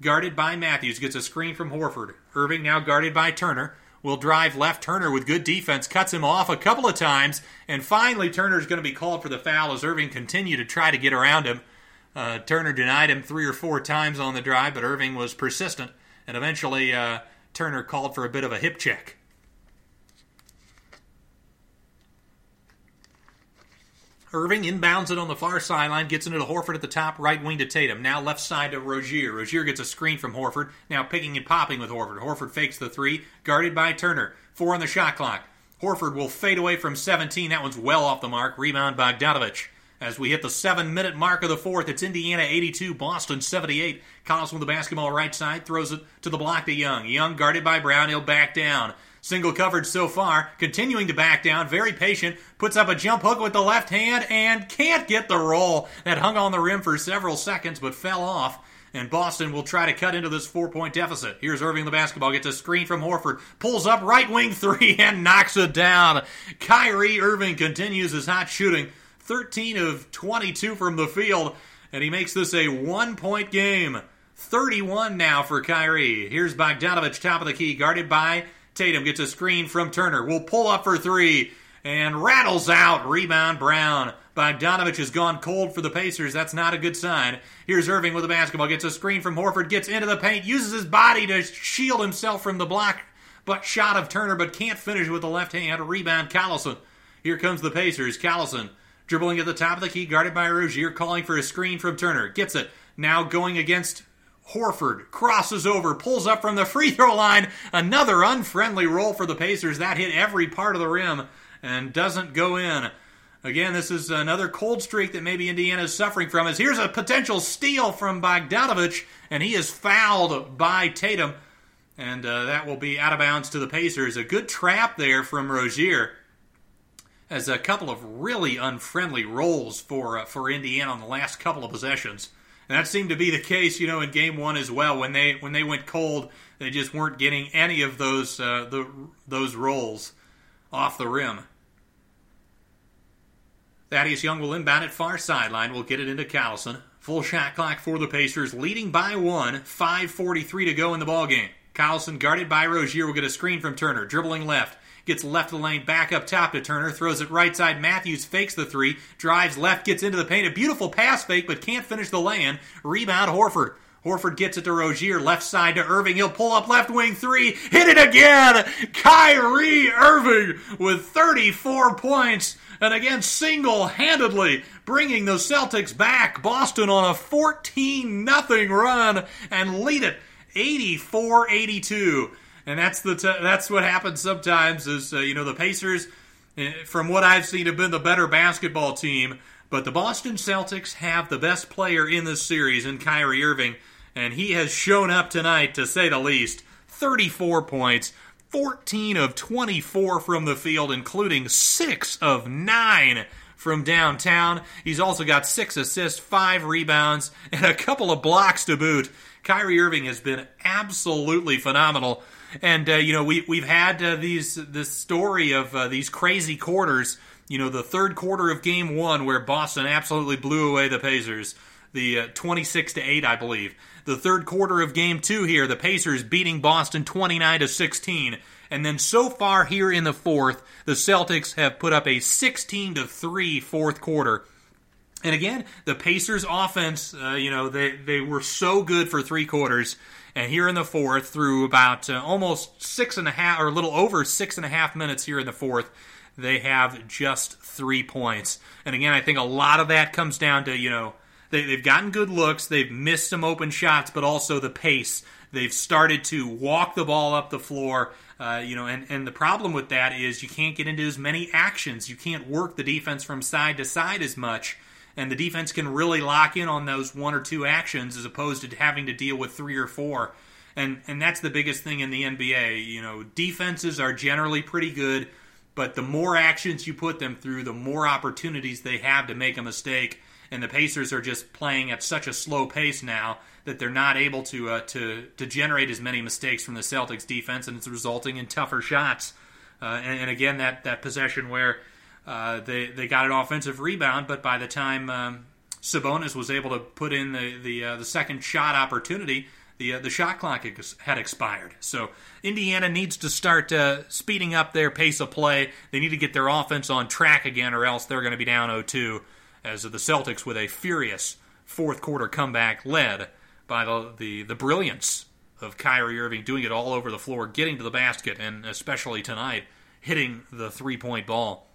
Guarded by Matthews, gets a screen from Horford. Irving now guarded by Turner. Will drive left. Turner with good defense cuts him off a couple of times, and finally Turner is going to be called for the foul as Irving continued to try to get around him. Uh, Turner denied him three or four times on the drive, but Irving was persistent, and eventually uh, Turner called for a bit of a hip check. Irving inbounds it on the far sideline, gets into Horford at the top, right wing to Tatum. Now left side to Rozier. Rozier gets a screen from Horford. Now picking and popping with Horford. Horford fakes the three, guarded by Turner. Four on the shot clock. Horford will fade away from 17. That one's well off the mark. Rebound Bogdanovich. As we hit the seven minute mark of the fourth, it's Indiana 82, Boston 78. Collison with the basketball right side, throws it to the block to Young. Young guarded by Brown, he'll back down. Single coverage so far, continuing to back down, very patient, puts up a jump hook with the left hand and can't get the roll that hung on the rim for several seconds but fell off. And Boston will try to cut into this four point deficit. Here's Irving the basketball, gets a screen from Horford, pulls up right wing three and knocks it down. Kyrie Irving continues his hot shooting, 13 of 22 from the field, and he makes this a one point game. 31 now for Kyrie. Here's Bogdanovich, top of the key, guarded by Tatum gets a screen from Turner. Will pull up for three and rattles out. Rebound Brown. Bogdanovich has gone cold for the Pacers. That's not a good sign. Here's Irving with the basketball. Gets a screen from Horford. Gets into the paint. Uses his body to shield himself from the block but shot of Turner, but can't finish with the left hand. Rebound Collison. Here comes the Pacers. Collison dribbling at the top of the key, guarded by Rozier, calling for a screen from Turner. Gets it. Now going against Horford crosses over, pulls up from the free throw line. Another unfriendly roll for the Pacers. That hit every part of the rim and doesn't go in. Again, this is another cold streak that maybe Indiana is suffering from. As here's a potential steal from Bogdanovich, and he is fouled by Tatum, and uh, that will be out of bounds to the Pacers. A good trap there from Rozier, as a couple of really unfriendly rolls for uh, for Indiana on the last couple of possessions. And that seemed to be the case, you know, in game one as well. When they when they went cold, they just weren't getting any of those uh, the those rolls off the rim. Thaddeus Young will inbound it far sideline. We'll get it into Collison. Full shot clock for the Pacers, leading by one. 5:43 to go in the ball game. Collison guarded by Rozier will get a screen from Turner, dribbling left. Gets left of the lane, back up top to Turner, throws it right side. Matthews fakes the three, drives left, gets into the paint. A beautiful pass fake, but can't finish the lay-in. Rebound Horford. Horford gets it to Rozier, left side to Irving. He'll pull up left wing three, hit it again. Kyrie Irving with 34 points, and again single handedly bringing the Celtics back. Boston on a 14 0 run and lead it 84 82 and that's the t- that's what happens sometimes. Is uh, you know the Pacers, eh, from what I've seen, have been the better basketball team, but the Boston Celtics have the best player in this series in Kyrie Irving, and he has shown up tonight to say the least. Thirty-four points. 14 of 24 from the field, including 6 of 9 from downtown. He's also got 6 assists, 5 rebounds, and a couple of blocks to boot. Kyrie Irving has been absolutely phenomenal. And uh, you know we we've had uh, these this story of uh, these crazy quarters. You know the third quarter of Game One where Boston absolutely blew away the Pacers, the uh, twenty six to eight, I believe. The third quarter of Game Two here, the Pacers beating Boston twenty nine to sixteen. And then so far here in the fourth, the Celtics have put up a 16 to 3 fourth quarter. And again, the Pacers offense, uh, you know, they, they were so good for three quarters. And here in the fourth, through about uh, almost six and a half, or a little over six and a half minutes here in the fourth, they have just three points. And again, I think a lot of that comes down to, you know, they, have gotten good looks, they've missed some open shots, but also the pace. They've started to walk the ball up the floor. Uh, you know, and, and the problem with that is you can't get into as many actions. You can't work the defense from side to side as much and the defense can really lock in on those one or two actions as opposed to having to deal with three or four. And and that's the biggest thing in the NBA. You know, defenses are generally pretty good, but the more actions you put them through, the more opportunities they have to make a mistake. And the Pacers are just playing at such a slow pace now that they're not able to uh, to to generate as many mistakes from the Celtics defense, and it's resulting in tougher shots. Uh, and, and, again, that that possession where uh, they they got an offensive rebound, but by the time um, Sabonis was able to put in the the, uh, the second shot opportunity, the uh, the shot clock had expired. So Indiana needs to start uh, speeding up their pace of play. They need to get their offense on track again, or else they're going to be down 0-2 as the Celtics with a furious fourth quarter comeback led by the, the the brilliance of Kyrie Irving doing it all over the floor, getting to the basket, and especially tonight hitting the three point ball.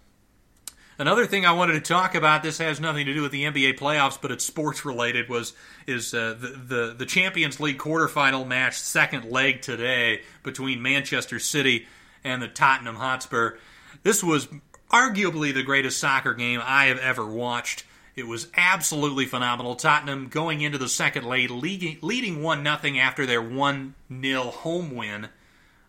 Another thing I wanted to talk about. This has nothing to do with the NBA playoffs, but it's sports related. Was is uh, the, the the Champions League quarterfinal match, second leg today between Manchester City and the Tottenham Hotspur. This was arguably the greatest soccer game I have ever watched. It was absolutely phenomenal. Tottenham going into the second leg, leading, leading 1 0 after their 1 0 home win.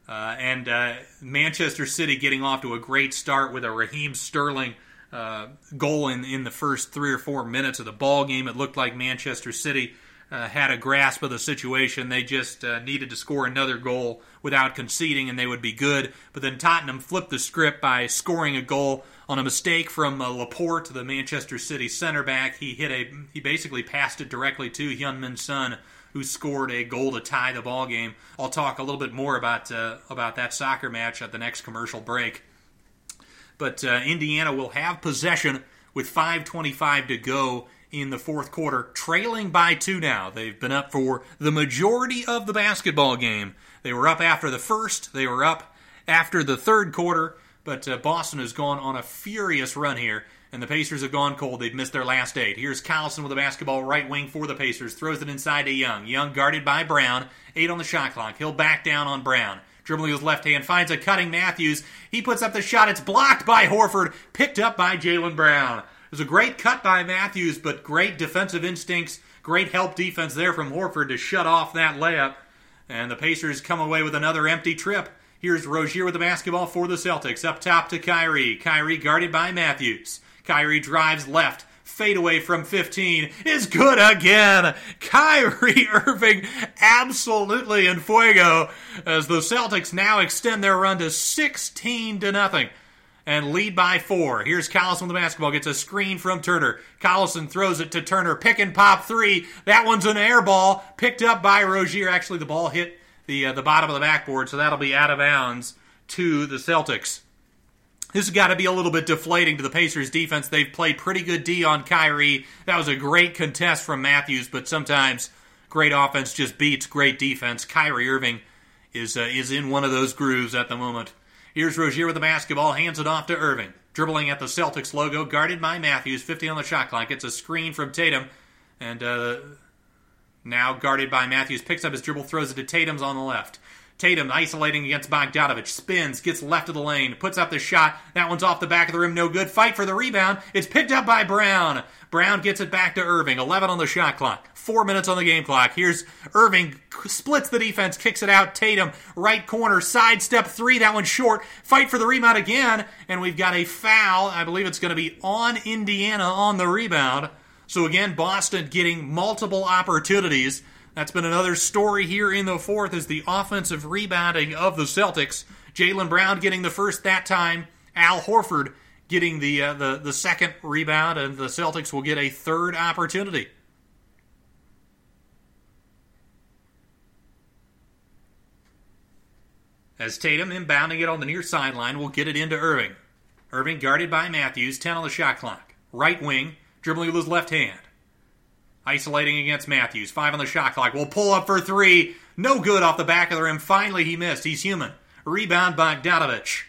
Uh, and uh, Manchester City getting off to a great start with a Raheem Sterling uh, goal in, in the first three or four minutes of the ball game. It looked like Manchester City uh, had a grasp of the situation. They just uh, needed to score another goal without conceding, and they would be good. But then Tottenham flipped the script by scoring a goal on a mistake from uh, Laporte, the Manchester City center back. He hit a he basically passed it directly to Heung-min Son, who scored a goal to tie the ball game. I'll talk a little bit more about uh, about that soccer match at the next commercial break. But uh, Indiana will have possession with 5:25 to go in the fourth quarter, trailing by two now. They've been up for the majority of the basketball game. They were up after the first, they were up after the third quarter, but uh, Boston has gone on a furious run here, and the Pacers have gone cold. They've missed their last eight. Here's Collison with a basketball right wing for the Pacers, throws it inside to Young. Young guarded by Brown, eight on the shot clock. He'll back down on Brown dribbling his left hand, finds a cutting Matthews. He puts up the shot. It's blocked by Horford, picked up by Jaylen Brown. It was a great cut by Matthews, but great defensive instincts, great help defense there from Horford to shut off that layup. And the Pacers come away with another empty trip. Here's Rozier with the basketball for the Celtics. Up top to Kyrie. Kyrie guarded by Matthews. Kyrie drives left fadeaway from 15 is good again. Kyrie Irving absolutely in fuego as the Celtics now extend their run to 16 to nothing and lead by four. Here's Collison with the basketball, gets a screen from Turner. Collison throws it to Turner, pick and pop three. That one's an air ball, picked up by Rozier. Actually, the ball hit the uh, the bottom of the backboard, so that'll be out of bounds to the Celtics. This has got to be a little bit deflating to the Pacers defense. They've played pretty good D on Kyrie. That was a great contest from Matthews, but sometimes great offense just beats great defense. Kyrie Irving is uh, is in one of those grooves at the moment. Here's Rozier with the basketball, hands it off to Irving. Dribbling at the Celtics logo, guarded by Matthews, 50 on the shot clock. It's a screen from Tatum, and uh, now guarded by Matthews. Picks up his dribble, throws it to Tatum's on the left. Tatum isolating against Bogdanovich, spins, gets left of the lane, puts up the shot. That one's off the back of the rim, no good. Fight for the rebound. It's picked up by Brown. Brown gets it back to Irving. 11 on the shot clock. Four minutes on the game clock. Here's Irving, splits the defense, kicks it out. Tatum, right corner, sidestep three. That one's short. Fight for the rebound again. And we've got a foul. I believe it's going to be on Indiana on the rebound. So again, Boston getting multiple opportunities that's been another story here in the fourth is the offensive rebounding of the Celtics. Jaylen Brown getting the first that time. Al Horford getting the, uh, the the second rebound, and the Celtics will get a third opportunity. As Tatum inbounding it on the near sideline will get it into Irving. Irving guarded by Matthews, 10 on the shot clock. Right wing, dribbling with his left hand. Isolating against Matthews. Five on the shot clock. Will pull up for three. No good off the back of the rim. Finally, he missed. He's human. Rebound by Bogdanovich.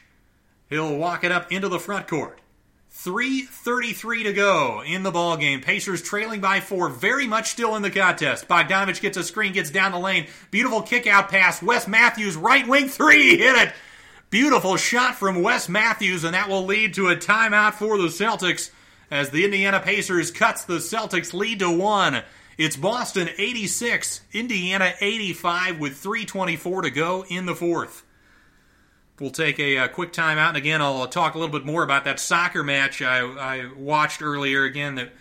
He'll walk it up into the front court. 3.33 to go in the ball game. Pacers trailing by four, very much still in the contest. Bogdanovich gets a screen, gets down the lane. Beautiful kick out pass. Wes Matthews, right wing three, hit it. Beautiful shot from Wes Matthews, and that will lead to a timeout for the Celtics as the Indiana Pacers cuts the Celtics lead to one. It's Boston 86, Indiana 85 with 324 to go in the fourth. We'll take a, a quick timeout, and again, I'll talk a little bit more about that soccer match I, I watched earlier. Again, that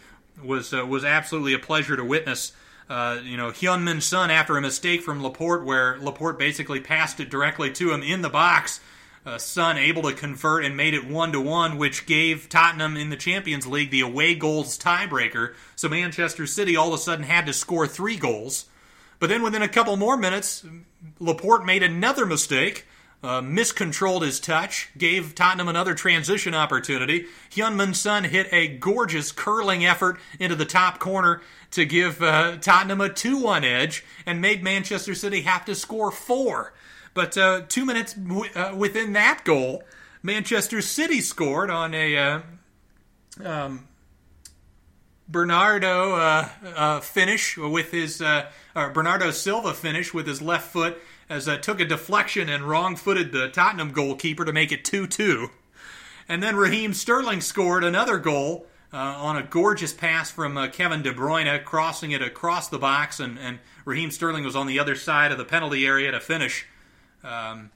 was uh, was absolutely a pleasure to witness. Uh, you know, Heung-min Son after a mistake from Laporte, where Laporte basically passed it directly to him in the box uh, Son able to convert and made it one to one, which gave Tottenham in the Champions League the away goals tiebreaker. So Manchester City all of a sudden had to score three goals. But then within a couple more minutes, Laporte made another mistake. Uh, miscontrolled his touch, gave Tottenham another transition opportunity. Heung-min Son hit a gorgeous curling effort into the top corner to give uh, Tottenham a 2 1 edge and made Manchester City have to score four. But uh, two minutes w- uh, within that goal, Manchester City scored on a uh, um, Bernardo uh, uh, finish with his uh, or Bernardo Silva finish with his left foot as took a deflection and wrong-footed the Tottenham goalkeeper to make it 2-2. And then Raheem Sterling scored another goal uh, on a gorgeous pass from uh, Kevin De Bruyne, crossing it across the box, and, and Raheem Sterling was on the other side of the penalty area to finish um,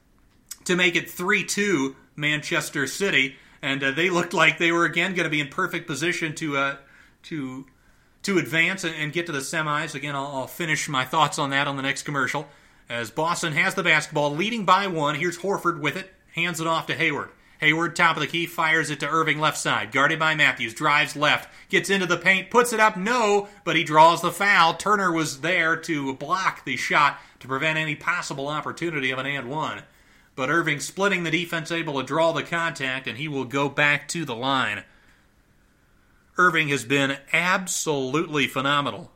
to make it 3 2 Manchester City. And uh, they looked like they were again going to be in perfect position to uh, to to advance and, and, get to the semis. Again, I'll, I'll finish my thoughts on that on the next commercial. As Boston has the basketball, leading by one. Here's Horford with it, hands it off to Hayward. Hayward, top of the key, fires it to Irving left side. Guarded by Matthews, drives left, gets into the paint, puts it up, no, but he draws the foul. Turner was there to block the shot to prevent any possible opportunity of an and one. But Irving splitting the defense, able to draw the contact, and he will go back to the line. Irving has been absolutely phenomenal.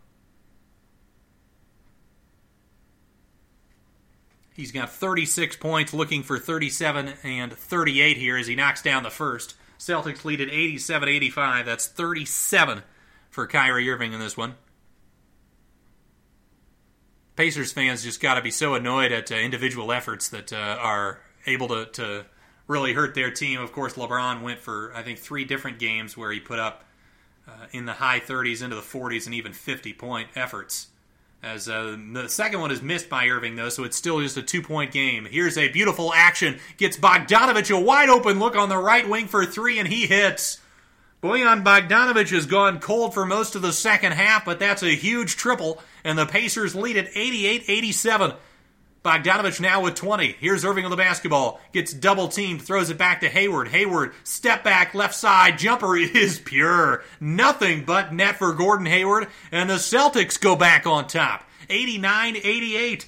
He's got 36 points, looking for 37 and 38 here as he knocks down the first. Celtics lead at 87 85. That's 37 for Kyrie Irving in this one. Pacers fans just got to be so annoyed at uh, individual efforts that uh, are able to, to really hurt their team. Of course, LeBron went for, I think, three different games where he put up uh, in the high 30s into the 40s and even 50 point efforts. As uh, the second one is missed by Irving, though, so it's still just a two point game. Here's a beautiful action. Gets Bogdanovich a wide open look on the right wing for three, and he hits. Bojan Bogdanovich has gone cold for most of the second half, but that's a huge triple, and the Pacers lead at 88 87. Bogdanovich now with 20. Here's Irving on the basketball. Gets double teamed, throws it back to Hayward. Hayward, step back, left side, jumper is pure. Nothing but net for Gordon Hayward, and the Celtics go back on top. 89 88.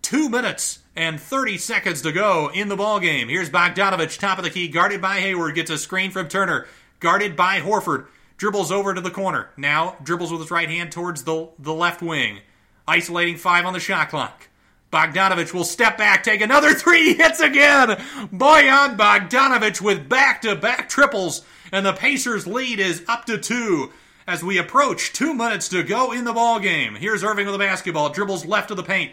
Two minutes and 30 seconds to go in the ball game. Here's Bogdanovich, top of the key, guarded by Hayward, gets a screen from Turner, guarded by Horford, dribbles over to the corner. Now dribbles with his right hand towards the, the left wing, isolating five on the shot clock. Bogdanovich will step back, take another three, hits again. Bojan Bogdanovich with back to back triples, and the Pacers' lead is up to two as we approach two minutes to go in the ball game. Here's Irving with the basketball, dribbles left of the paint,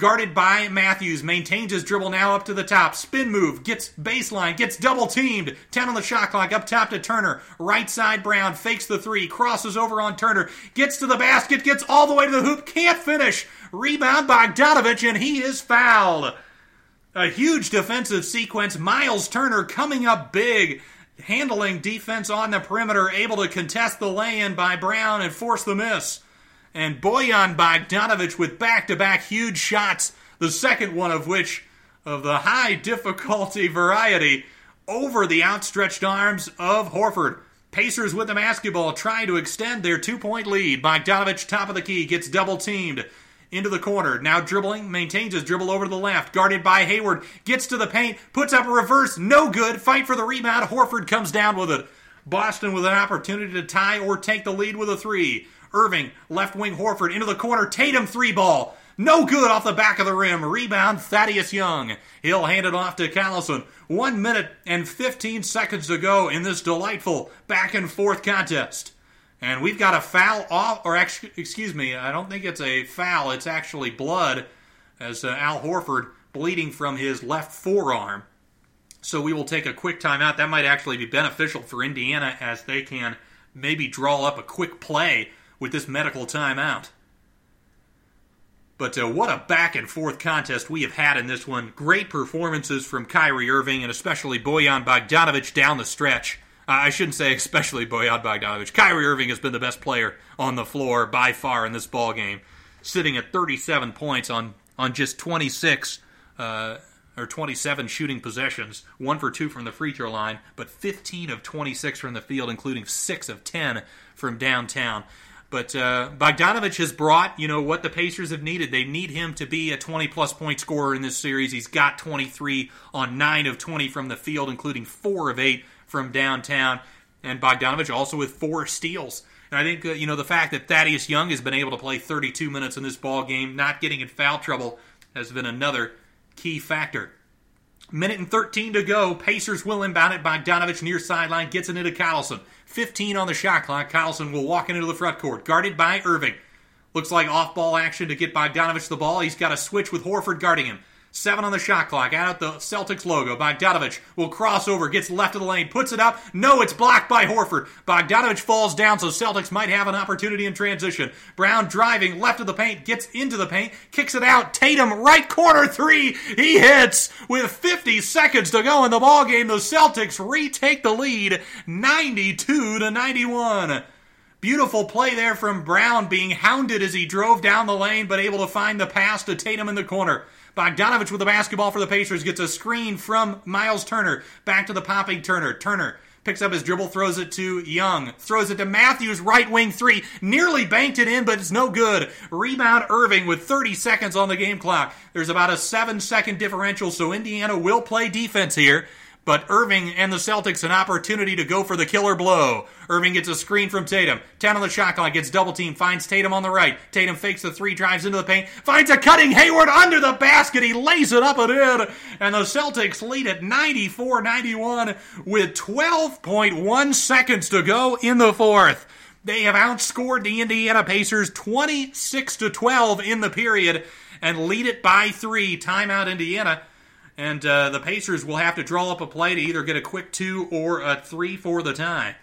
guarded by Matthews, maintains his dribble now up to the top. Spin move, gets baseline, gets double teamed. 10 on the shot clock, up top to Turner. Right side Brown, fakes the three, crosses over on Turner, gets to the basket, gets all the way to the hoop, can't finish. Rebound Bogdanovich, and he is fouled. A huge defensive sequence. Miles Turner coming up big, handling defense on the perimeter, able to contest the lay in by Brown and force the miss and Bojan Bogdanovich with back to back huge shots, the second one of which of the high difficulty variety over the outstretched arms of Horford. Pacers with the basketball trying to extend their two point lead. Bogdanovich, top of the key, gets double teamed into the corner. Now dribbling, maintains his dribble over to the left, guarded by Hayward, gets to the paint, puts up a reverse, no good. Fight for the rebound. Horford comes down with it. Boston with an opportunity to tie or take the lead with a three. Irving, left wing Horford into the corner. Tatum three ball. No good off the back of the rim. Rebound Thaddeus Young. He'll hand it off to Collison. One minute and 15 seconds to go in this delightful back and forth contest. And we've got a foul off, or excuse me, I don't think it's a foul. It's actually blood as uh, Al Horford bleeding from his left forearm. So we will take a quick timeout. That might actually be beneficial for Indiana as they can maybe draw up a quick play with this medical timeout. But uh, what a back and forth contest we have had in this one. Great performances from Kyrie Irving and especially Bojan Bogdanovich down the stretch. Uh, I shouldn't say especially Bojan Bogdanovich. Kyrie Irving has been the best player on the floor by far in this ball game, sitting at 37 points on on just 26 uh, or 27 shooting possessions, one for two from the free throw line, but 15 of 26 from the field, including six of 10 from downtown. But uh, Bogdanovich has brought, you know, what the Pacers have needed. They need him to be a 20 plus point scorer in this series. He's got 23 on 9 of 20 from the field, including 4 of 8 from downtown. And Bogdanovich also with 4 steals. And I think, uh, you know, the fact that Thaddeus Young has been able to play 32 minutes in this ball game, not getting in foul trouble, has been another key factor. Minute and 13 to go. Pacers will inbound it. Bogdanovich near sideline gets it into Collison. 15 on the shot clock. Collison will walk into the front court, guarded by Irving. Looks like off ball action to get Bogdanovich the ball. He's got a switch with Horford guarding him. Seven on the shot clock. Out at the Celtics logo. Bogdanovich will cross over, gets left of the lane, puts it up. No, it's blocked by Horford. Bogdanovich falls down, so Celtics might have an opportunity in transition. Brown driving left of the paint, gets into the paint, kicks it out. Tatum right corner three. He hits with 50 seconds to go in the ball game. The Celtics retake the lead, 92 to 91. Beautiful play there from Brown being hounded as he drove down the lane, but able to find the pass to Tatum in the corner. Bogdanovich with the basketball for the Pacers gets a screen from Miles Turner. Back to the popping Turner. Turner picks up his dribble, throws it to Young, throws it to Matthews, right wing three, nearly banked it in, but it's no good. Rebound Irving with 30 seconds on the game clock. There's about a seven second differential, so Indiana will play defense here. But Irving and the Celtics an opportunity to go for the killer blow. Irving gets a screen from Tatum. 10 on the shot clock, gets double team, finds Tatum on the right. Tatum fakes the three, drives into the paint, finds a cutting Hayward under the basket. He lays it up and in. And the Celtics lead at 94 91 with 12.1 seconds to go in the fourth. They have outscored the Indiana Pacers 26 to 12 in the period and lead it by three. Timeout, Indiana. And uh, the Pacers will have to draw up a play to either get a quick two or a three for the tie.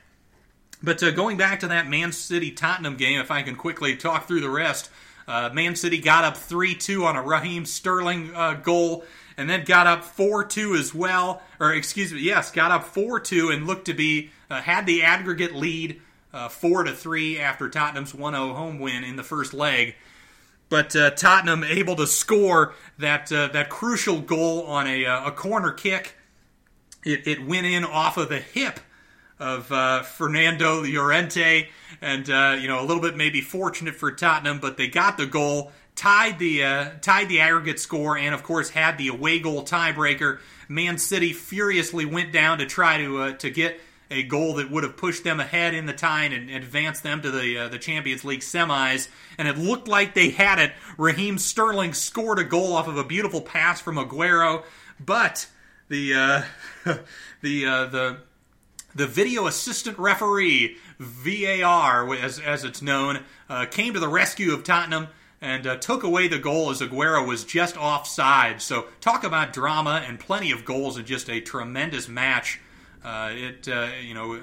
But uh, going back to that Man City Tottenham game, if I can quickly talk through the rest, uh, Man City got up 3 2 on a Raheem Sterling uh, goal, and then got up 4 2 as well. Or, excuse me, yes, got up 4 2 and looked to be, uh, had the aggregate lead uh, 4 to 3 after Tottenham's 1 0 home win in the first leg. But uh, Tottenham able to score that uh, that crucial goal on a, uh, a corner kick. It, it went in off of the hip of uh, Fernando Llorente, and uh, you know a little bit maybe fortunate for Tottenham, but they got the goal, tied the uh, tied the aggregate score, and of course had the away goal tiebreaker. Man City furiously went down to try to to get a goal that would have pushed them ahead in the tie and advanced them to the uh, the Champions League semis. And it looked like they had it. Raheem Sterling scored a goal off of a beautiful pass from Aguero, but the uh, the uh, the the video assistant referee VAR, as as it's known, uh, came to the rescue of Tottenham. And uh, took away the goal as Aguero was just offside. So, talk about drama and plenty of goals and just a tremendous match it uh, you know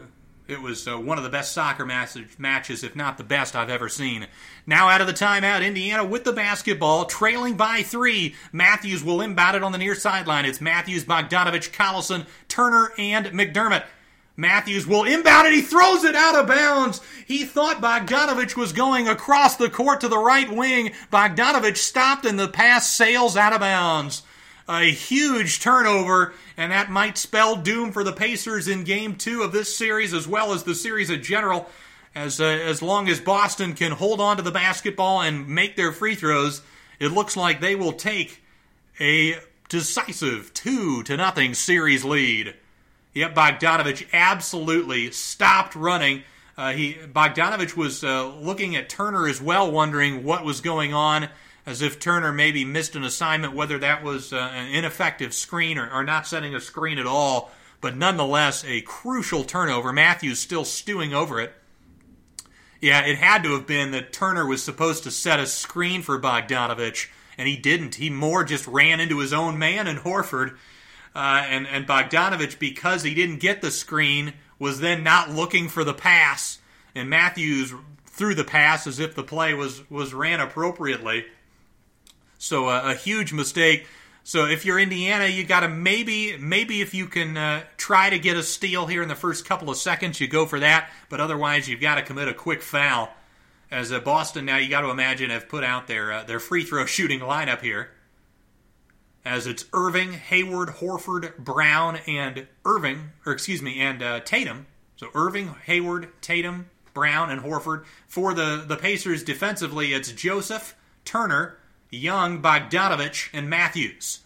it was uh, one of the best soccer matches, if not the best I've ever seen. Now out of the timeout, Indiana with the basketball, trailing by three. Matthews will inbound it on the near sideline. It's Matthews, Bogdanovich, Collison, Turner, and McDermott. Matthews will inbound it. He throws it out of bounds. He thought Bogdanovich was going across the court to the right wing. Bogdanovich stopped and the pass sails out of bounds. A huge turnover, and that might spell doom for the Pacers in game two of this series as well as the series in general. As, uh, as long as Boston can hold on to the basketball and make their free throws, it looks like they will take a decisive two to nothing series lead. Yep, Bogdanovich absolutely stopped running. Uh, he Bogdanovich was uh, looking at Turner as well, wondering what was going on, as if Turner maybe missed an assignment, whether that was uh, an ineffective screen or, or not setting a screen at all. But nonetheless, a crucial turnover. Matthews still stewing over it. Yeah, it had to have been that Turner was supposed to set a screen for Bogdanovich, and he didn't. He more just ran into his own man in Horford uh, and and Bogdanovich, because he didn't get the screen, was then not looking for the pass, and Matthews threw the pass as if the play was was ran appropriately. So uh, a huge mistake. So if you're Indiana, you got to maybe maybe if you can uh, try to get a steal here in the first couple of seconds, you go for that. But otherwise, you've got to commit a quick foul. As uh, Boston now, you got to imagine have put out their uh, their free throw shooting lineup here as it's Irving, Hayward, Horford, Brown, and Irving, or excuse me, and uh, Tatum. So Irving, Hayward, Tatum, Brown, and Horford. For the, the Pacers defensively, it's Joseph, Turner, Young, Bogdanovich, and Matthews.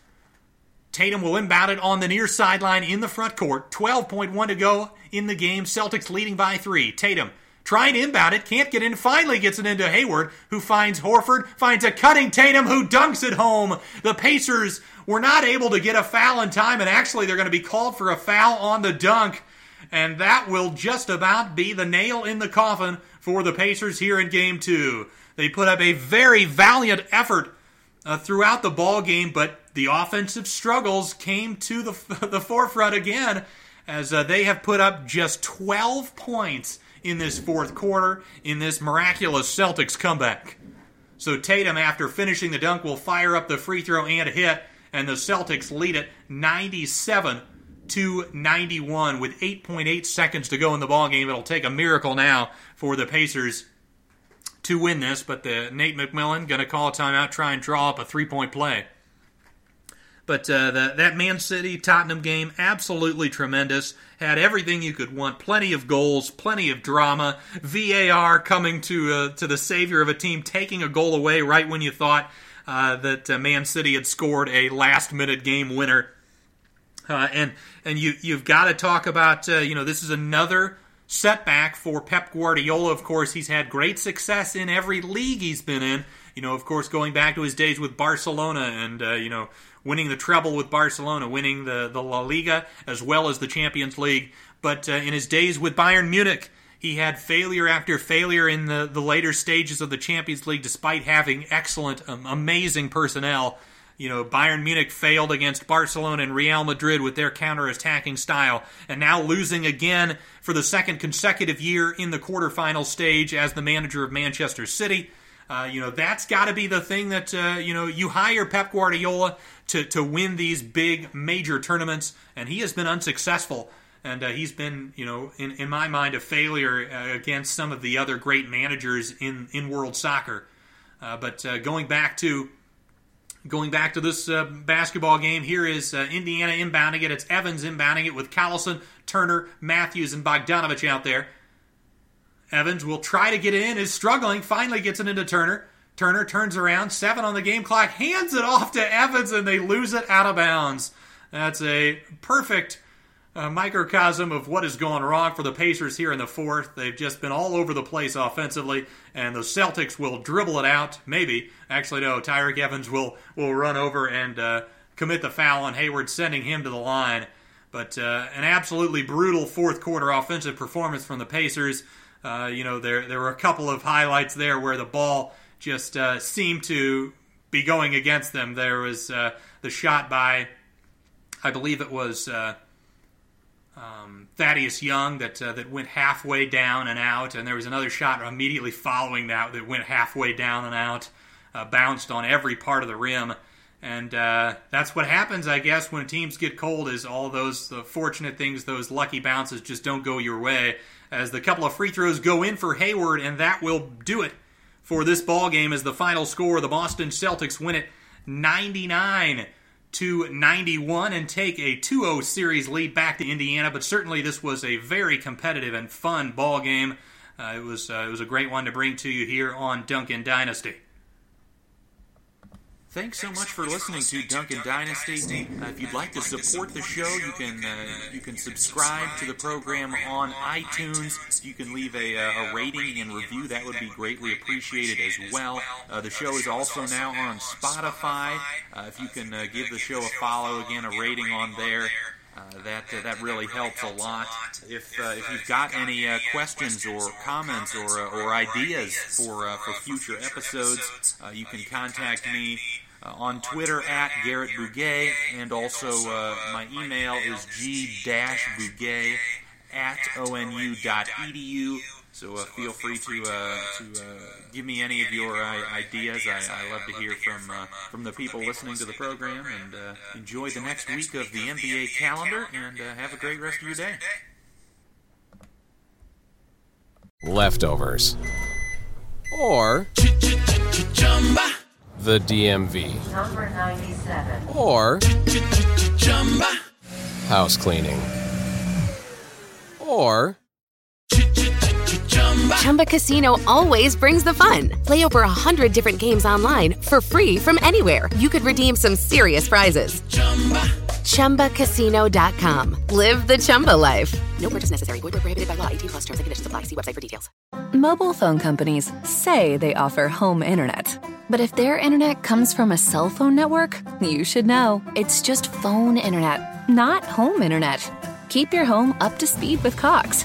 Tatum will inbound it on the near sideline in the front court. 12.1 to go in the game. Celtics leading by three. Tatum trying to inbound it, can't get in, finally gets it into Hayward, who finds Horford, finds a cutting Tatum, who dunks it home. The Pacers were not able to get a foul in time, and actually they're going to be called for a foul on the dunk. And that will just about be the nail in the coffin for the Pacers here in game two. They put up a very valiant effort uh, throughout the ball game, but the offensive struggles came to the, the forefront again as uh, they have put up just 12 points in this fourth quarter in this miraculous Celtics comeback. So Tatum, after finishing the dunk, will fire up the free throw and a hit, and the Celtics lead it 97 to 91 with 8.8 seconds to go in the ball game. It'll take a miracle now for the Pacers to win this, but the Nate McMillan going to call a timeout, try and draw up a three point play. But uh, the, that Man City Tottenham game, absolutely tremendous. Had everything you could want. Plenty of goals, plenty of drama. VAR coming to uh, to the savior of a team, taking a goal away right when you thought uh, that uh, Man City had scored a last minute game winner. Uh, and and you you've got to talk about uh, you know this is another setback for Pep Guardiola. Of course, he's had great success in every league he's been in. You know, of course, going back to his days with Barcelona and uh, you know winning the treble with Barcelona, winning the the La Liga as well as the Champions League. But uh, in his days with Bayern Munich. He had failure after failure in the, the later stages of the Champions League, despite having excellent, um, amazing personnel. You know, Bayern Munich failed against Barcelona and Real Madrid with their counter-attacking style, and now losing again for the second consecutive year in the quarterfinal stage as the manager of Manchester City. Uh, you know, that's got to be the thing that, uh, you know, you hire Pep Guardiola to, to win these big major tournaments, and he has been unsuccessful. And uh, he's been, you know, in, in my mind, a failure uh, against some of the other great managers in, in world soccer. Uh, but uh, going back to Going back to this uh, basketball game, here is uh, Indiana inbounding it. It's Evans inbounding it with Collison, Turner, Matthews, and Bogdanovich out there. Evans will try to get it in, is struggling, finally gets it into Turner. Turner turns around, seven on the game clock, hands it off to Evans, and they lose it out of bounds. That's a perfect uh, microcosm of what is going wrong for the Pacers here in the fourth. They've just been all over the place offensively, and the Celtics will dribble it out. Maybe, actually, no. Tyreke Evans will will run over and uh, commit the foul on Hayward, sending him to the line. But uh, an absolutely brutal fourth quarter offensive performance from the Pacers. Uh, you know, there there were a couple of highlights there where the ball just uh, seemed to be going against them. There was uh, the shot by, I believe it was um, Thaddeus Young that uh, that went halfway down and out, and there was another shot immediately following that that went halfway down and out, uh, bounced on every part of the rim, and uh, that's what happens, I guess, when teams get cold. Is all those fortunate things, those lucky bounces, just don't go your way. As the couple of free throws go in for Hayward, and that will do it for this ball game. As the final score, the Boston Celtics win it 99- to 91 and take a 2-0 series lead back to Indiana. But certainly, this was a very competitive and fun ball game. Uh, it was uh, it was a great one to bring to you here on Duncan Dynasty. Thanks so much for listening to Duncan Dynasty. Uh, if you'd like to support the show, you can uh, you can subscribe to the program on iTunes. You can leave a, uh, a rating and review. That would be greatly appreciated as well. Uh, the show is also now on Spotify. Uh, if you can uh, give the show a follow, again, a rating on there. Uh, that uh, that really helps a lot. If uh, if you've got any questions or comments or or ideas for for future episodes, you can contact me. Uh, on Twitter at Garrett Bouguet, and also uh, my email is g-bouguet at onu.edu. Uh, so uh, feel free to to uh, uh, give me any of your ideas. I, I, love to hear from from the people listening to the program, and enjoy the next week of the NBA calendar, and have a great rest of your day. Leftovers. Or the DMV. Number 97. Or house cleaning. Or Chumba Casino always brings the fun. Play over a hundred different games online for free from anywhere. You could redeem some serious prizes. Chumba. ChumbaCasino.com. Live the Chumba life. No purchase necessary. Void where prohibited by law. 18 plus terms and conditions apply. See website for details. Mobile phone companies say they offer home internet. But if their internet comes from a cell phone network, you should know. It's just phone internet, not home internet. Keep your home up to speed with Cox.